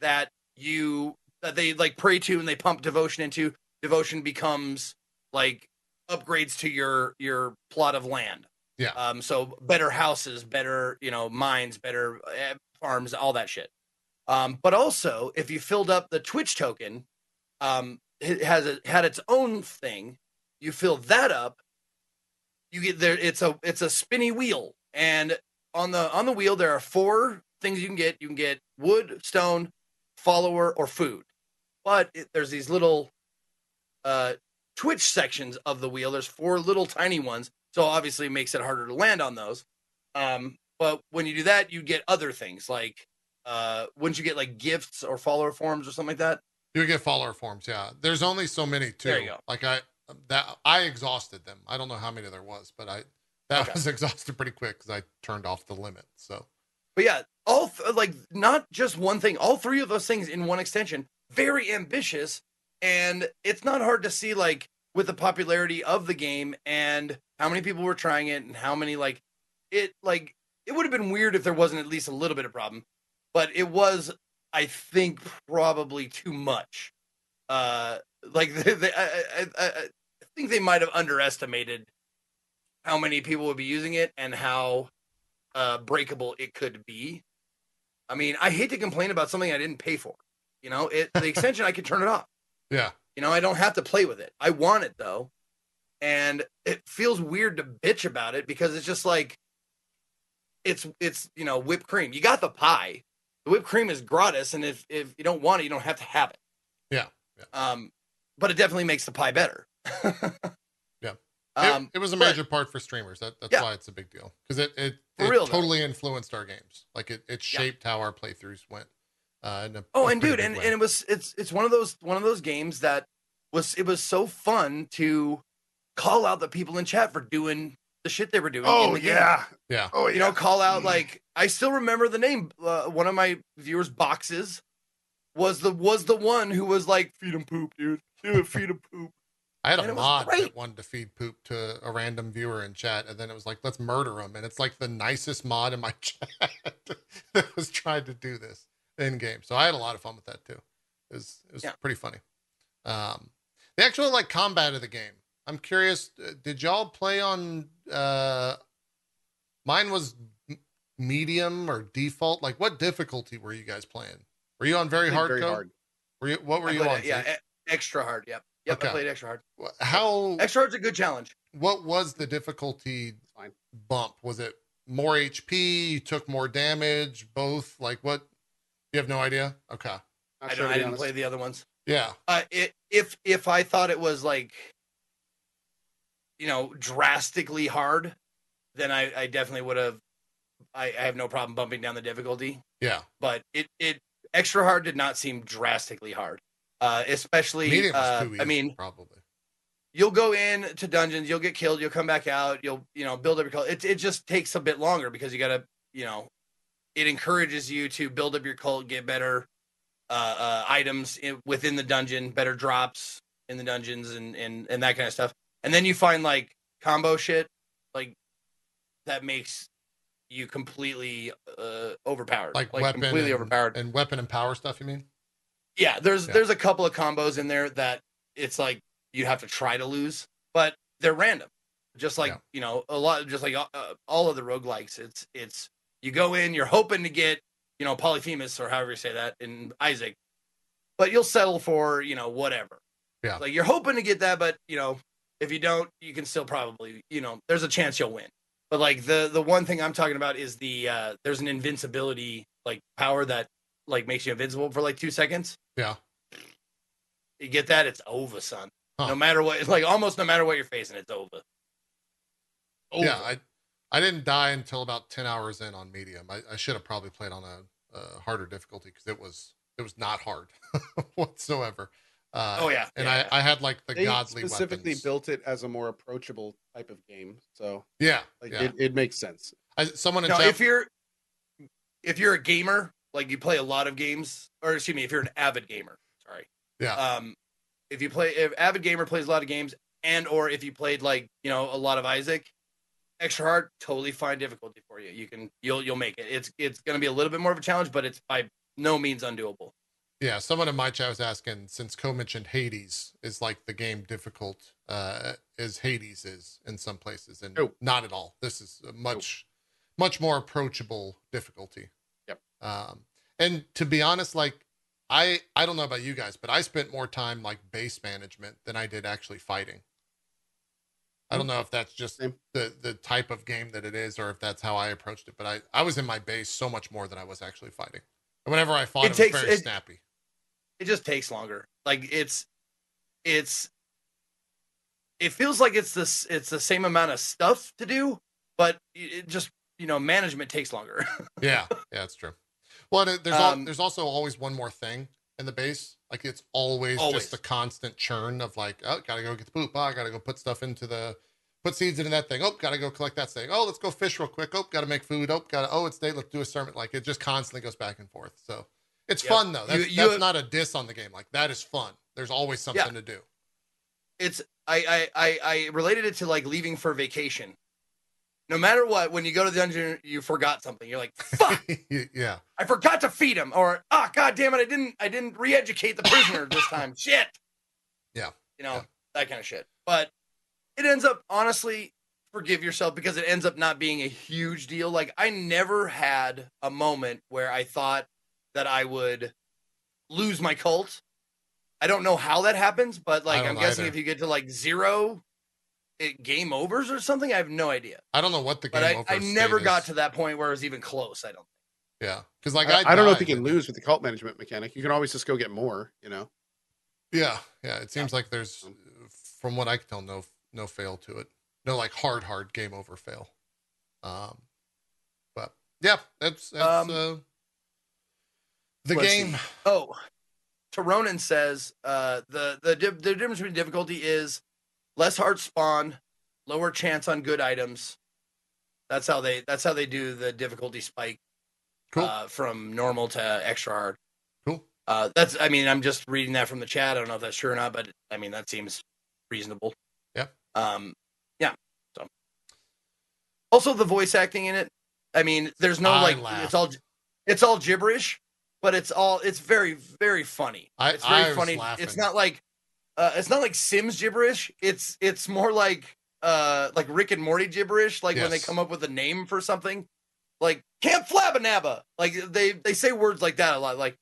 that you that they like pray to and they pump devotion into. Devotion becomes like upgrades to your your plot of land. Yeah. Um. So better houses, better you know mines, better uh, farms, all that shit. Um. But also, if you filled up the Twitch token, um, it has a, had its own thing. You fill that up, you get there. It's a it's a spinny wheel, and on the on the wheel there are four things you can get. You can get wood, stone, follower, or food. But it, there's these little uh, Twitch sections of the wheel. There's four little tiny ones, so obviously it makes it harder to land on those. Um, but when you do that, you get other things like uh, wouldn't you get like gifts or follower forms or something like that? You get follower forms, yeah. There's only so many too. There you go. Like I that I exhausted them. I don't know how many there was, but I that Okay. was exhausted pretty quick because I turned off the limit. So But yeah, all th- like not just one thing, all three of those things in one extension, very ambitious, and it's not hard to see like with the popularity of the game and how many people were trying it and how many like it like it would have been weird if there wasn't at least a little bit of problem, but it was I think probably too much. Uh, like they, they, I, I, I, I think they might have underestimated how many people would be using it and how uh, breakable it could be. I mean, I hate to complain about something I didn't pay for. You know, it the extension I can turn it off. yeah, You know, I don't have to play with it. I want it though, and it feels weird to bitch about it because it's just like it's it's you know whipped cream. You got the pie. The whipped cream is gratis, and if if you don't want it, you don't have to have it. Yeah, yeah. Um, but it definitely makes the pie better. Yeah. Um, it, it was a but- major part for streamers. That that's Yeah. why it's a big deal because it it, it real, though. totally influenced our games. Like it it Yeah. shaped how our playthroughs went. Uh, a, Oh, and dude, and, way. and it was it's it's one of those one of those games that was it was so fun to call out the people in chat for doing the shit they were doing. in Oh the game. yeah. yeah, Oh you know, call out Mm. like I still remember the name. Uh, one of my viewers' boxes was the was the one who was like, "Feed him poop, dude. Do it, feed him poop." I had and a mod great. that wanted to feed poop to a random viewer in chat, and then it was like, let's murder him. And it's like the nicest mod in my chat that was trying to do this in game. So I had a lot of fun with that too. It was it was Yeah. pretty funny. Um, the actual like combat of the game. I'm curious. uh, Did y'all play on? Uh, mine was medium or default. Like, what difficulty were you guys playing? Were you on very hard? very code? hard. Were you? What were I you on? it, yeah, e- extra hard. Yep, yep. Okay. I played extra hard. How? Extra hard's a good challenge. what was the difficulty bump? Was it more HP? You took more damage? Both? Like what? You have no idea? Okay. Not I, sure, don't, I didn't honest. play the other ones. Yeah. Uh, it, if if I thought it was like, you know, drastically hard, then I, I definitely would have. I, I have no problem bumping down the difficulty, Yeah. but it it extra hard did not seem drastically hard. Uh, especially, Medium uh, easy. I mean, probably. you'll go in to dungeons, you'll get killed, you'll come back out, you'll you know build up your cult. It it just takes a bit longer because you gotta you know, it encourages you to build up your cult, get better uh, uh, items in, within the dungeon, better drops in the dungeons, and and and that kind of stuff. And then you find like combo shit, like that makes you completely uh, overpowered, Like, weapon completely and, overpowered. and weapon and power stuff. You mean? Yeah, there's Yeah. there's a couple of combos in there that it's like you have to try to lose, but they're random. Just like Yeah. you know, a lot, just like uh, all of the roguelikes. It's it's you go in, you're hoping to get you know Polyphemus or however you say that in Isaac, but you'll settle for you know whatever. Yeah. like you're hoping to get that, but you know If you don't, you can still probably, you know, there's a chance you'll win. But like the the one thing I'm talking about is the uh there's an invincibility like power that like makes you invincible for like two seconds. Yeah. You get that, it's over, son. Huh. No matter what, like almost no matter what you're facing, it's over. Over. Yeah, I I didn't die until about ten hours in on medium. I, I should have probably played on a, a harder difficulty because it was it was not hard whatsoever. Uh, Oh, yeah. and Yeah, I I had like the They godly specifically weapons. built it as a more approachable type of game, so Yeah, like yeah. it, it makes sense. I, someone in No, chat. if you're if you're a gamer, like you play a lot of games, or excuse me, if you're an avid gamer, sorry. Yeah. Um, if you play, if avid gamer plays a lot of games, and or if you played like you know a lot of Isaac, extra hard, totally fine difficulty for you. You can you'll you'll make it. It's it's gonna be a little bit more of a challenge, but it's by no means undoable. Yeah, someone in my chat was asking since Co mentioned Hades is like the game difficult uh as Hades is in some places and Nope. not at all. This is a much much more approachable difficulty. Yep. Um and to be honest like I I don't know about you guys, but I spent more time like base management than I did actually fighting. I don't know if that's just Same. the the type of game that it is or if that's how I approached it, but I I was in my base so much more than I was actually fighting. And whenever I fought It it, takes- was very it- snappy. It just takes longer. Like it's it's it feels like it's this it's the same amount of stuff to do, but it just you know management takes longer. Yeah, yeah, that's true. Well, there- there's al- Um, there's also always one more thing in the base. Like it's always, Always. just a constant churn of like, oh, gotta go get the poop. Oh, I gotta go put stuff into the put seeds into that thing. Oh, gotta go collect that thing. Oh, let's go fish real quick. Oh, gotta make food. Oh, gotta oh, it's day. Let's do a sermon. Like it just constantly goes back and forth. So it's Yep. fun though. That's, you that's have- not a diss on the game. Like that is fun. There's always something to do. it's I, I I I related it to like leaving for vacation. No matter what, when you go to the dungeon, you forgot something. You're like, "Fuck! yeah, I forgot to feed him," or "Ah, god damn it, I didn't I didn't re-educate the prisoner this time." Shit. Yeah. You know Yeah. that kind of shit. But it ends up honestly forgive yourself because it ends up not being a huge deal. Like I never had a moment where I thought that I would lose my cult. I don't know how that happens, but like I I'm guessing either. if you get to like zero it, game overs or something, I have no idea. I don't know what the game But I, I never state got is. to that point where it was even close. I don't. Yeah, because like I, I, I don't know if you can but- lose with the cult management mechanic. You can always just go get more. You know. Yeah, yeah. It seems like there's, Um, from what I can tell, no no fail to it. No like hard hard game over fail. Um, but yeah, that's that's Um, uh, the let's game. see. Oh, Taronin says uh, the the the difference between difficulty is less hard spawn, lower chance on good items. That's how they that's how they do the difficulty spike Cool, uh, from normal to extra hard. cool. Uh, that's I mean I'm just reading that from the chat. I don't know if that's true or not, but I mean that seems reasonable. Yeah. Um. Yeah. So. Also, the voice acting in it. I mean, there's no I like laughed. it's all it's all gibberish, but it's all it's very very funny. I- it's very I funny. laughing. It's not like uh, it's not like Sims gibberish. It's it's more like uh like Rick and Morty gibberish. Like when they come up with a name for something, like Camp Flabbanabba. Like they they say words like that a lot. Like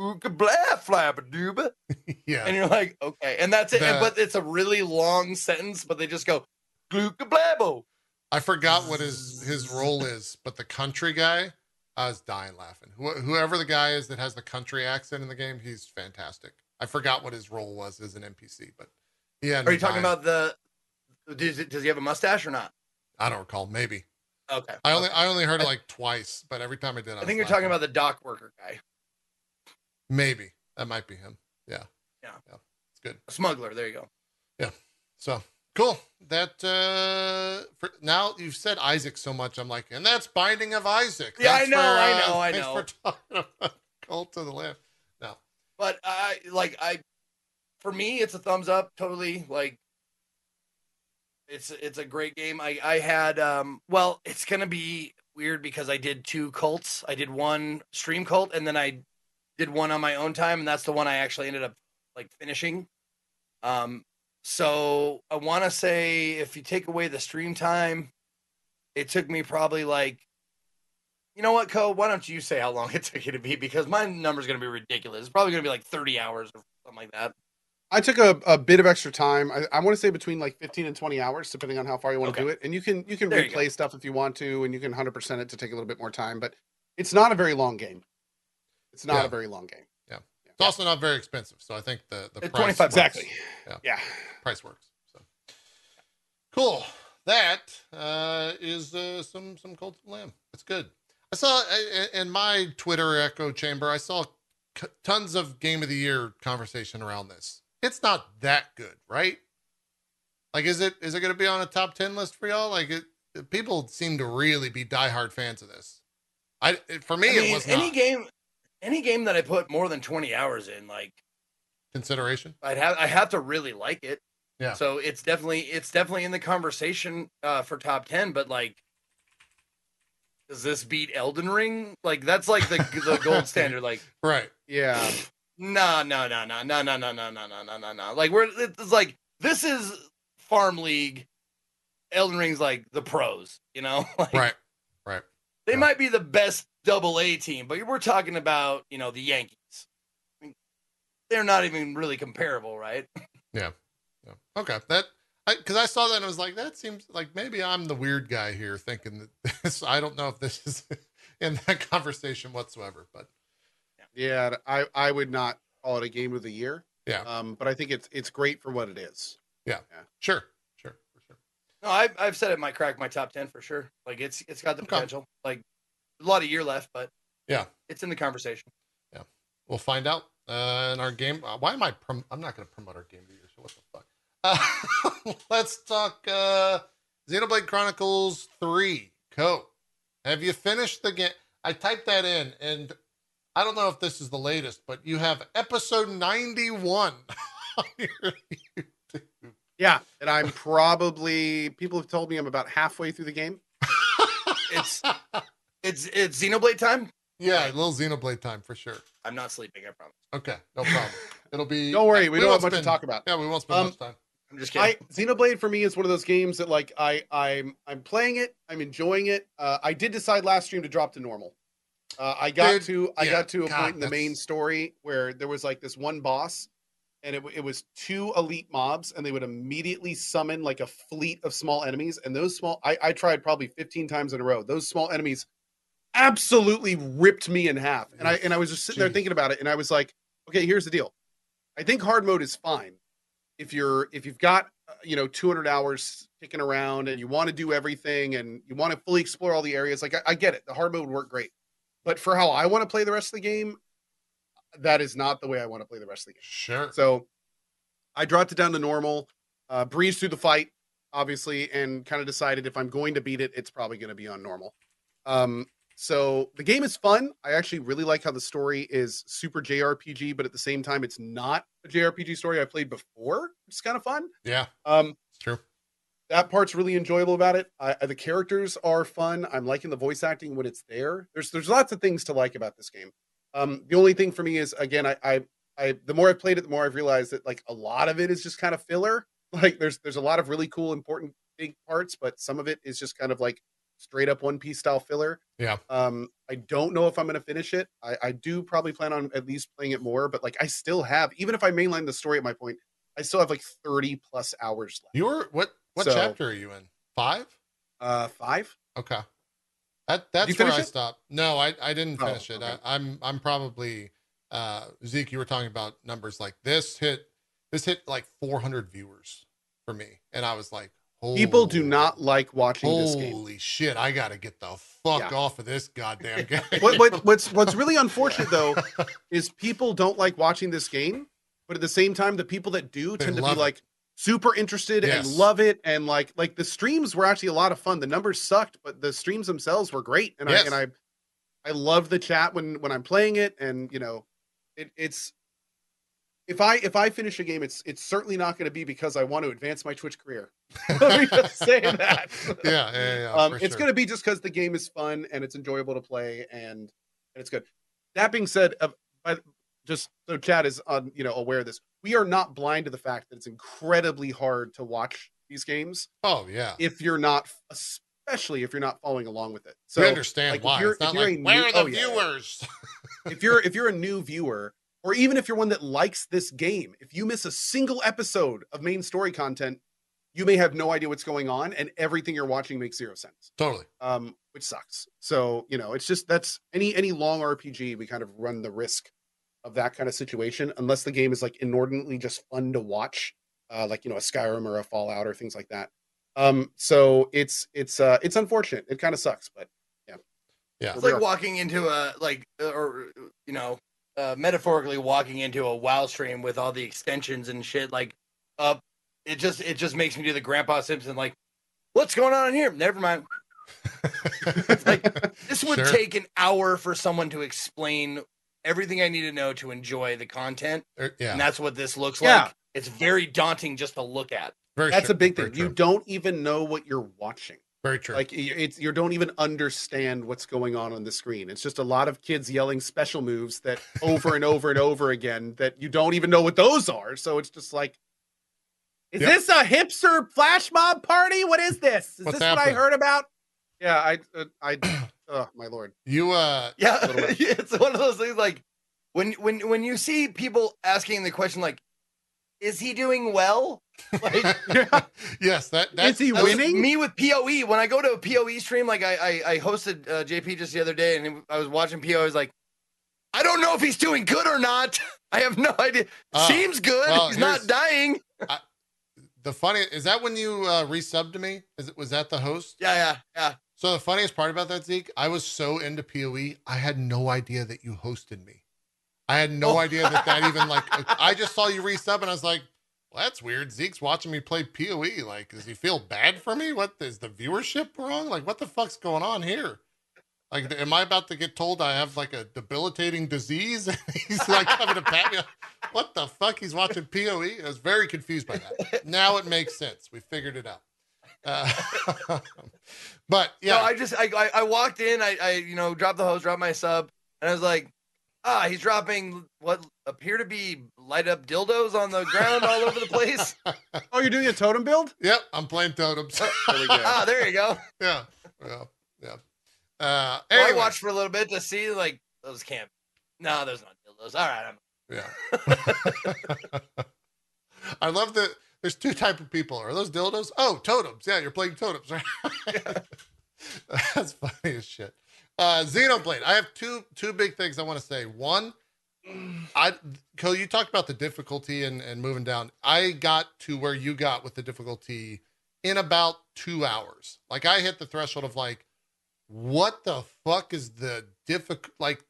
Ooka blah yeah, And you're like, okay. And that's it. The- And, but it's a really long sentence, but they just go, Gluka blabo. I forgot what his his role is, but the country guy, I was dying laughing. Wh- whoever the guy is that has the country accent in the game, he's fantastic. I forgot what his role was as an NPC, but yeah. Are you talking about the. Does, it, does he have a mustache or not? I don't recall. Maybe Okay. I only I only heard it like twice, but every time I did, I, I think you're talking about the dock worker guy, maybe that might be him. Yeah, Yeah. yeah, it's good. a smuggler. There you go. Yeah. So cool. That uh for now you've said Isaac so much, I'm like, and that's Binding of Isaac. Yeah, I Thanks know, I uh, know, I know. For talking about Cult of the Lamb. No. But I like I, for me, it's a thumbs up. Totally like. It's it's a great game. I I had um well, it's gonna be weird because I did two cults. I did one stream cult and then I did one on my own time, and that's the one I actually ended up like finishing. Um, so I want to say if you take away the stream time, it took me probably like, you know what, Co? Why don't you say how long it took you to beat? Because my number's gonna be ridiculous. It's probably gonna be like thirty hours or something like that. I took a, a bit of extra time. I, I want to say between like 15 and 20 hours, depending on how far you want to Okay. do it. And you can you can There you replay stuff if you want to, and you can 100 percent it to take a little bit more time. But it's not a very long game. It's not Yeah. a very long game. It's also not very expensive, so I think the the price 25 works. Exactly. Yeah. Yeah. price works. So cool. That uh, is uh, some some cold lamb. That's good. I saw uh, in my Twitter echo chamber. I saw c- tons of game of the year conversation around this. It's not that good, right? Like, is it is it going to be on a top ten list for y'all? Like, it, people seem to really be diehard fans of this. I for me, I it was any not game, any game that I put more than twenty hours in, like consideration. I'd have, I have to really like it. Yeah. So it's definitely, it's definitely in the conversation uh, for top ten. But like, does this beat Elden Ring? Like that's like the the gold standard. Like, Right. Yeah. no, no, no, no, no, no, no, no, no, no, no, no, no. Like we're it's like this is Farm League. Elden Ring's like the pros, you know. Like, Right. Right. They Yeah. might be the best double A team, but we're talking about, you know, the Yankees. I mean, they're not even really comparable, right? Yeah. Okay. That because I, saw that and I was like, that seems like maybe I'm the weird guy here thinking that this. I don't know if this is in that conversation whatsoever, but Yeah. I I would not call it a game of the year. Yeah. Um, but I think it's it's great for what it is. Yeah. Sure, sure, for sure. No, I've, I've said it might crack my top 10 for sure. Like, it's it's got the Okay. potential. Like, a lot of year left, but Yeah. it's in the conversation. Yeah, we'll find out uh, in our game. Uh, why am I? Prom- I'm not going to promote our game of the year. So what the fuck? Uh, let's talk uh, Xenoblade Chronicles Three. Co. Have you finished the game? I typed that in, and I don't know if this is the latest, but you have episode 91 on your YouTube. Yeah. And I'm probably people have told me I'm about halfway through the game. It's it's it's Xenoblade time. Yeah, a little Xenoblade time for sure. I'm not sleeping, I promise. Okay, no problem. It'll be. Don't worry, we, don't won't have much spend- to talk about. Yeah, we won't spend Um, much time. I'm just kidding. I Xenoblade for me is one of those games that like I I'm I'm playing it, I'm enjoying it. Uh, I did decide last stream to drop to normal. Uh, I got Dude, to I yeah, got to a God, point in the main story where there was like this one boss, and it it was two elite mobs, and they would immediately summon like a fleet of small enemies, and those small I I tried probably 15 times in a row. Those small enemies absolutely ripped me in half, and I and I was just sitting there thinking about it, and I was like, okay, here's the deal. I think hard mode is fine if you're if you've got uh, you know 200 hours kicking around and you want to do everything and you want to fully explore all the areas like I, I get it. The hard mode would work great. But for how i want to play the rest of the game that is not the way i want to play the rest of the game. Sure. so i dropped it down to normal uh breezed through the fight obviously and kind of decided if i'm going to beat it it's probably going to be on normal. Um so the game is fun i actually really like how the story is super jrpg but at the same time it's not a jrpg story i played before It's kind of fun Yeah, um true. that part's really enjoyable about it. I, I- the characters are fun. I'm liking the voice acting when it's there. There's there's lots of things to like about this game. Um, the only thing for me is again, I, I I the more I've played it, the more I've realized that like a lot of it is just kind of filler. Like there's there's a lot of really cool, important, big parts, but some of it is just kind of like straight up One Piece style filler. Yeah. Um, I don't know if I'm going to finish it. I, I do probably plan on at least playing it more, but like I still have, even if I mainline the story at my point, I still have like 30 plus hours left. You're what? What So- chapter are you in? Five. Uh, five. Okay. That that's where I it? stopped. No, I I didn't Oh, finish it. I, I'm I'm probably uh Zeke. You were talking about numbers like this hit this hit like 400 viewers for me, and I was like, People do not like watching this game. Holy shit! I gotta get the fuck Yeah. off of this goddamn game. What, what, what's what's really unfortunate though is people don't like watching this game, but at the same time, the people that do They tend to be love it. like super interested and love it, and like like the streams were actually a lot of fun. The numbers sucked, but the streams themselves were great, and Yes. I and I I love the chat when when I'm playing it, and you know, it, it's if I if I finish a game, it's it's certainly not going to be because I want to advance my Twitch career. Let me just say that. yeah, yeah, yeah. um, it's sure. going to be just because the game is fun and it's enjoyable to play and, and it's good. That being said, uh, but just so Chad is on, you know, aware of this, we are not blind to the fact that it's incredibly hard to watch these games Oh yeah. if you're not, especially if you're not following along with it. So we understand like, if why. you're- It's not if you're like a where new- are the oh, yeah, yeah. viewers? if you're if you're a new viewer or even if you're one that likes this game, if you miss a single episode of main story content, you may have no idea what's going on, and everything you're watching makes zero sense. Totally. Um, which sucks. So you know, it's just that's any any long RPG, we kind of run the risk of that kind of situation, unless the game is like inordinately just fun to watch, uh, like you know a Skyrim or a Fallout or things like that. Um, so it's it's uh it's unfortunate. It kind of sucks, but yeah, Yeah. It's like walking into a like uh, or you know, uh, metaphorically walking into a WoW stream with all the extensions and shit. Like, uh, it just it just makes me do the Grandpa Simpson like, what's going on in here? Never mind. It's like this would Sure. take an hour for someone to explain everything I need to know to enjoy the content, Er, yeah. and that's what this looks Yeah. like. It's very daunting just to look at. very that's true, a big thing. You don't even know what you're watching. Very true. Like it's you don't even understand what's going on on the screen. It's just a lot of kids yelling special moves that over and over and over again that you don't even know what those are. So it's just like, is Yep. this a hipster flash mob party? What is this? Is What's this what I heard about? Yeah, I, uh, I, oh my lord. you uh Yeah, it's one of those things like when when when you see people asking the question like, "Is he doing well?" Like yes, that that's Is he that winning? Me with POE when I go to a POE stream, like I I, I hosted uh, JP just the other day, and I was watching POE. I was like, I don't know if he's doing good or not. I have no idea. Oh, Seems good. well, he's not here's- dying. the funny is that when you uh resubbed to me? Is it was that the host? Yeah, yeah, yeah. So the funniest part about that, Zeke, I was so into PoE, I had no idea that you hosted me. I had no Oh. idea that that even like I just saw you resub and I was like, well, that's weird. Zeke's watching me play PoE. Like, does he feel bad for me? What is the viewership wrong? Like, what the fuck's going on here? Like, am I about to get told I have like a debilitating disease? He's like coming to pat me. What the fuck? He's watching PoE. I was very confused by that. Now it makes sense. We figured it out. Uh, but yeah, No, I just I, I I walked in. I I you know dropped the hose, dropped my sub, and I was like, ah, he's dropping what appear to be light up dildos on the ground all over the place. Oh, you're doing a totem build? Yep, I'm playing totems. There we go. ah, there you go. yeah, yeah, yeah. Uh, So I watched for a little bit to see like those can't. No, those not dildos. All right, I'm Yeah. I love that. There's two type of people. Are those dildos? Oh, totems. Yeah, you're playing totems, right? That's funny as shit. Uh, Xenoblade. I have two two big things I want to say. One, I Cole, you talked about the difficulty and, and moving down. I got to where you got with the difficulty in about two hours. Like I hit the threshold of like, what the fuck is the difficult? Like,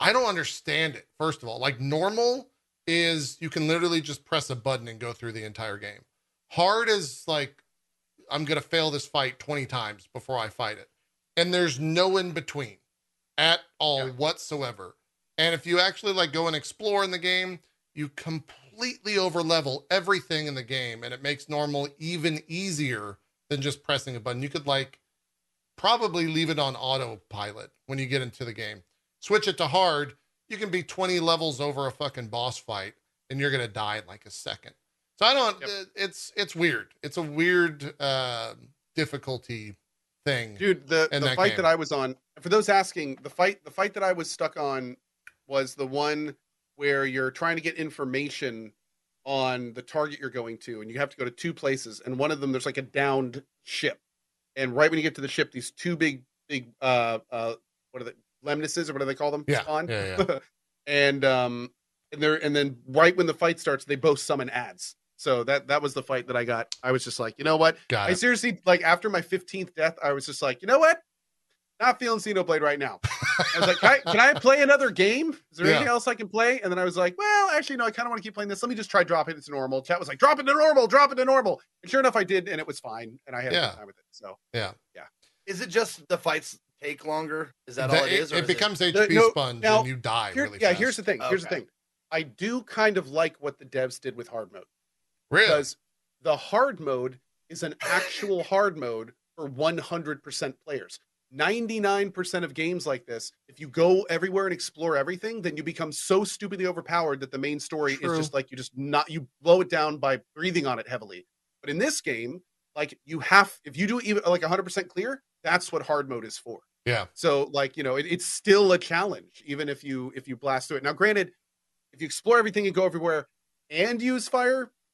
I don't understand it. First of all, like normal is you can literally just press a button and go through the entire game. Hard is like I'm gonna fail this fight 20 times before I fight it. And there's no in between at all Yeah. whatsoever. And if you actually like go and explore in the game, you completely over level everything in the game and it makes normal even easier than just pressing a button. You could like probably leave it on autopilot when you get into the game. Switch it to hard, you can be 20 levels over a fucking boss fight and you're going to die in like a second. So I don't Yep. uh, it's it's weird. It's a weird uh difficulty thing. dude the, the that fight game. that i was on for those asking the fight the fight that i was stuck on was the one where you're trying to get information on the target you're going to and you have to go to two places and one of them there's like a downed ship and right when you get to the ship these two big big uh uh what are they Levnises or what do they call them Yeah, spawn yeah, yeah. and um and they're and then right when the fight starts they both summon ads so that that was the fight that i got i was just like you know what Got I it. seriously like after my 15th death, I was just like, you know what? Not feeling Xenoblade right now. I was like, can I, can I play another game? Is there Yeah. anything else I can play? And then I was like, well, actually, no, I kind of want to keep playing this. Let me just try dropping it to normal. Chat was like, drop it to normal, drop it to normal. And sure enough, I did, and it was fine. And I had a Yeah. good time with it. So yeah, yeah. Is it just the fights take longer? Is that That- all it is? or It, is becomes HP The- no, sponge now, and you die here, really yeah, fast. here's the thing. Here's the thing. I do kind of like what the devs did with hard mode really? because the hard mode is an actual hard mode for 100% players. 99% of games like this, if you go everywhere and explore everything, then you become so stupidly overpowered that the main story True. is just like you just not you blow it down by breathing on it heavily. But in this game, like you have if you do even like 100% clear, that's what hard mode is for. Yeah. So like, you know, it, it's still a challenge even if you if you blast through it. Now granted, if you explore everything and go everywhere and use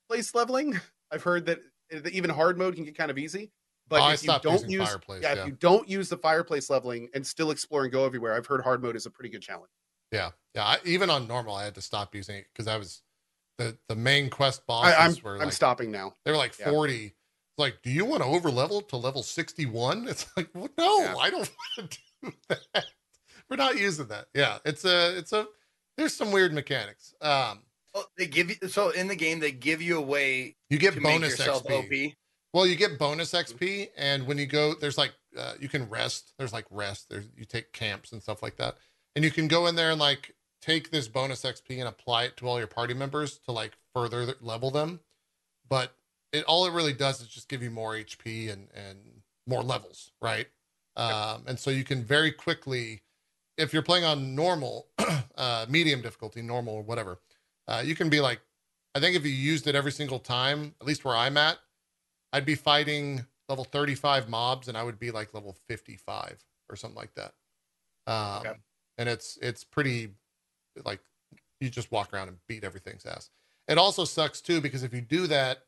fireplace leveling, I've heard that that even hard mode can get kind of easy. But Oh, I if you don't use fireplace, yeah, yeah. if you don't use the fireplace leveling and still explore and go everywhere, I've heard hard mode is a pretty good challenge. Yeah, yeah. I, even on normal, I had to stop using it because I was the the main quest I, bosses I'm were I'm stopping now. they were like Yeah. forty. It's like, do you want to over level to level sixty one? It's like, well, no, Yeah. I don't want to do that. We're not using that. Yeah, it's a it's a there's some weird mechanics. Um, Oh, they give you so in the game they give you a way you get bonus yourself XP. OP. Well, you get bonus XP, and when you go, there's like uh, you can rest. There's like rest. There's you take camps and stuff like that, and you can go in there and like take this bonus XP and apply it to all your party members to like further level them. But it all it really does is just give you more HP and and more levels, right? Um, and so you can very quickly, if you're playing on normal, uh, medium difficulty, normal or whatever, uh, you can be like, I think if you used it every single time, at least where I'm at, I'd be fighting level 35 mobs and I would be like level 55 or something like that. Um, Okay. and it's, it's pretty like you just walk around and beat everything's ass. It also sucks too, because if you do that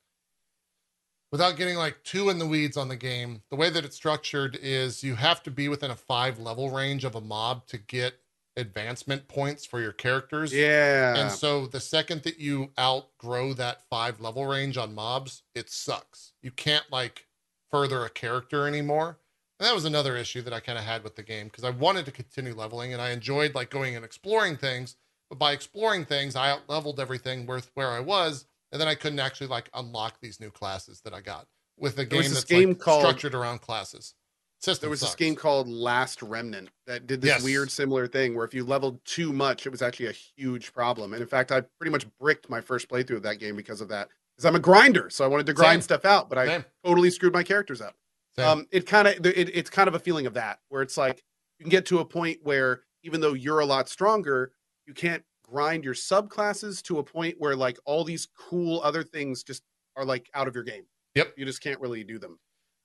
without getting like too in the weeds on the game, the way that it's structured is you have to be within a five level range of a mob to get advancement points for your characters. Yeah. And so the second that you outgrow that five level range on mobs, it sucks. You can't like further a character anymore. And that was another issue that I kind of had with the game because I wanted to continue leveling and I enjoyed like going and exploring things. But by exploring things, I out leveled everything worth where I was. And then I couldn't actually like unlock these new classes that I got with a game that's game like, called- structured around classes. System there was sucks. this game called Last Remnant that did this Yes. weird similar thing where if you leveled too much, it was actually a huge problem. And in fact, I pretty much bricked my first playthrough of that game because of that. Because I'm a grinder, so I wanted to grind Same. stuff out, but I Same. totally screwed my characters up. Same. Um, it kind of it, it's kind of a feeling of that where it's like you can get to a point where even though you're a lot stronger, you can't grind your subclasses to a point where like all these cool other things just are like out of your game. Yep. You just can't really do them.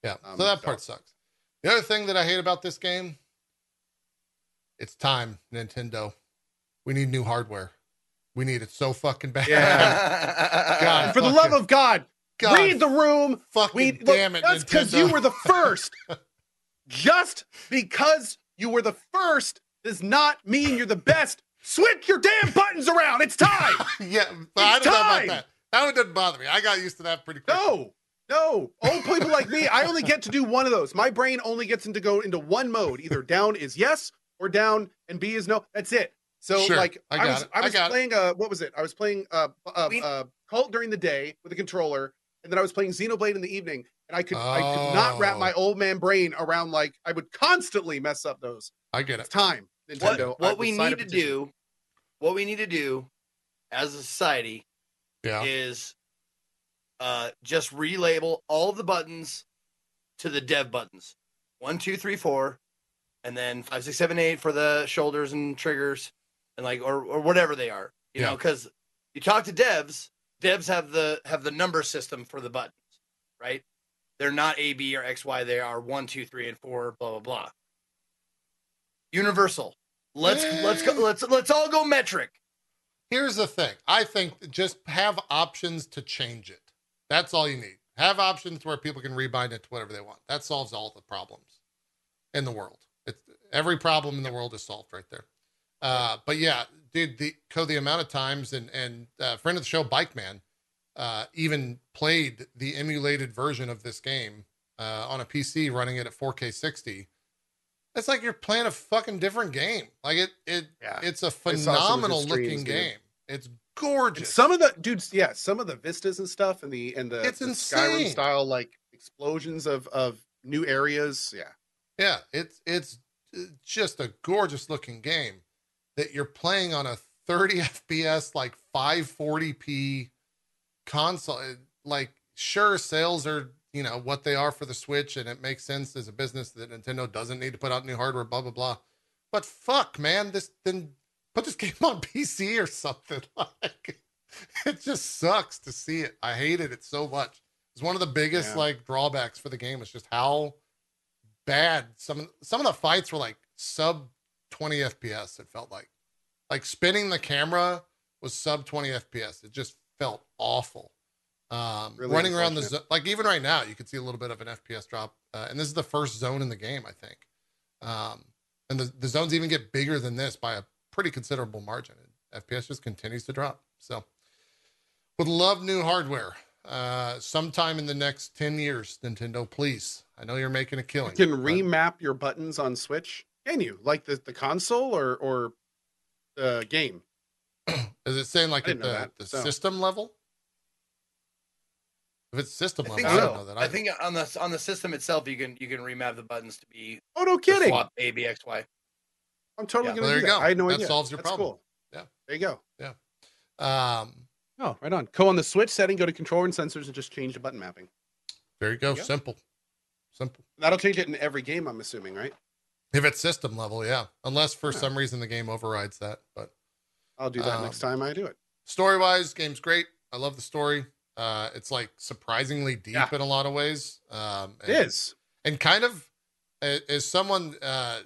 Yeah. Um, so that so- part sucks. The other thing that I hate about this game, it's time, Nintendo. We need new hardware. We need it so fucking bad. Yeah. God, And for the fucking- love of God, God, read the room. fucking We look, damn it, That's because you were the first. Just because you were the first does not mean you're the best. Switch your damn buttons around. It's time. yeah, but I It's don't know about time. that. That one doesn't bother me. I got used to that pretty quick. No, no. Old people like me, I only get to do one of those. My brain only gets into go into one mode. Either down is yes or down and B is no. That's it. So Sure, like I I, was it. I I was got playing uh what was it? I was playing uh uh, We- uh Cult during the day with a controller, and then I was playing Xenoblade in the evening, and I could I could not wrap Oh. my old man brain around like I would constantly mess up those. I get It's it. time, Nintendo. I what we need to do, what we need to do as a society Yeah. is uh just relabel all the buttons to the dev buttons. One, two, three, four, and then five, six, seven, eight for the shoulders and triggers, and like or or whatever they are. You know, because you talk to devs, devs have the have the number system for the buttons, right? They're not A, B, or X, Y. They are one, two, three, and four. Blah blah blah. Universal. Let's let's go. Let's let's all go metric. Here's the thing. I think just have options to change it. That's all you need. Have options where people can rebind it to whatever they want. That solves all the problems in the world. It's every problem in the world is solved right there. Uh, but yeah, dude, the co the amount of times and and uh, friend of the show, Bike Man, uh, even played the emulated version of this game uh, on a PC, running it at 4K 60. It's like you're playing a fucking different game. Like it, it, Yeah. it's a some of his phenomenal streams, looking dude. game. It's And gorgeous. some of the dudes, yeah, some of the vistas and stuff, and the and the, It's the insane. Skyrim style like explosions of of new areas. Yeah, yeah, it's it's uh, just a gorgeous looking game that you're playing on a 30 FPS like 540p console. Like sure sales are, you know, what they are for the Switch and it makes sense as a business that Nintendo doesn't need to put out new hardware blah blah blah. But fuck, man, this then put this game on PC or something like it just sucks to see it. I hated it so much. It's one of the biggest Yeah. like drawbacks for the game. It's just how bad some of- some of the fights were like sub 20 FPS. It felt like like spinning the camera was sub 20 FPS. It just felt awful. Um, Really running around the unfortunate. zo- like even right now, you can see a little bit of an FPS drop, uh, and this is the first zone in the game, I think. Um, and the, the zones even get bigger than this by a pretty considerable margin. And FPS just continues to drop. So, would love new hardware. Uh, sometime in the next 10 years, Nintendo, please. I know you're making a You killing. can but- remap your buttons on Switch. Can you like the, the console or or the game? Is it saying like at the, that, the so. system level? If it's system I level, think I, so. don't know that. I either. think on the on the system itself, you can you can remap the buttons to be Oh no, kidding! swap A B X Y. I'm totally Yeah. gonna Well, there you that. go. I had no That idea. solves your That's problem. Cool. Yeah. there you go. Yeah. Um, Oh, right on. Go on the Switch setting, go to controller and sensors, and just change the button mapping. there you go. There you go. Simple, simple. That'll change it in every game, I'm assuming, right? If it's system level, yeah. Unless for Yeah. some reason the game overrides that. But I'll do that Um, next time I do it. story wise, game's great. I love the story. Uh, it's like surprisingly deep Yeah. in a lot of ways. Um, It and- is. and kind of as someone uh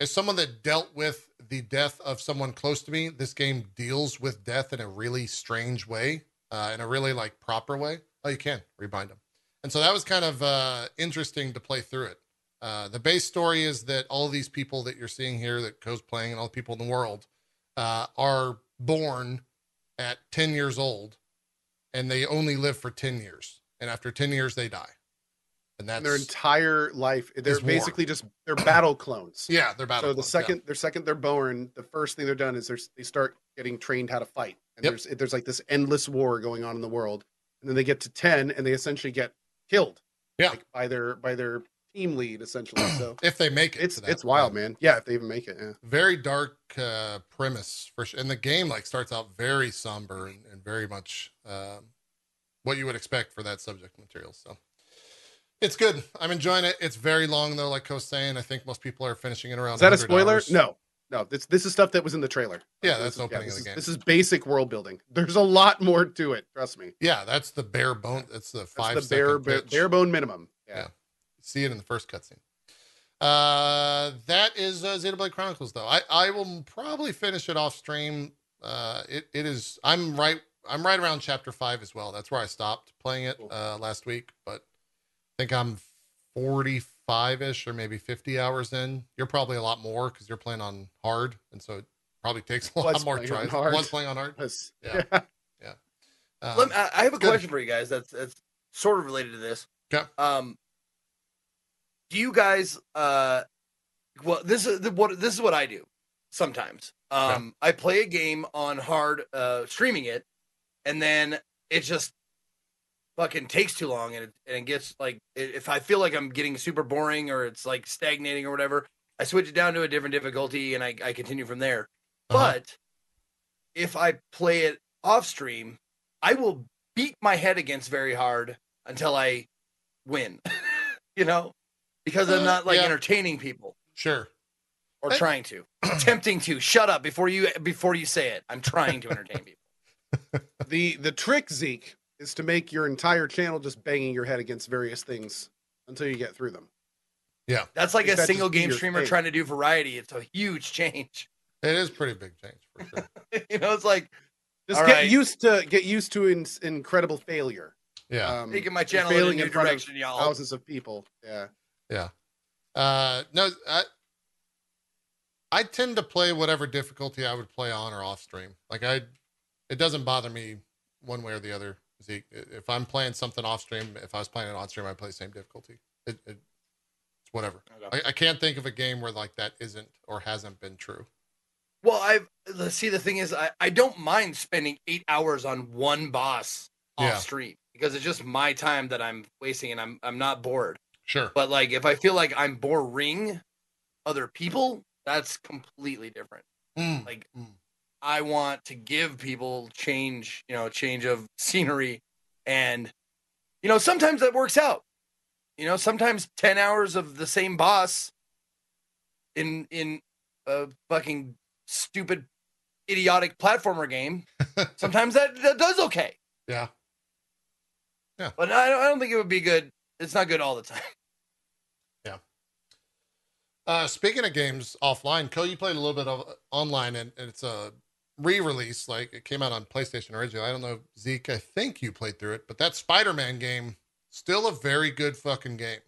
as someone that dealt with the death of someone close to me this game deals with death in a really strange way uh in a really like proper way. Oh you can rebind them and so that was kind of uh interesting to play through it. Uh the base story is that all these people that you're seeing here that Ko's playing and all the people in the world uh are born at 10 years old and they only live for 10 years. And after 10 years they die and that's Their entire life, they're is war. basically just they're battle clones. yeah they're battle so the clones, yeah. second, their second they're born, the first thing they're done is they're, they start getting trained how to fight. And Yep. there's there's like this endless war going on in the world, and then they get to ten, and they essentially get killed. Yeah. like, by their by their team lead essentially. So if they make it it's it's wild, point. man. Yeah, if they even make it. Yeah. very dark uh premise for sure and the game like starts out very somber and, and very much um what you would expect for that subject material so it's good i'm enjoying it it's very long though like co's saying i think most people are finishing it around Is that a spoiler? No, no. This this is stuff that was in the trailer. Yeah, that's is- opening of this the is- game. This is basic world building. There's a lot more to it. Trust me. yeah that's the bare bone that's the five. That's the bare bare, bone minimum. Yeah. Yeah. see it in the first cutscene uh that is uh xenoblade chronicles though i i will probably finish it off stream uh it, it is i'm right i'm right around chapter five as well that's where i stopped playing it uh last week but think i'm 45ish or maybe 50 hours in you're probably a lot more because you're playing on hard and so it probably takes a lot Was more tries hard. was playing on hard Yes. Yeah. Um, Let me- I I have a good. question for you guys. That's that's sort of related to this. Okay. Um, do you guys? Uh, well, this is the, what this is what I do sometimes. Um, I play a game on hard, uh, streaming it, and then it just fucking takes too long, and it and it gets like if I feel like I'm getting super boring or it's like stagnating or whatever, I switch it down to a different difficulty and I I continue from there. Uh-huh. But if I play it off stream, I will beat my head against very hard until I win. you know, because I'm Uh, not like yeah. entertaining people sure or Eh. trying to, attempting to. Shut up before you before you say it. I'm trying to entertain people. The the trick, Zeke, is to make your entire channel just banging your head against various things until you get through them. Yeah. That's like a that single game streamer thing. trying to do variety. It's a huge change. it is pretty big change for sure you know, it's like Just get right. used to get used to in, incredible failure. yeah Um, taking my you're channel in a failing new front of direction, y'all. Thousands of people. Yeah. Yeah. Uh, no, I, I tend to play whatever difficulty I would play on or off stream. Like I, it doesn't bother me one way or the other. Zeke, if I'm playing something off stream, if I was playing it on stream, I'd play the same difficulty. It, it, it's whatever. Okay. I, I can't think of a game where like that isn't or hasn't been true. Well, I let's see. The thing is, I, I don't mind spending eight hours on one boss off Yeah. stream because it's just my time that I'm wasting, and I'm I'm not bored. Sure. But like, if I feel like I'm boring other people, that's completely different. Mm, Like, mm. I want to give people change, you know, change of scenery, and you know, sometimes that works out. You know, sometimes ten hours of the same boss in in a fucking stupid, idiotic platformer game. sometimes that, that does okay, yeah. Yeah. But I don't, I don't think it would be good. It's not good all the time. Yeah. Uh, speaking of games offline, Co, you played a little bit of online, and, and it's a re-release, like it came out on PlayStation originally. I don't know, Zeke. I think you played through it, but that Spider-Man game still a very good fucking game.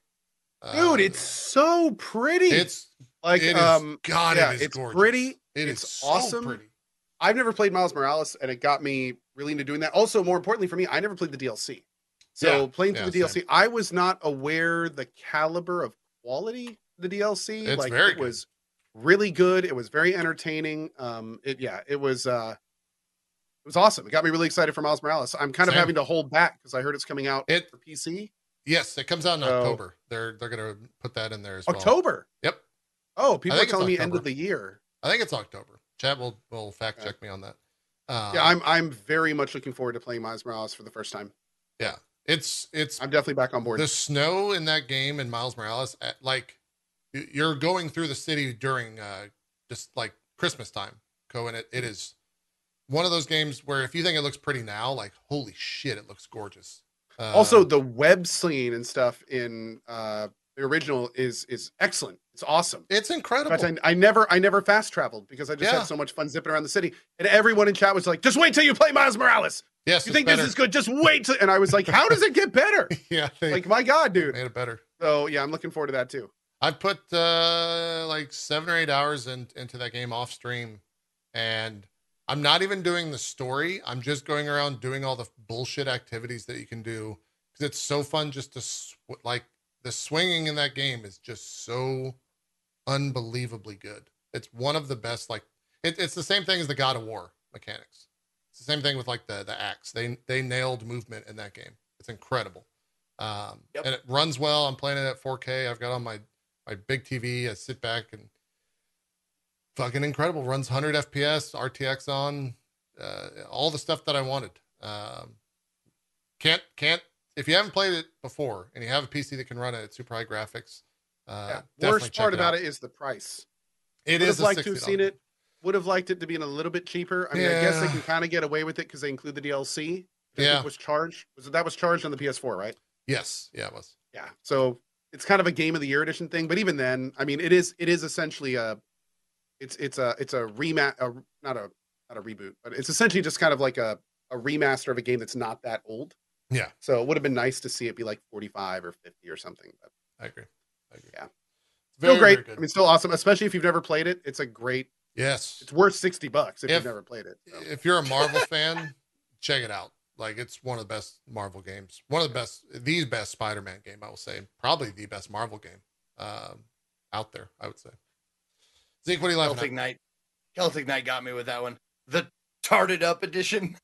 Dude, Um, it's so pretty. it's like it is- um God, yeah, it is it's gorgeous. pretty. It it's is so awesome. pretty. I've never played Miles Morales, and it got me really into doing that. Also, more importantly for me, I never played the DLC. So Yeah, playing through yeah, the DLC, I was not aware the caliber of quality the DLC. It's like very it good. was really good. It was very entertaining. Um, it yeah, it was uh, it was awesome. It got me really excited for Miles Morales. I'm kind of having to hold back because I heard it's coming out It for PC. yes, it comes out in So- October. They're they're gonna put that in there as well. October. Yep. Oh, people are telling me end of the year. I think it's October. Chad will will fact Okay. check me on that. Um, yeah, I'm I'm very much looking forward to playing Miles Morales for the first time. Yeah, it's it's I'm definitely back on board. the snow in that game in Miles Morales, like y- you're going through the city during uh, just like Christmas time, Cohen. it, it is one of those games where if you think it looks pretty now, like holy shit, it looks gorgeous. Uh, also, the web scene and stuff in uh, the original is is excellent. It's awesome. it's In incredible. fact, I, I never I never fast traveled because I just Yeah. had so much fun zipping around the city. And everyone in chat was like, "Just wait till you play Miles Morales. yes, You think better. this is good? Just wait." Till... And I was like, "How does it get better?" yeah, they like, my God, dude. made it better. So yeah, I'm looking forward to that too. I put uh, like seven or eight hours in, into that game off stream, and I'm not even doing the story. I'm just going around doing all the bullshit activities that you can do because it's so fun just to sw- like the swinging in that game is just so unbelievably good. It's one of the best. Like it, it's the same thing as the God of War mechanics. It's the same thing with like the the axe. They they nailed movement in that game. It's incredible. Um, Yep. and it runs well. I'm playing it at 4K. I've got on my my big TV. I sit back and fucking incredible. Runs 100 FPS, RTX on, uh, all the stuff that I wanted. Um, can't can't if you haven't played it before and you have a PC that can run it at super high graphics. Uh, yeah. Worst part about it, it is the price. it Would is have liked to have seen it. Would have liked it to be in a little bit cheaper. I mean, I guess they can kind of get away with it because they include the DLC. Yeah. was charged. Was it that was charged on the PS4, right? Yes, yeah, it was. Yeah. So it's kind of a game of the year edition thing, but even then, I mean, it is it is essentially a it's it's a it's a remat a, not a not a reboot, but it's essentially just kind of like a a remaster of a game that's not that old. Yeah. So it would have been nice to see it be like 45 or 50 or something. But I agree. I agree. Yeah. It's still very, very great. I mean, still awesome, especially if you've never played it. It's a great. yes. It's worth 60 bucks if, If- you've never played it. so. if you're a Marvel fan, check it out. Like it's one of the best Marvel games, one of the best, the best Spider-Man game, I will say, probably the best Marvel game um, out there. I would say. Zeke, what are you laughing Celtic at? Knight. Celtic Knight got me with that one. The tarted up edition.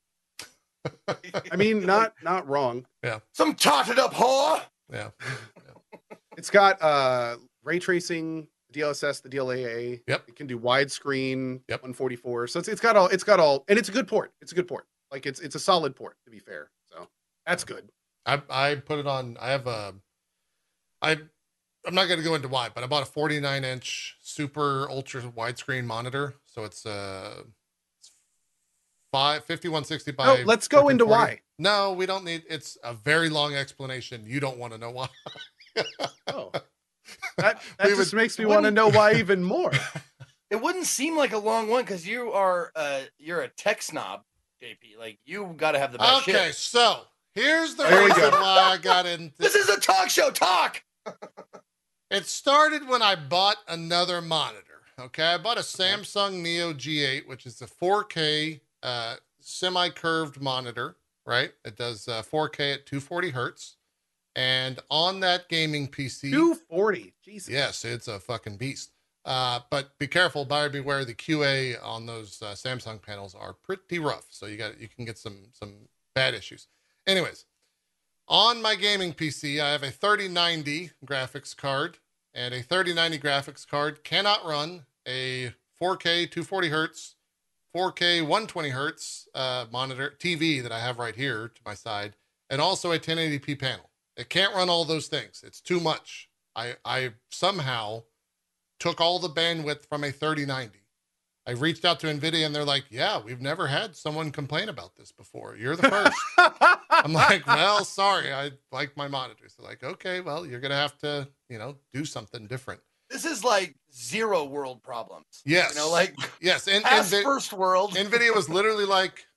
I mean, not not wrong. Yeah. Some tarted up whore. Yeah, It's got uh ray tracing, DLSS, the DLAA. Yep. It can do widescreen, Yep. 144. So it's it's got all it's got all and it's a good port. It's a good port. Like it's it's a solid port to be fair. So that's good. I I put it on. I have a. I I'm not going to go into why, but I bought a 49 inch super ultra widescreen monitor, so it's uh, it's five 5160 by. No, let's go into why. No, we don't need. It's a very long explanation. You don't want to know why. Oh. That that just would- makes me want to know why even more. It wouldn't seem like a long one because you are uh you're a tech snob, JP. Like you got to have the best okay, shit. so here's the There reason why I got into. This is a talk show. Talk. It started when I bought another monitor. Okay, I bought a Samsung Neo G8, which is a 4K uh, semi-curved monitor. Right, it does uh, 4K at 240 hertz, and on that gaming PC, 240. Jesus. yes, it's a fucking beast. Uh, but be careful, buyer beware. The QA on those uh, Samsung panels are pretty rough, so you got you can get some some bad issues. Anyways, on my gaming PC, I have a 3090 graphics card, and a 3090 graphics card cannot run a 4K 240 hertz, 4K 120 hertz uh, monitor TV that I have right here to my side, and also a 1080p panel. It can't run all those things. It's too much. I I somehow took all the bandwidth from a 3090. I reached out to Nvidia and they're like, "Yeah, we've never had someone complain about this before. You're the first. I'm like, well, sorry, I like my monitors. They're like, okay, well, you're gonna have to, you know, do something different. this is like zero world problems. Yes. You know, like yes, and, and past Vi- first world. Nvidia was literally like,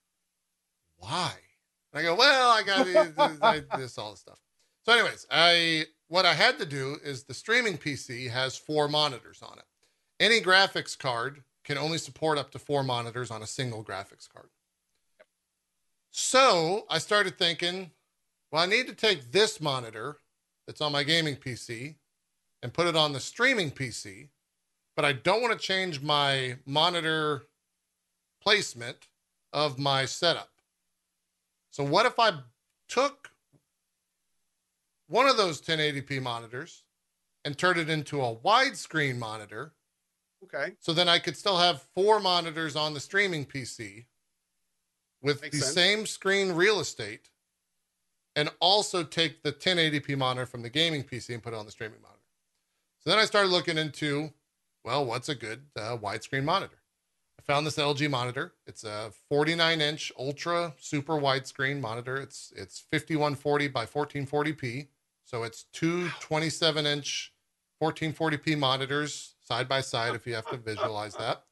"Why?" And I go, "Well, I got this, this all this stuff." So, anyways, I what I had to do is the streaming PC has four monitors on it. Any graphics card can only support up to four monitors on a single graphics card. So I started thinking, well, I need to take this monitor that's on my gaming PC and put it on the streaming PC, but I don't want to change my monitor placement of my setup. So what if I took one of those 1080p monitors and turned it into a widescreen monitor Okay. so then I could still have four monitors on the streaming PC with Makes the sense. same screen real estate and also take the 1080p monitor from the gaming PC and put it on the streaming monitor. So then I started looking into, well, what's a good uh, widescreen monitor? I found this LG monitor. It's a 49 inch ultra super widescreen monitor. It's it's 5140 by 1440p. So it's two 27 inch 1440p monitors side by side if you have to visualize that.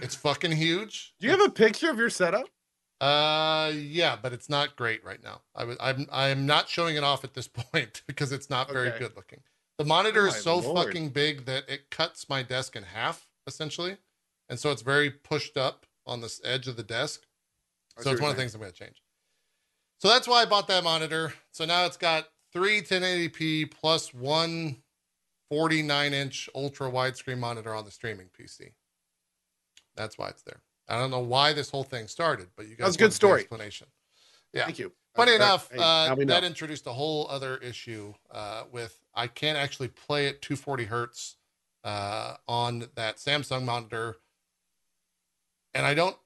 It's fucking huge. Do you have a picture of your setup? Uh, yeah, but it's not great right now. I was, I'm, I'm not showing it off at this point because it's not very Okay. good looking. The monitor Oh is so lord. fucking big that it cuts my desk in half, essentially, and so it's very pushed up on this edge of the desk. So it's one of the things I'm going to change. So that's why I bought that monitor. So now it's got three 1080p plus one 49 inch ultra widescreen monitor on the streaming PC. That's why it's there. I don't know why this whole thing started, but you guys was a good story. explanation. Yeah. Thank you. Funny That- that- enough, hey, uh, that introduced a whole other issue uh, with I can't actually play at 240 hertz uh, on that Samsung monitor, and I don't.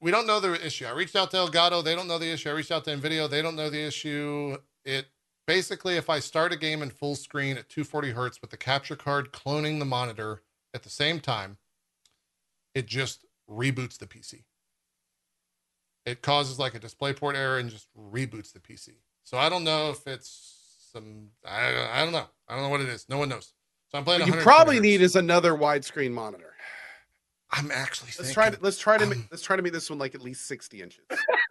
We don't know the issue. I reached out to Elgato; they don't know the issue. I reached out to Nvidia; they don't know the issue. It basically, if I start a game in full screen at 240 hertz with the capture card cloning the monitor at the same time, it just reboots the PC it causes like a DisplayPort error and just reboots the PC. So I don't know if it's some I, I don't know. I don't know what it is. No one knows. So I'm playing. What you probably hertz. need is another widescreen monitor. I'm actually Let's thinking, try to let's try to um, make, let's try to make this one like at least sixty inches.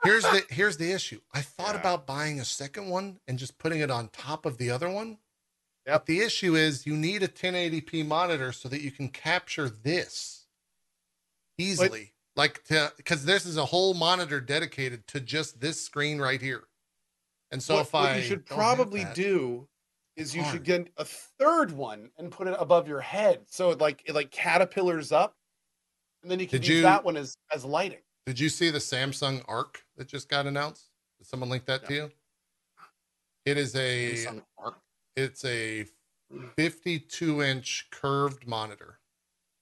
here's the here's the issue. I thought Yeah. about buying a second one and just putting it on top of the other one. Yep. But the issue is you need a 1080p monitor so that you can capture this easily. like to because this is a whole monitor dedicated to just this screen right here. And so what, if what I you should probably that- do is you hard. should get a third one and put it above your head so it like it like caterpillars up, and then you can Did use you- that one as as lighting. Did you see the Samsung Ark that just got announced? Did someone link that to you? It is a Samsung Ark. it's a 52 inch curved monitor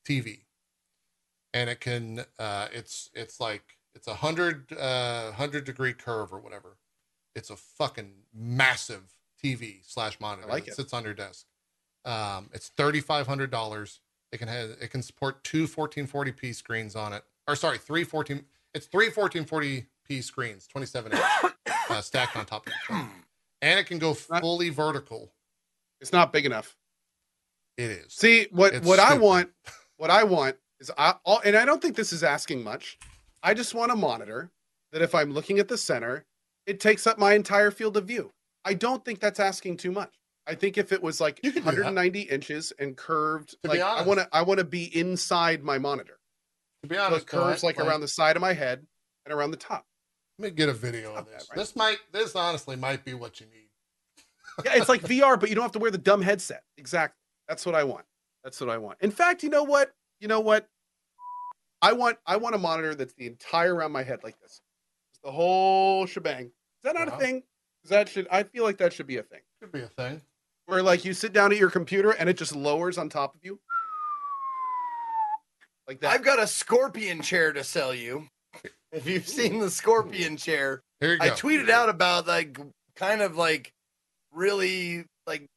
TV, and it can uh, it's it's like it's a hundred uh, hundred degree curve or whatever. It's a fucking massive TV slash monitor. I like that it. sits on your desk. Um, it's thirty five hundred dollars. It can have it can support two 1440p screens on it. Or sorry, three 14. It's three 1440p screens, 27 inch, uh, stacked on top of each other. And it can go Not- fully vertical. It's not big enough. It is. See what It's what I want. What I want is I all, and I don't think this is asking much. I just want a monitor that if I'm looking at the center, it takes up my entire field of view. I don't think that's asking too much. I think if it was like You could do that. 190 inches and curved, To like I want to I want to be inside my monitor. To be So honest, it curves like around the side of my head and around the top. Let me get a video of this. right? This might. This honestly might be what you need. Yeah, it's like VR, but you don't have to wear the dumb headset. Exactly. That's what I want. That's what I want. In fact, you know what? You know what? I want I want a monitor that's the entire around my head like this. Just the whole shebang. Is that not a thing? 'Cause That should I feel like that should be a thing. Should be a thing. Where like you sit down at your computer and it just lowers on top of you. Like that. I've got a scorpion chair to sell you. If you've seen the scorpion chair, Here you go. I tweeted out about like kind of like really like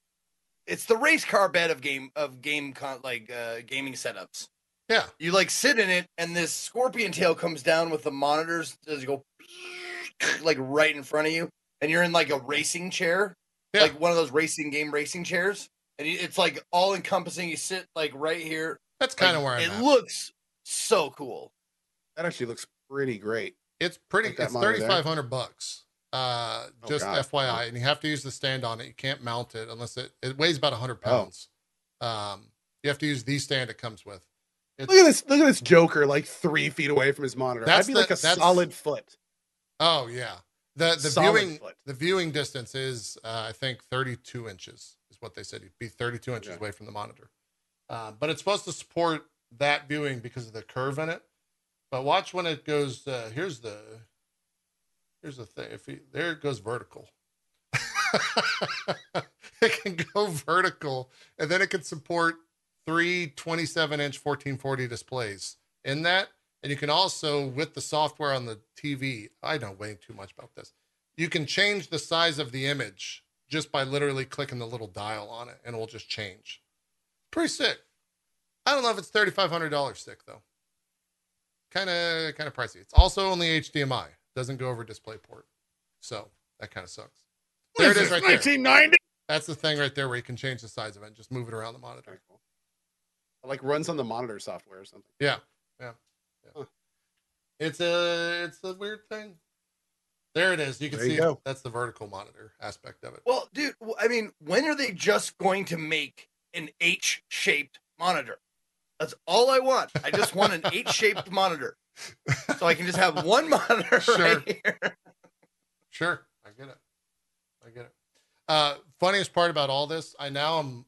it's the race car bed of game of game con- like uh gaming setups. Yeah. You like sit in it and this scorpion tail comes down with the monitors does go like right in front of you and you're in like a racing chair. Yeah. Like one of those racing game racing chairs. and it's like all encompassing. You sit like right here. That's kind Like, of where I'm it at. looks so cool. That actually looks pretty great. It's pretty. Like it's monitor thirty there. five hundred bucks. Uh, Oh, just God. FYI, and you have to use the stand on it. You can't mount it unless it it weighs about hundred pounds. Um, you have to use the stand it comes with. It's, Look at this! Look at this Joker, like three feet away from his monitor. That'd be the- like a solid foot. oh yeah, the the Solid viewing foot. the viewing distance is uh, I think thirty two inches is what they said. You'd be thirty two inches Okay. away from the monitor, uh, but it's supposed to support that viewing because of the curve in it. But watch when it goes. Uh, here's the here's the thing. If you, there it goes vertical. it can go vertical, and then it can support three 27 inch 1440 displays in that. And you can also, with the software on the TV, I know way too much about this. You can change the size of the image just by literally clicking the little dial on it, and it will just change. Pretty sick. I don't know if it's thirty five hundred dollars sick though. Kind of, kind of pricey. It's also only HDMI. Doesn't go over DisplayPort, so that kind of sucks. There it is, right there. 1990. That's the thing right there where you can change the size of it and just move it around the monitor. Cool. It, like runs on the monitor software or something. Yeah, yeah, yeah. Huh. It's a it's a weird thing. There it is. You can There you see go. that's the vertical monitor aspect of it. Well, dude, I mean, when are they just going to make an H-shaped monitor? That's all I want. I just want an H-shaped monitor, so I can just have one monitor Sure. right here. Sure, I get it. I get it. Uh, funniest part about all this, I now am.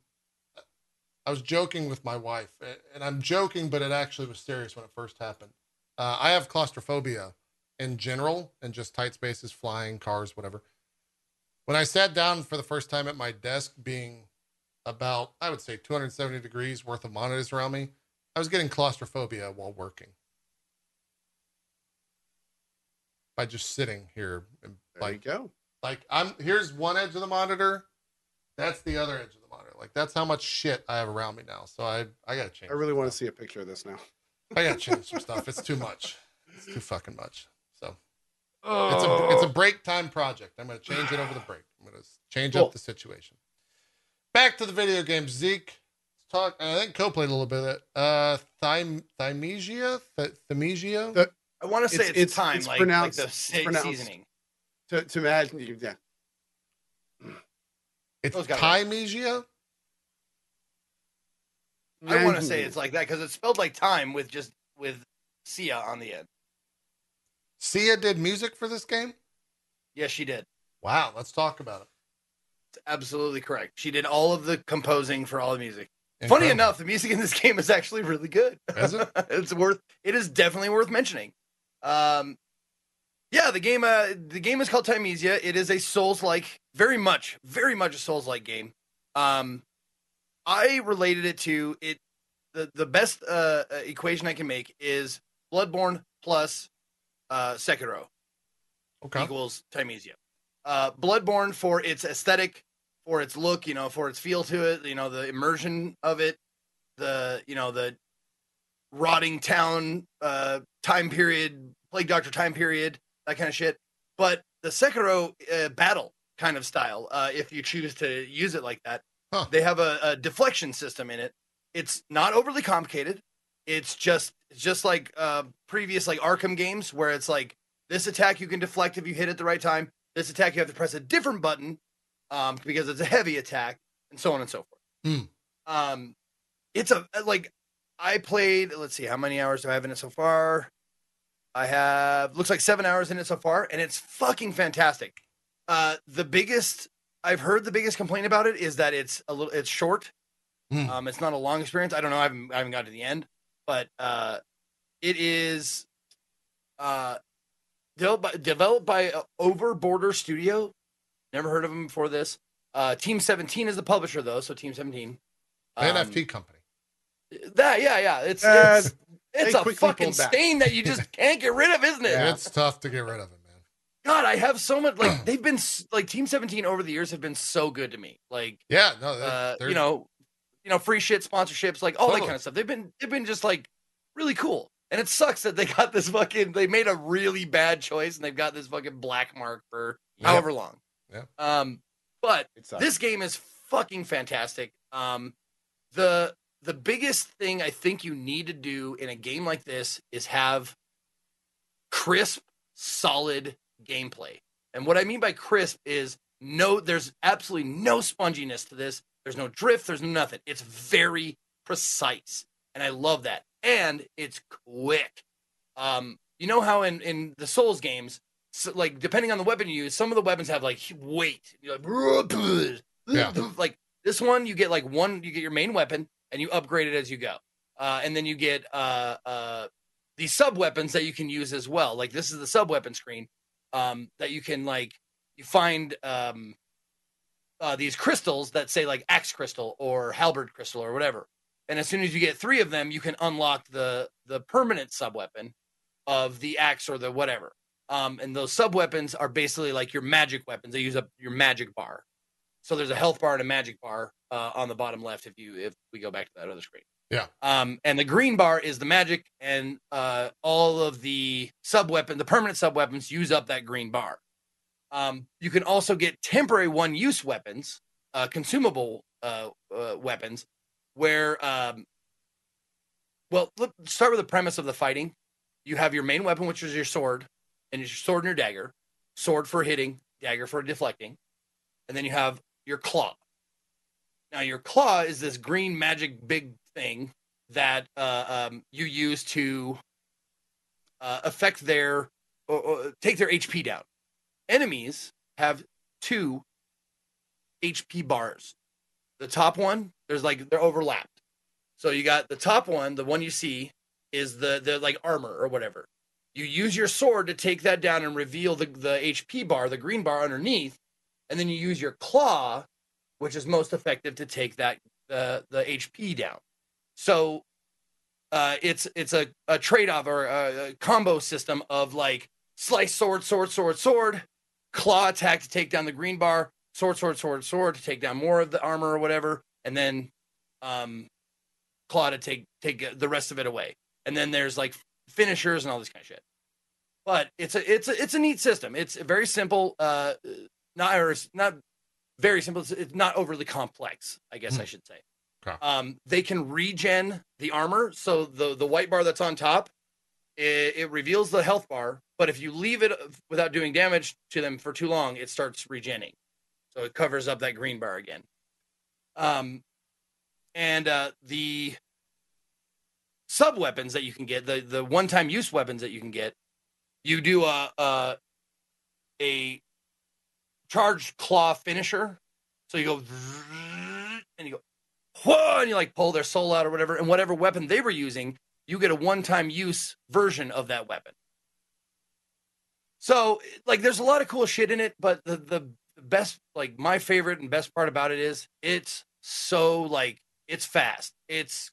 I was joking with my wife, and I'm joking, but it actually was serious when it first happened. Uh, I have claustrophobia in general, and just tight spaces, flying, cars, whatever. When I sat down for the first time at my desk, being about, I would say, 270 degrees worth of monitors around me, I was getting claustrophobia while working. By just sitting here, and There like you go. like I'm here's one edge of the monitor, that's the other edge the monitor. Like that's how much shit I have around me now. So I I gotta change. I really want to see a picture of this now. I gotta change some stuff. It's too much. It's too fucking much. So it's a it's a break time project. I'm gonna change it over the break. I'm gonna change Cool. up the situation. Back to the video game. Zeke, let's talk. I think Co played a little bit of it. Uh, Thym Thymesia, Th- Thymesia. The- I want to say It's- it's, it's- time, it's like, pronounced- like the it's se- pronounced- seasoning. To, to imagine, you- yeah. It's got it. I want to say it's like that because it's spelled like time with just with Sia on the end. Sia did music for this game. Yes, she did. Wow, let's talk about it. It's absolutely correct. She did all of the composing for all the music. Funny enough, the music in this game is actually really good. Is it? it's worth. It is definitely worth mentioning. Um, yeah, the game. Uh, the game is called Thymesia. It is a Souls-like, very much, very much a Souls-like game. Um, I related it to it. The the best uh, uh, equation I can make is Bloodborne plus uh, Sekiro Okay. equals Thymesia. Uh, Bloodborne for its aesthetic, for its look, you know, for its feel to it, you know, the immersion of it, the you know the rotting town uh, time period, plague doctor time period, that kind of shit. But the Sekiro uh, battle kind of style, uh, if you choose to use it like that, Huh. they have a, a deflection system in it. It's not overly complicated. It's just it's just like uh, previous like Arkham games where it's like this attack you can deflect if you hit it the right time. This attack you have to press a different button um, because it's a heavy attack, and so on and so forth. Hmm. Um, it's a like I played. Let's see, how many hours do I have in it so far? I have looks like seven hours in it so far, and it's fucking fantastic. Uh, the biggest I've heard the biggest complaint about it is that it's a little it's short. Hmm. Um, it's not a long experience. I don't know. I haven't I haven't got to the end, but uh, it is uh developed by, developed by uh, Over Border Studio. Never heard of them before this. Uh, Team 17 is the publisher though, so Team 17. Um, NFT company. That yeah yeah it's Uh, it's, it's a fucking stain that you just can't get rid of, isn't it? Yeah. It's tough to get rid of it, man. God, I have so much like they've been like Team 17 over the years have been so good to me. Like Yeah, no, uh, you know, you know, free shit, sponsorships, like all that kind of stuff. They've been they've been just like really cool. And it sucks that they got this fucking they made a really bad choice and they've got this fucking black mark for Yeah. however long. Yeah. Um but this game is fucking fantastic. Um, the the biggest thing I think you need to do in a game like this is have crisp, solid gameplay. And what I mean by crisp is no, there's absolutely no sponginess to this. There's no drift. There's nothing. It's very precise, and I love that. And it's quick. Um, you know how in in the Souls games, so, like depending on the weapon you use, some of the weapons have like weight. You're like, Yeah. like this one, you get like one, you get your main weapon, and you upgrade it as you go, uh, and then you get uh, uh, these sub weapons that you can use as well. Like this is the sub weapon screen um, that you can like you find um, uh, these crystals that say like axe crystal or halberd crystal or whatever. And as soon as you get three of them, you can unlock the the permanent sub weapon of the axe or the whatever. Um, and those sub weapons are basically like your magic weapons. They use up your magic bar. So there's a health bar and a magic bar uh, on the bottom left if you if we go back to that other screen. Yeah. Um, and the green bar is the magic, and uh, all of the sub weapon, the permanent sub weapons, use up that green bar. Um, you can also get temporary one use weapons, uh, consumable uh, uh, weapons, where, um, well, let's start with the premise of the fighting. You have your main weapon, which is your sword, and it's your sword and your dagger. Sword for hitting, dagger for deflecting, and then you have your claw. Now, your claw is this green magic big thing that uh, um, you use to uh, affect their or, or take their HP down. Enemies have two HP bars. The top one, there's like they're overlapped. So you got the top one, the one you see is the the like armor or whatever. You use your sword to take that down and reveal the the HP bar, the green bar underneath, and then you use your claw, which is most effective to take that uh, the HP down. So uh, it's it's a, a trade off or a, a combo system of like slice sword, sword, sword, sword, claw attack to take down the green bar, sword, sword, sword, sword to take down more of the armor or whatever, and then um, claw to take take the rest of it away. And then there's like finishers and all this kind of shit. But it's a it's a it's a neat system. It's very simple. Uh, not or not very simple. It's, it's not overly complex. I guess I should say. Okay. Um, they can regen the armor. So the the white bar that's on top, it, it reveals the health bar. But if you leave it without doing damage to them for too long, it starts regenning. So it covers up that green bar again. Um, and uh, the sub weapons that you can get, the the one time use weapons that you can get, you do a a, a charged claw finisher. So you go and you go and you like pull their soul out or whatever, and whatever weapon they were using, you get a one time use version of that weapon. So like there's a lot of cool shit in it, but the the best like my favorite and best part about it is it's so like it's fast. It's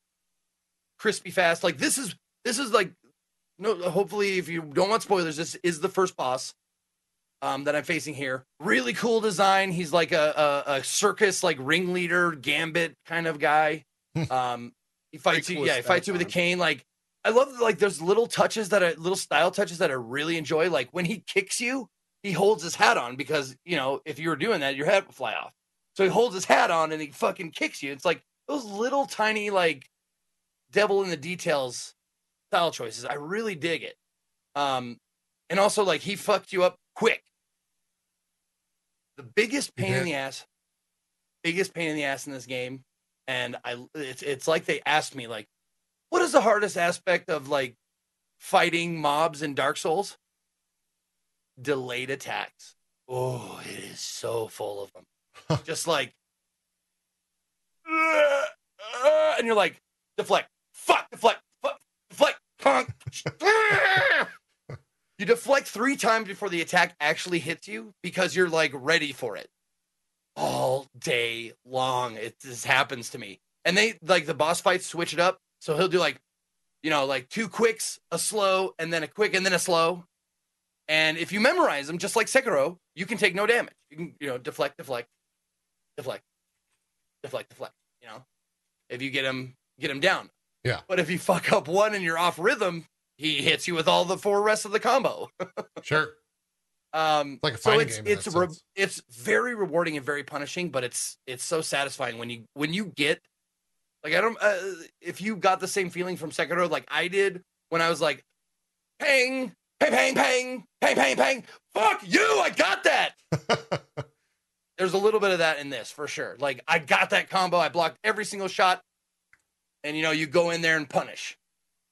crispy fast. Like this is this is like no hopefully if you don't want spoilers, this is the first boss um that I'm facing here. Really cool design. He's like a a, a circus like ringleader gambit kind of guy. um he fights you, yeah, he fights you with a cane. Like I love like there's little touches that are little style touches that I really enjoy. Like when he kicks you, he holds his hat on because you know if you were doing that, your head would fly off. So he holds his hat on and he fucking kicks you. It's like those little tiny like devil in the details style choices. I really dig it. Um, and also like he fucked you up quick. The biggest pain in the ass, biggest pain in the ass in this game, and I it's it's like they asked me like, what is the hardest aspect of like fighting mobs in Dark Souls? Delayed attacks. Oh, it is so full of them. Just like, and you're like, deflect, fuck, deflect, fuck, deflect, punk. you deflect three times before the attack actually hits you because you're like ready for it all day long. It this happens to me. And they like the boss fights switch it up. So he'll do like, you know, like two quicks, a slow, and then a quick, and then a slow. And if you memorize them, just like Sekiro, you can take no damage. You can, you know, deflect, deflect, deflect, deflect, deflect. You know, if you get him, get him down. Yeah. But if you fuck up one and you're off rhythm, he hits you with all the four rest of the combo. Sure. Um, It's like a so it's it's re- it's very rewarding and very punishing, but it's it's so satisfying when you when you get like I don't uh, if you got the same feeling from Sekiro like I did when I was like pang pang pang pang pang pang pang fuck you I got that. There's a little bit of that in this for sure. Like I got that combo, I blocked every single shot, and you know you go in there and punish,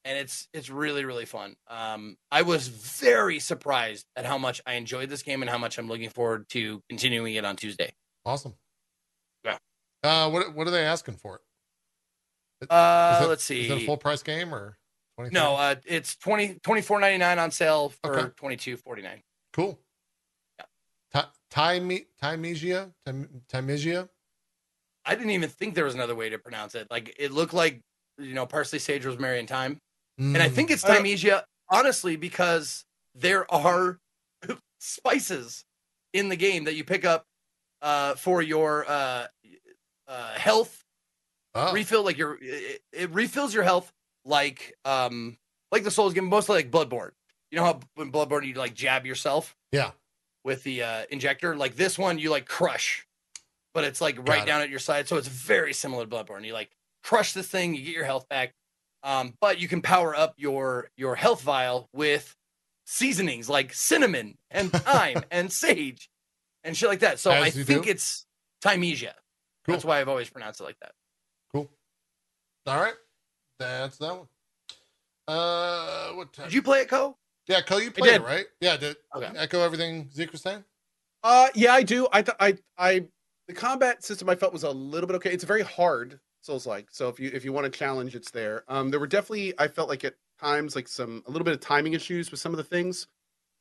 and it's it's really really fun. Um, I was very surprised at how much I enjoyed this game and how much I'm looking forward to continuing it on Tuesday. awesome. Yeah. Uh, what what are they asking for it? Uh, it- let's see. Is it a full price game or 23? no, uh, it's 20 24.99 on sale for Okay. 22.49. Cool. Ti- Time Thymesia Time Thymesia. I didn't even think there was another way to pronounce it. Like it looked like you know parsley, sage, rosemary, and thyme. And I think it's Thymesia, honestly, because there are spices in the game that you pick up uh, for your uh, uh, health oh, refill. Like your it, it refills your health like um like the Souls game, mostly like Bloodborne. You know how in Bloodborne you like jab yourself yeah. with the uh, injector. Like this one, you like crush, but it's like right it. down at your side, so it's very similar to Bloodborne. You like crush this thing, you get your health back, um, but you can power up your your health vial with seasonings like cinnamon and thyme and sage and shit like that. So As I think do. it's Thymesia. Cool. That's why I've always pronounced it like that. Cool. All right. That's that one. Uh, what time? Did you play it, Co? yeah, Co, you played it, right? Yeah, did Okay. echo everything Zeke was saying? Uh, yeah, I do. I th- I I the combat system I felt was a little bit okay. It's very hard, Souls like. So if you if you want a challenge, it's there. Um, there were definitely I felt like at times like some a little bit of timing issues with some of the things,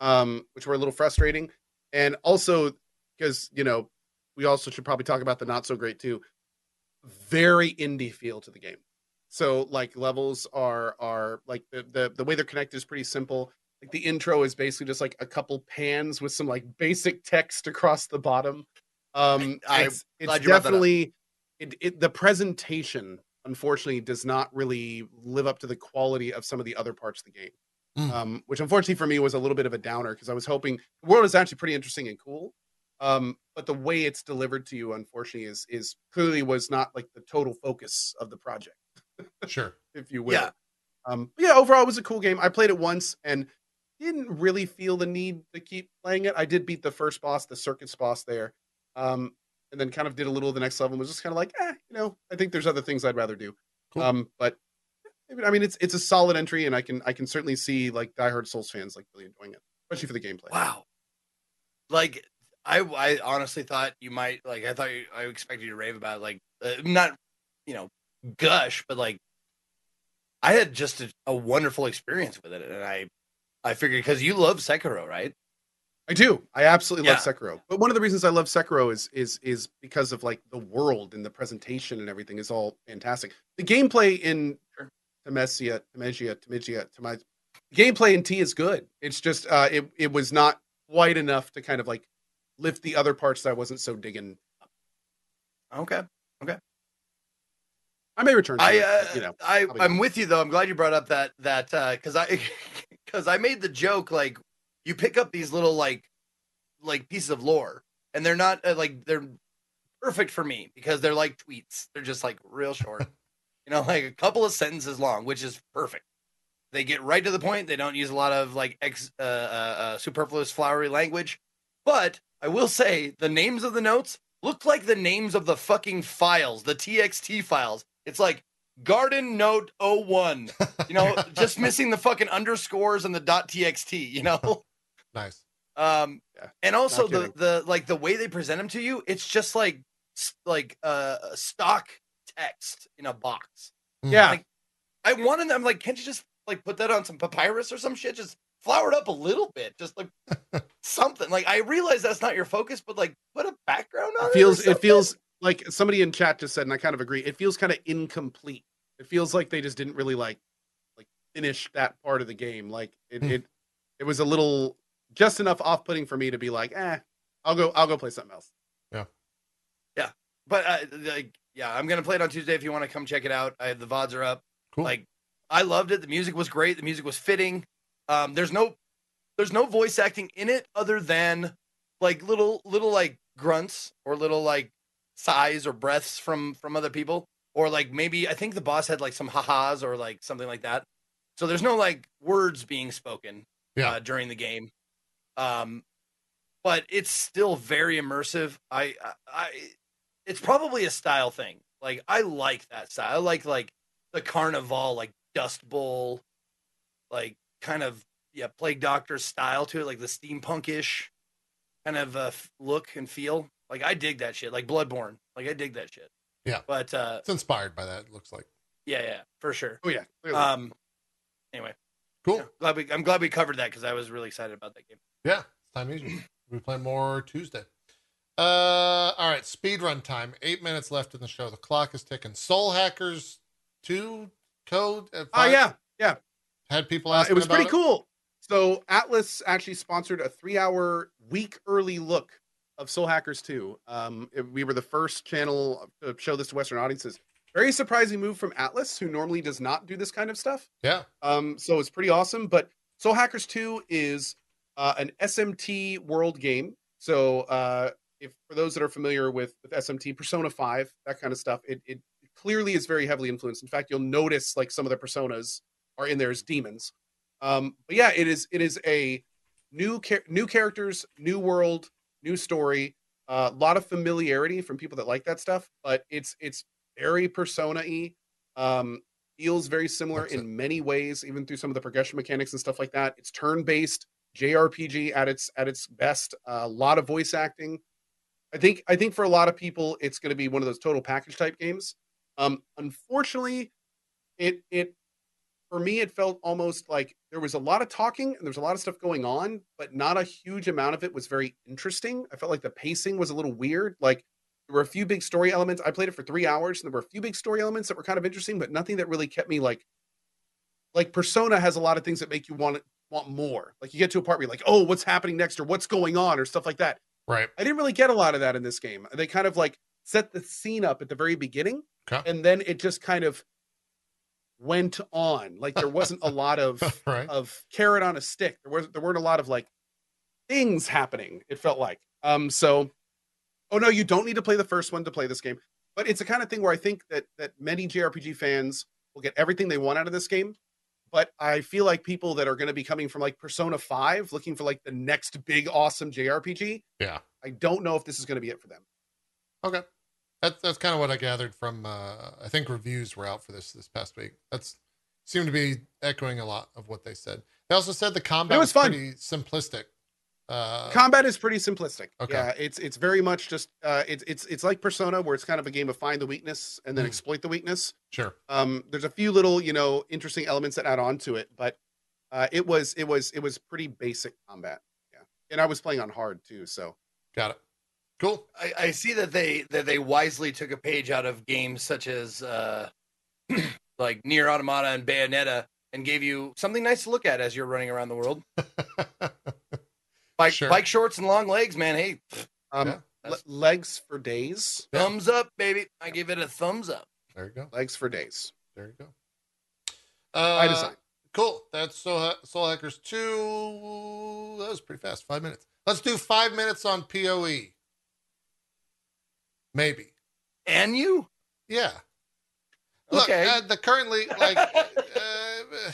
um, which were a little frustrating, and also because you know we also should probably talk about the not so great too. Very indie feel to the game. So like levels are are like the the the way they're connected is pretty simple like the intro is basically just like a couple pans with some like basic text across the bottom um I- it's, it's glad that definitely it, it the presentation unfortunately does not really live up to the quality of some of the other parts of the game Mm. um which unfortunately for me was a little bit of a downer because i was hoping the world is actually pretty interesting and cool um but the way it's delivered to you unfortunately is is clearly was not like the total focus of the project Sure. if you will. Yeah. Um, but yeah, overall, it was a cool game. I played it once and didn't really feel the need to keep playing it. I did beat the first boss, the circus boss there, um, and then kind of did a little of the next level. and Was just kind of like, eh, you know, I think there's other things I'd rather do. Cool. Um, but I mean, it's it's a solid entry, and I can I can certainly see like diehard Souls fans like really enjoying it, especially for the gameplay. Wow. Like I I honestly thought you might like I thought you, I expected you to rave about it, like uh, not you know gush but like I had just a, a wonderful experience with it and I I figured cuz you love Sekiro, right? I do. I absolutely love Yeah. Sekiro. But one of the reasons I love Sekiro is is is because of like the world and the presentation and everything is all fantastic. The gameplay in Temesia, Temesia, Temesia, Temesia, gameplay in T is good. It's just uh it it was not quite enough to kind of like lift the other parts that I wasn't so digging. Up. Okay. Okay. I may return to I uh, but, you know. I I'm with you though. I'm glad you brought up that that uh cuz I cuz I made the joke like you pick up these little like like pieces of lore and they're not uh, like they're perfect for me because they're like tweets. They're just like real short. you know, like a couple of sentences long, which is perfect. They get right to the point. They don't use a lot of like ex uh, uh, uh superfluous flowery language. But I will say the names of the notes look like the names of the fucking files, the TXT files. It's like Garden Note 01. You know, just missing the fucking underscores and the dot .txt, you know? Nice. Um Yeah, and also the the like the way they present them to you, it's just like s- like uh stock text in a box. Yeah. Like I wanted them like can't you just like put that on some papyrus or some shit just flower it up a little bit just like something like I realize that's not your focus but like put a background on it it feels it something. feels like somebody in chat just said, and I kind of agree. It feels kind of incomplete. It feels like they just didn't really like like finish that part of the game. Like it Hmm. it it was a little just enough off putting for me to be like, eh, I'll go I'll go play something else. Yeah. Yeah. But uh, like yeah I'm gonna play it on Tuesday if you want to come check it out I, the vods are up Cool. Like I loved it. The music was great. The music was fitting. Um, there's no there's no voice acting in it other than like little little like grunts or little like sighs or breaths from from other people or like maybe I think the boss had like some ha-has or like something like that. So there's no like words being spoken Yeah. uh, during the game. Um, but it's still very immersive. I, I, I, it's probably a style thing. Like I like that style. I like like the carnival, like Dust Bowl, like kind of yeah, Plague Doctor style to it, like the steampunkish kind of uh, look and feel. Like I dig that shit. Like Bloodborne. Like I dig that shit. Yeah. But uh, It's inspired by that. It looks like yeah, yeah, for sure. Oh yeah. clearly. Um, anyway, cool. yeah, glad we, I'm glad we covered that because I was really excited about that game. Yeah, it's time usual. we play more Tuesday. Uh, all right, speed run time. Eight minutes left in the show. The clock is ticking. Soul Hackers two code. At Oh yeah, yeah. had people Uh, it was pretty cool. So Atlus actually sponsored a three-hour week early look of Soul Hackers 2. Um, it- we were the first channel to show this to Western audiences. Very surprising move from Atlus, who normally does not do this kind of stuff. Yeah, Um, so it's pretty awesome. But Soul Hackers 2 is uh, an SMT world game. So uh, if for those that are familiar with, with SMT, Persona 5, that kind of stuff, it, it clearly is very heavily influenced. In fact, you'll notice like some of the personas are in there as demons. Um, but yeah, it is it is a new char- new characters, new world, new story. A lot of familiarity from people that like that stuff, but it's it's very persona-y. Um, feels very similar Looks in it. many ways, even through some of the progression mechanics and stuff like that. It's turn-based JRPG at its at its best. A lot of voice acting. I think I think for a lot of people, it's going to be one of those total package type games. Um, unfortunately, it it for me it felt almost like there was a lot of talking and there's a lot of stuff going on, but not a huge amount of it was very interesting. I felt like the pacing was a little weird. Like there were a few big story elements. I played it for three hours, and there were a few big story elements that were kind of interesting, but nothing that really kept me like like Persona has a lot of things that make you want want more. Like you get to a part where you're like, oh, what's happening next or what's going on or stuff like that. right. I didn't really get a lot of that in this game. They kind of like set the scene up at the very beginning, Okay. and then it just kind of went on. Like there wasn't a lot of right. of carrot on a stick. There was there weren't a lot of like things happening. It felt like. Um. So, oh no, you don't need to play the first one to play this game. But it's a kind of thing where I think that that many JRPG fans will get everything they want out of this game. But I feel like people that are going to be coming from like Persona Five, looking for like the next big awesome JRPG. Yeah. I don't know if this is going to be it for them. Okay. That's that's kind of what I gathered from. Uh, I think reviews were out for this this past week. That's seemed to be echoing a lot of what they said. They also said the combat It was, was fun. pretty simplistic. Uh, Combat is pretty simplistic. Okay. Yeah, it's it's very much just uh, it's it's it's like Persona, where it's kind of a game of find the weakness and then Mm. exploit the weakness. sure. Um, there's a few little you know interesting elements that add on to it, but uh, it was it was it was pretty basic combat. Yeah, and I was playing on hard too, so Got it. Cool. I, I see that they that they wisely took a page out of games such as uh, like Nier Automata and Bayonetta and gave you something nice to look at as you're running around the world. Bike Sure. bike shorts and long legs, man. Hey, um, Yeah, le- that's- legs for days, thumbs up, baby. I give it a thumbs up. there you go. legs for days. There you go. By Uh, design. Cool. That's Soul, Soul Hackers 2. That was pretty fast. Five minutes. Let's do five minutes on PoE. Maybe. And you? Yeah. Look, Okay. uh, the currently, like, uh,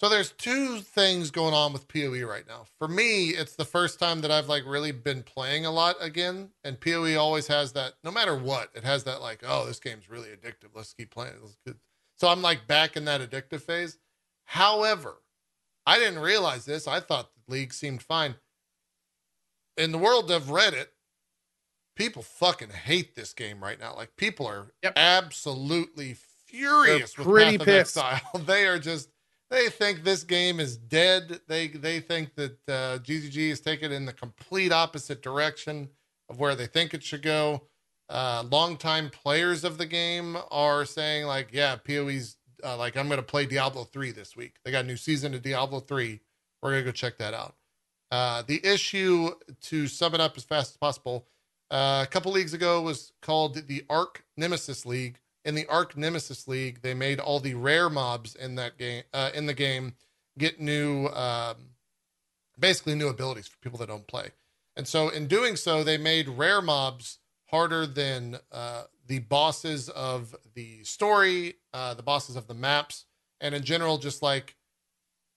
so there's two things going on with PoE right now. For me, it's the first time that I've like really been playing a lot again. And PoE always has that, no matter what, it has that like, oh, this game's really addictive. Let's keep playing. Let's. So I'm like back in that addictive phase. However, I didn't realize this. I thought the league seemed fine. In the world of Reddit, people fucking hate this game right now. Like people are Yep. absolutely furious They're with pretty Path of pissed. Exile. They are just they think this game is dead. They they think that uh, GGG is taking it in the complete opposite direction of where they think it should go. Uh, longtime players of the game are saying like, yeah, PoE's uh, like I'm gonna play Diablo three this week. They got a new season of Diablo three. We're gonna go check that out. Uh, the issue, to sum it up as fast as possible, uh, a couple leagues ago was called the Arc Nemesis League. In the Archnemesis League, they made all the rare mobs in that game, uh, in the game, get new um, basically new abilities for people that don't play. And so in doing so, they made rare mobs harder than uh, the bosses of the story, uh, the bosses of the maps, and in general, just like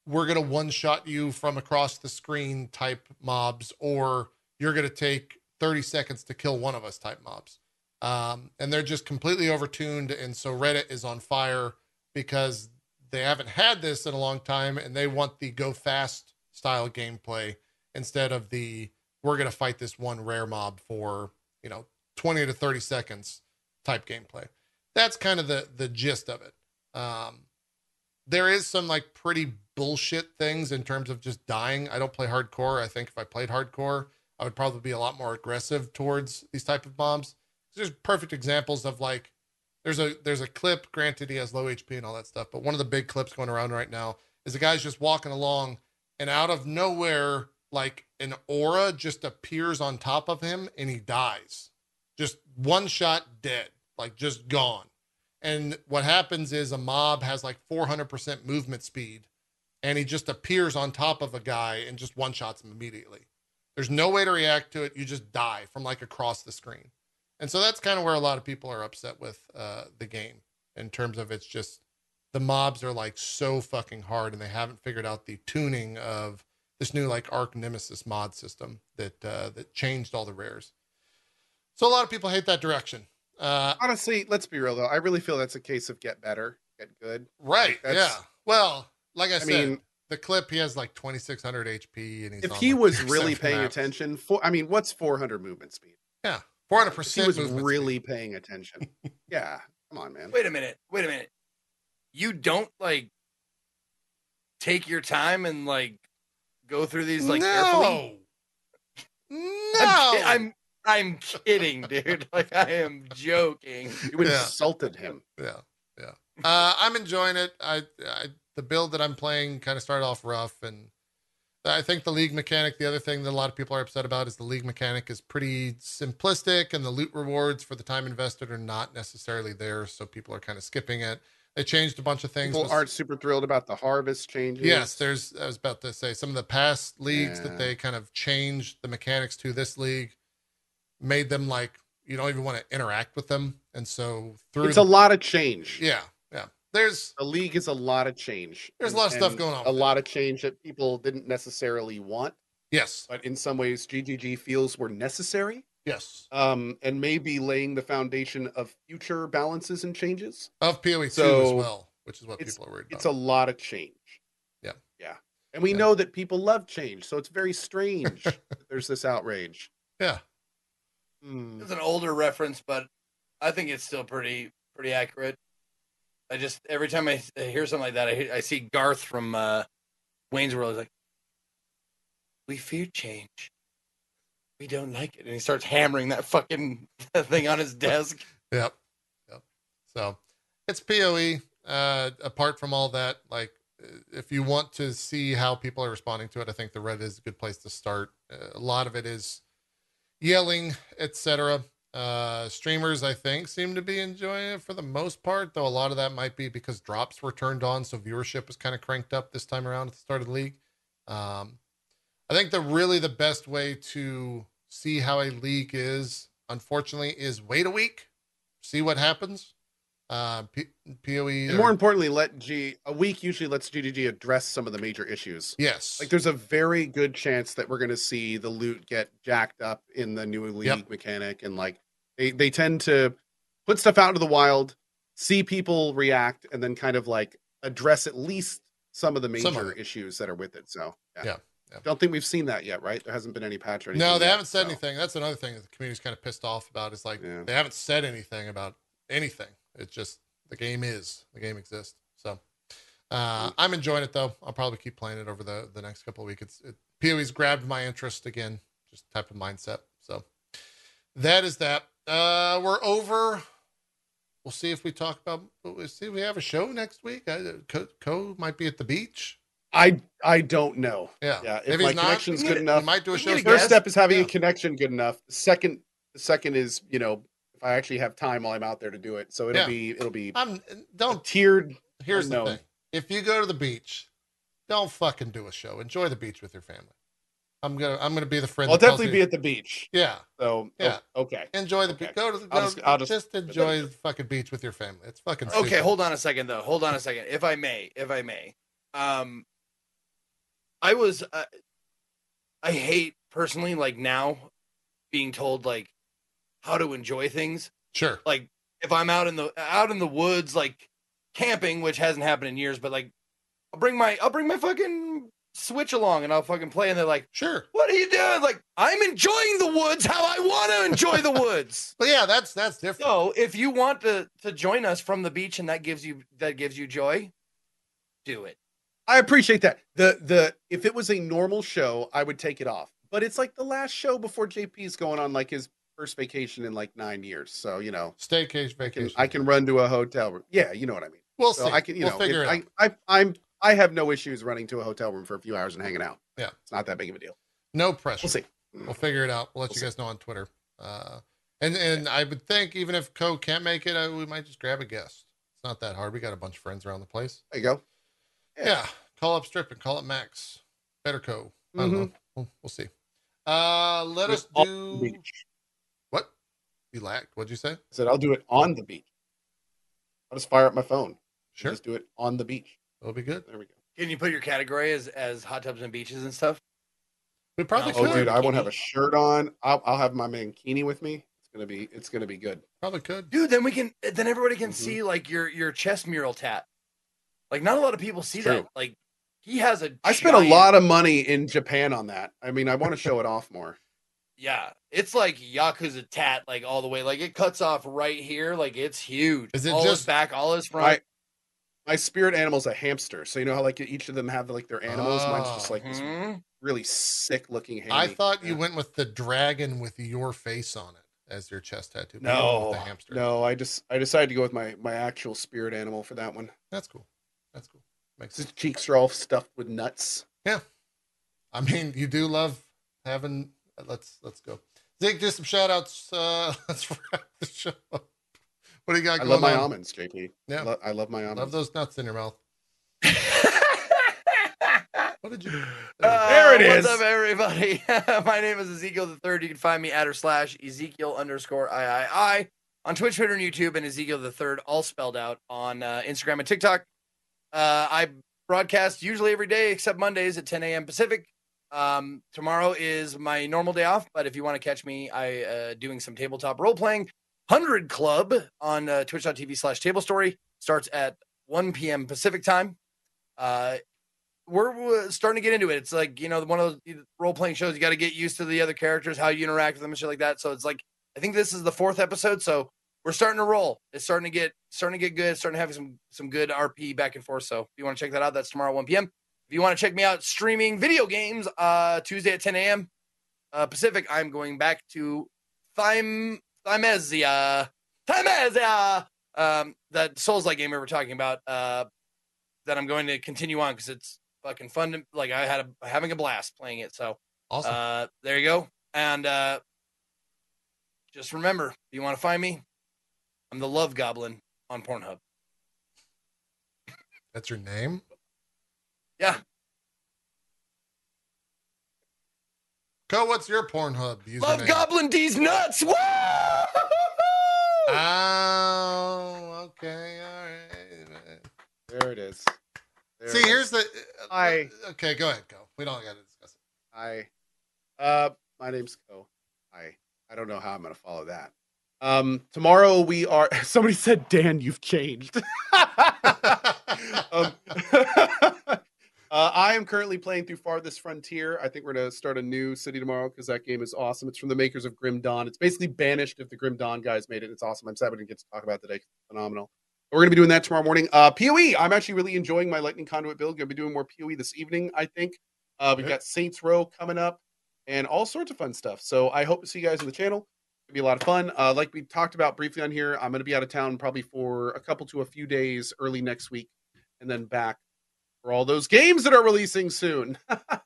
we're gonna one shot you from across the screen type mobs, or you're gonna take 30 seconds to kill one of us type mobs. Um, and they're just completely overtuned, and so Reddit is on fire because they haven't had this in a long time, and they want the go fast style gameplay instead of the we're gonna fight this one rare mob for you know 20 to 30 seconds type gameplay. That's kind of the the gist of it. Um, there is some like pretty bullshit things in terms of just dying. I don't play hardcore. I think if I played hardcore, I would probably be a lot more aggressive towards these type of bombs. There's perfect examples of like there's a there's a clip. Granted, he has low HP and all that stuff, but one of the big clips going around right now is the guy's just walking along, and out of nowhere, like an aura just appears on top of him, and he dies. Just one shot, dead, like just gone. And what happens is a mob has like 400% movement speed, and he just appears on top of a guy and just one shots him immediately. There's no way to react to it. You just die from like across the screen. And so that's kind of where a lot of people are upset with uh, the game in terms of it's just the mobs are like so fucking hard and they haven't figured out the tuning of this new like Archnemesis mod system that uh, that changed all the rares. So a lot of people hate that direction. Uh, Honestly, let's be real though. I really feel that's a case of get better, get good. right? That's- Yeah. Well, like I, I said, mean, the clip he has like 2600 HP and he's if he like, was really paying maps. attention, for I mean, what's 400 movement speed? Yeah, 400 If he percent. was really paying attention. yeah, come on, man. Wait a minute. Wait a minute. You don't like take your time and like go through these like carefully. no, I'm, I'm I'm kidding, dude. Like I am joking. You Yeah. insulted him. Yeah, yeah. Uh, I'm enjoying it. I, I the build that I'm playing kind of started off rough, and I think the league mechanic. The other thing that a lot of people are upset about is the league mechanic is pretty simplistic, and the loot rewards for the time invested are not necessarily there, so people are kind of skipping it. They changed a bunch of things. People aren't super thrilled about the harvest changes. Yes, there's. I was about to say some of the past leagues Yeah. that they kind of changed the mechanics to this league, made them like you don't even want to interact with them, and so through it's a lot of change. yeah. There's The league is a lot of change. There's a lot of stuff going on A with lot of change that people didn't necessarily want, yes, but in some ways, GGG feels were necessary. yes Um, and maybe laying the foundation of future balances and changes. of Poe two as well, which is what people are worried about. It's a lot of change. Yeah. Yeah. And we Yeah. know that people love change, so it's very strange that there's this outrage. yeah, Hmm. It's an older reference, but I think it's still pretty pretty accurate. I just every time I hear something like that, I I see Garth from uh, Wayne's World. He's like, "We fear change. We don't like it," and he starts hammering that fucking thing on his desk. yep, yep. So it's Poe. Uh, apart from all that, like if you want to see how people are responding to it, I think the Reddit is a good place to start. Uh, a lot of it is yelling, etc. Uh, streamers, I think, seem to be enjoying it for the most part, though a lot of that might be because drops were turned on, so viewership was kind of cranked up this time around at the start of the league. Um, I think the really the best way to see how a league is, unfortunately, is wait a week, see what happens. Uh, P- Poe, And more importantly, let G a week usually lets GGG address some of the major issues. yes, Like there's a very good chance that we're going to see the loot get jacked up in the new league Yep. mechanic, and like they they tend to put stuff out into the wild, see people react, and then kind of like address at least some of the of major issues that are with it. So Yeah, yeah. don't think we've seen that yet, right? There hasn't been any patch or anything. No, they yet, haven't said so. anything. That's another thing that the community's kind of pissed off about. Is like Yeah. they haven't said anything about anything. It's just the game is the game exists. So uh, I'm enjoying it though. I'll probably keep playing it over the the next couple of weeks. It's it, PoE's grabbed my interest again. Just type of mindset. So that is that. Uh, we're over. We'll see if we talk about. We'll see if we have a show next week. I, Co, Co might be at the beach. I I don't know. Yeah. Yeah, if, he's my not, connection's good get- enough. might do a show. First guess. step is having Yeah. a connection good enough. Second the second is you know if I actually have time while I'm out there to do it. So it'll Yeah. be it'll be I'm don't tiered. Here's the thing: if you go to the beach, don't fucking do a show. Enjoy the beach with your family. I'm gonna I'm gonna be the friend. I'll definitely be you- at the beach. Yeah, So Yeah. oh, okay. enjoy the Okay. beach. Go to the I'll just- I'll just- just enjoy the fucking beach with your family. It's fucking Okay, stupid. hold on a second though. Hold on a second, if I may, if I may. Um, I was, uh, I hate personally, like now, being told like how to enjoy things. Sure. Like if I'm out in the out in the woods, like camping, which hasn't happened in years, but like I'll bring my I'll bring my fucking switch along and I'll fucking play, and they're like, Sure. "What are you doing?" Like I'm enjoying the woods how I want to enjoy the woods. But yeah, that's that's different. So if you want to to join us from the beach and that gives you that gives you joy, do it. I appreciate that. The the if it was a normal show, I would take it off. But it's like the last show before JP's going on like his first vacation in like nine years. So you know, Staycation I vacation. I can run to a hotel room. Yeah, you know what I mean. We'll So see. I can you we'll know figure it out. I, I I'm I have no issues running to a hotel room for a few hours and hanging out. Yeah. it's not that big of a deal. No pressure. We'll see. We'll figure it out. We'll let We'll you see. guys know on Twitter. Uh, and and I would think even if Co can't make it, uh, we might just grab a guest. It's not that hard. We got a bunch of friends around the place. There you go. Yeah. Yeah. Call up Strip and call up Max. Better Co. I don't know. We'll, we'll see. Uh, let us do beach. What? You lacked. What'd you say? I said I'll do it on the beach. I'll just fire up my phone. and Sure. Just do it on the beach. That'll be good. There we go. Can you put your category as as hot tubs and beaches and stuff? We probably No, Oh, could. dude, I won't have a shirt on. I'll, I'll have my mankini with me. It's gonna be it's gonna be good. Probably could. Dude, then we can then everybody can Mhm. see like your your chest mural tat. Like not a lot of people see that. Like he has a I spent a lot of money in Japan on that. I mean, I want to show it off more. Yeah, it's like Yakuza tat, like all the way. Like it cuts off right here. Like it's huge. Is it all his just- back, all his front? I, my spirit animal's a hamster, so you know how like each of them have like their animals. Mine's just Oh. like this oh, hmm. really sick looking. Handy. I thought you went with the dragon with your face on it as your chest tattoo. but you No, the hamster. no. I just I decided to go with my my actual spirit animal for that one. That's cool. That's cool. Makes His sense. cheeks are all stuffed with nuts. Yeah, I mean, you do love having. Let's let's go. Zeke, do some shout outs. Uh, let's wrap the show up. What do you got I going love my on? almonds, JP. Yeah. I, lo- I love my almonds. Love those nuts in your mouth. What did you? Uh, There it what's up, everybody? My name is Ezekiel the Third. You can find me at or slash Ezekiel underscore I I I on Twitch, Twitter, and YouTube, and Ezekiel the Third, all spelled out on uh, Instagram and TikTok. Uh, I broadcast usually every day except Mondays at 10 a.m. Pacific. Um, tomorrow is my normal day off, but if you want to catch me, I uh, doing some tabletop role playing. Hundred Club on uh, Twitch.tv slash Table Story starts at 1 p.m. Pacific time. Uh, we're, we're starting to get into it. It's like you know one of those role playing shows. You got to get used to the other characters, how you interact with them, and shit like that. So it's like I think this is the fourth episode, so we're starting to roll. It's starting to get starting to get good. Starting to have some some good RP back and forth. So if you want to check that out, that's tomorrow 1 p.m. If you want to check me out streaming video games, uh, Tuesday at 10 a.m. Uh, Pacific, I'm going back to Thym Thymesia, Thymesia, um, that Souls like game we were talking about. Uh, that I'm going to continue on because it's fucking fun. To, like I had a having a blast playing it. So Awesome. uh, there you go. And uh, just remember, if you want to find me, I'm the Love Goblin on Pornhub. That's your name. Yeah. Co, what's your Pornhub username? Love Goblin D's nuts. Woo! Oh, okay, all right. There it is. There See, it is. here's the. I- Okay, go ahead, go. We don't got to discuss it. Hi. Uh, my name's Co. Hi. I don't know how I'm gonna follow that. Um, tomorrow we are. Somebody said, Dan, you've changed. um, uh, I am currently playing through Farthest Frontier. I think we're gonna start a new city tomorrow because that game is awesome. It's from the makers of Grim Dawn. It's basically banished if the Grim Dawn guys made it. It's awesome. I'm sad we didn't get to talk about it today. phenomenal. We're gonna be doing that tomorrow morning. Uh, Poe. I'm actually really enjoying my Lightning Conduit build. Gonna be doing more Poe this evening. I think. Uh, we've got Saints Row coming up and all sorts of fun stuff. So I hope to see you guys on the channel. It'll be a lot of fun. Uh, like we talked about briefly on here, I'm going to be out of town probably for a couple to a few days early next week, and then back for all those games that are releasing soon. uh,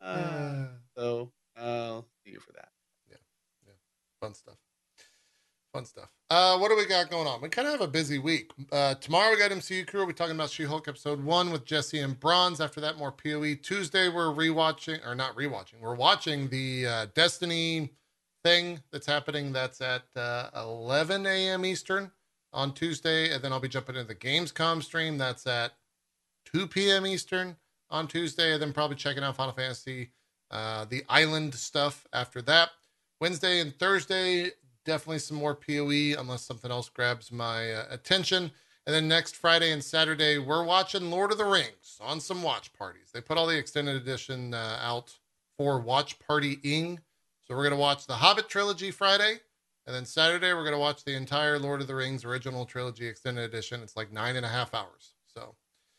so I'll see you for that. Yeah, yeah, fun stuff. Fun stuff. Uh, what do we got going on? We kind of have a busy week. Uh, tomorrow we got MCU Crew. We're talking about She-Hulk episode one with Jesse and Bronze. After that, more POE. Tuesday we're rewatching, or not rewatching. We're watching the uh, Destiny thing that's happening. That's at uh, 11 a.m. Eastern on Tuesday, and then I'll be jumping into the Gamescom stream. That's at 2 p.m. Eastern on Tuesday, and then probably checking out Final Fantasy, uh, the Island stuff after that. Wednesday and Thursday, definitely some more PoE unless something else grabs my uh, attention. And then next Friday and Saturday, we're watching Lord of the Rings on some watch parties. They put all the extended edition uh, out for watch partying. So we're going to watch the Hobbit trilogy Friday. And then Saturday, we're going to watch the entire Lord of the Rings original trilogy extended edition. It's like nine and a half hours.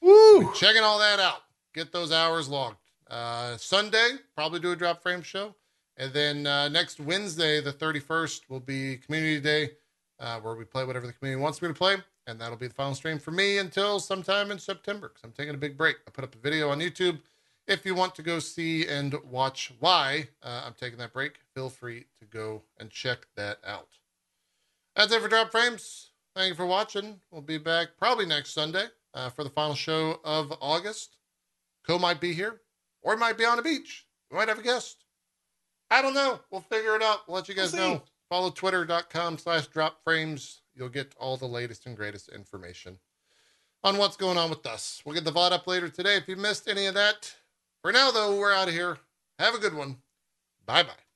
Woo! checking all that out. Get those hours logged. Uh, Sunday, probably do a drop frame show. And then uh, next Wednesday, the 31st, will be Community Day, uh, where we play whatever the community wants me to play. And that'll be the final stream for me until sometime in September because I'm taking a big break. I put up a video on YouTube. If you want to go see and watch why uh, I'm taking that break, feel free to go and check that out. That's it for Drop Frames. Thank you for watching. We'll be back probably next Sunday uh, for the final show of August. Co might be here, or he might be on the beach. We might have a guest. I don't know. We'll figure it out. We'll let you guys We'll know. Follow twitter.com slash drop frames. You'll get all the latest and greatest information on what's going on with us. We'll get the VOD up later today if you missed any of that. For now, though, we're out of here. Have a good one. Bye bye.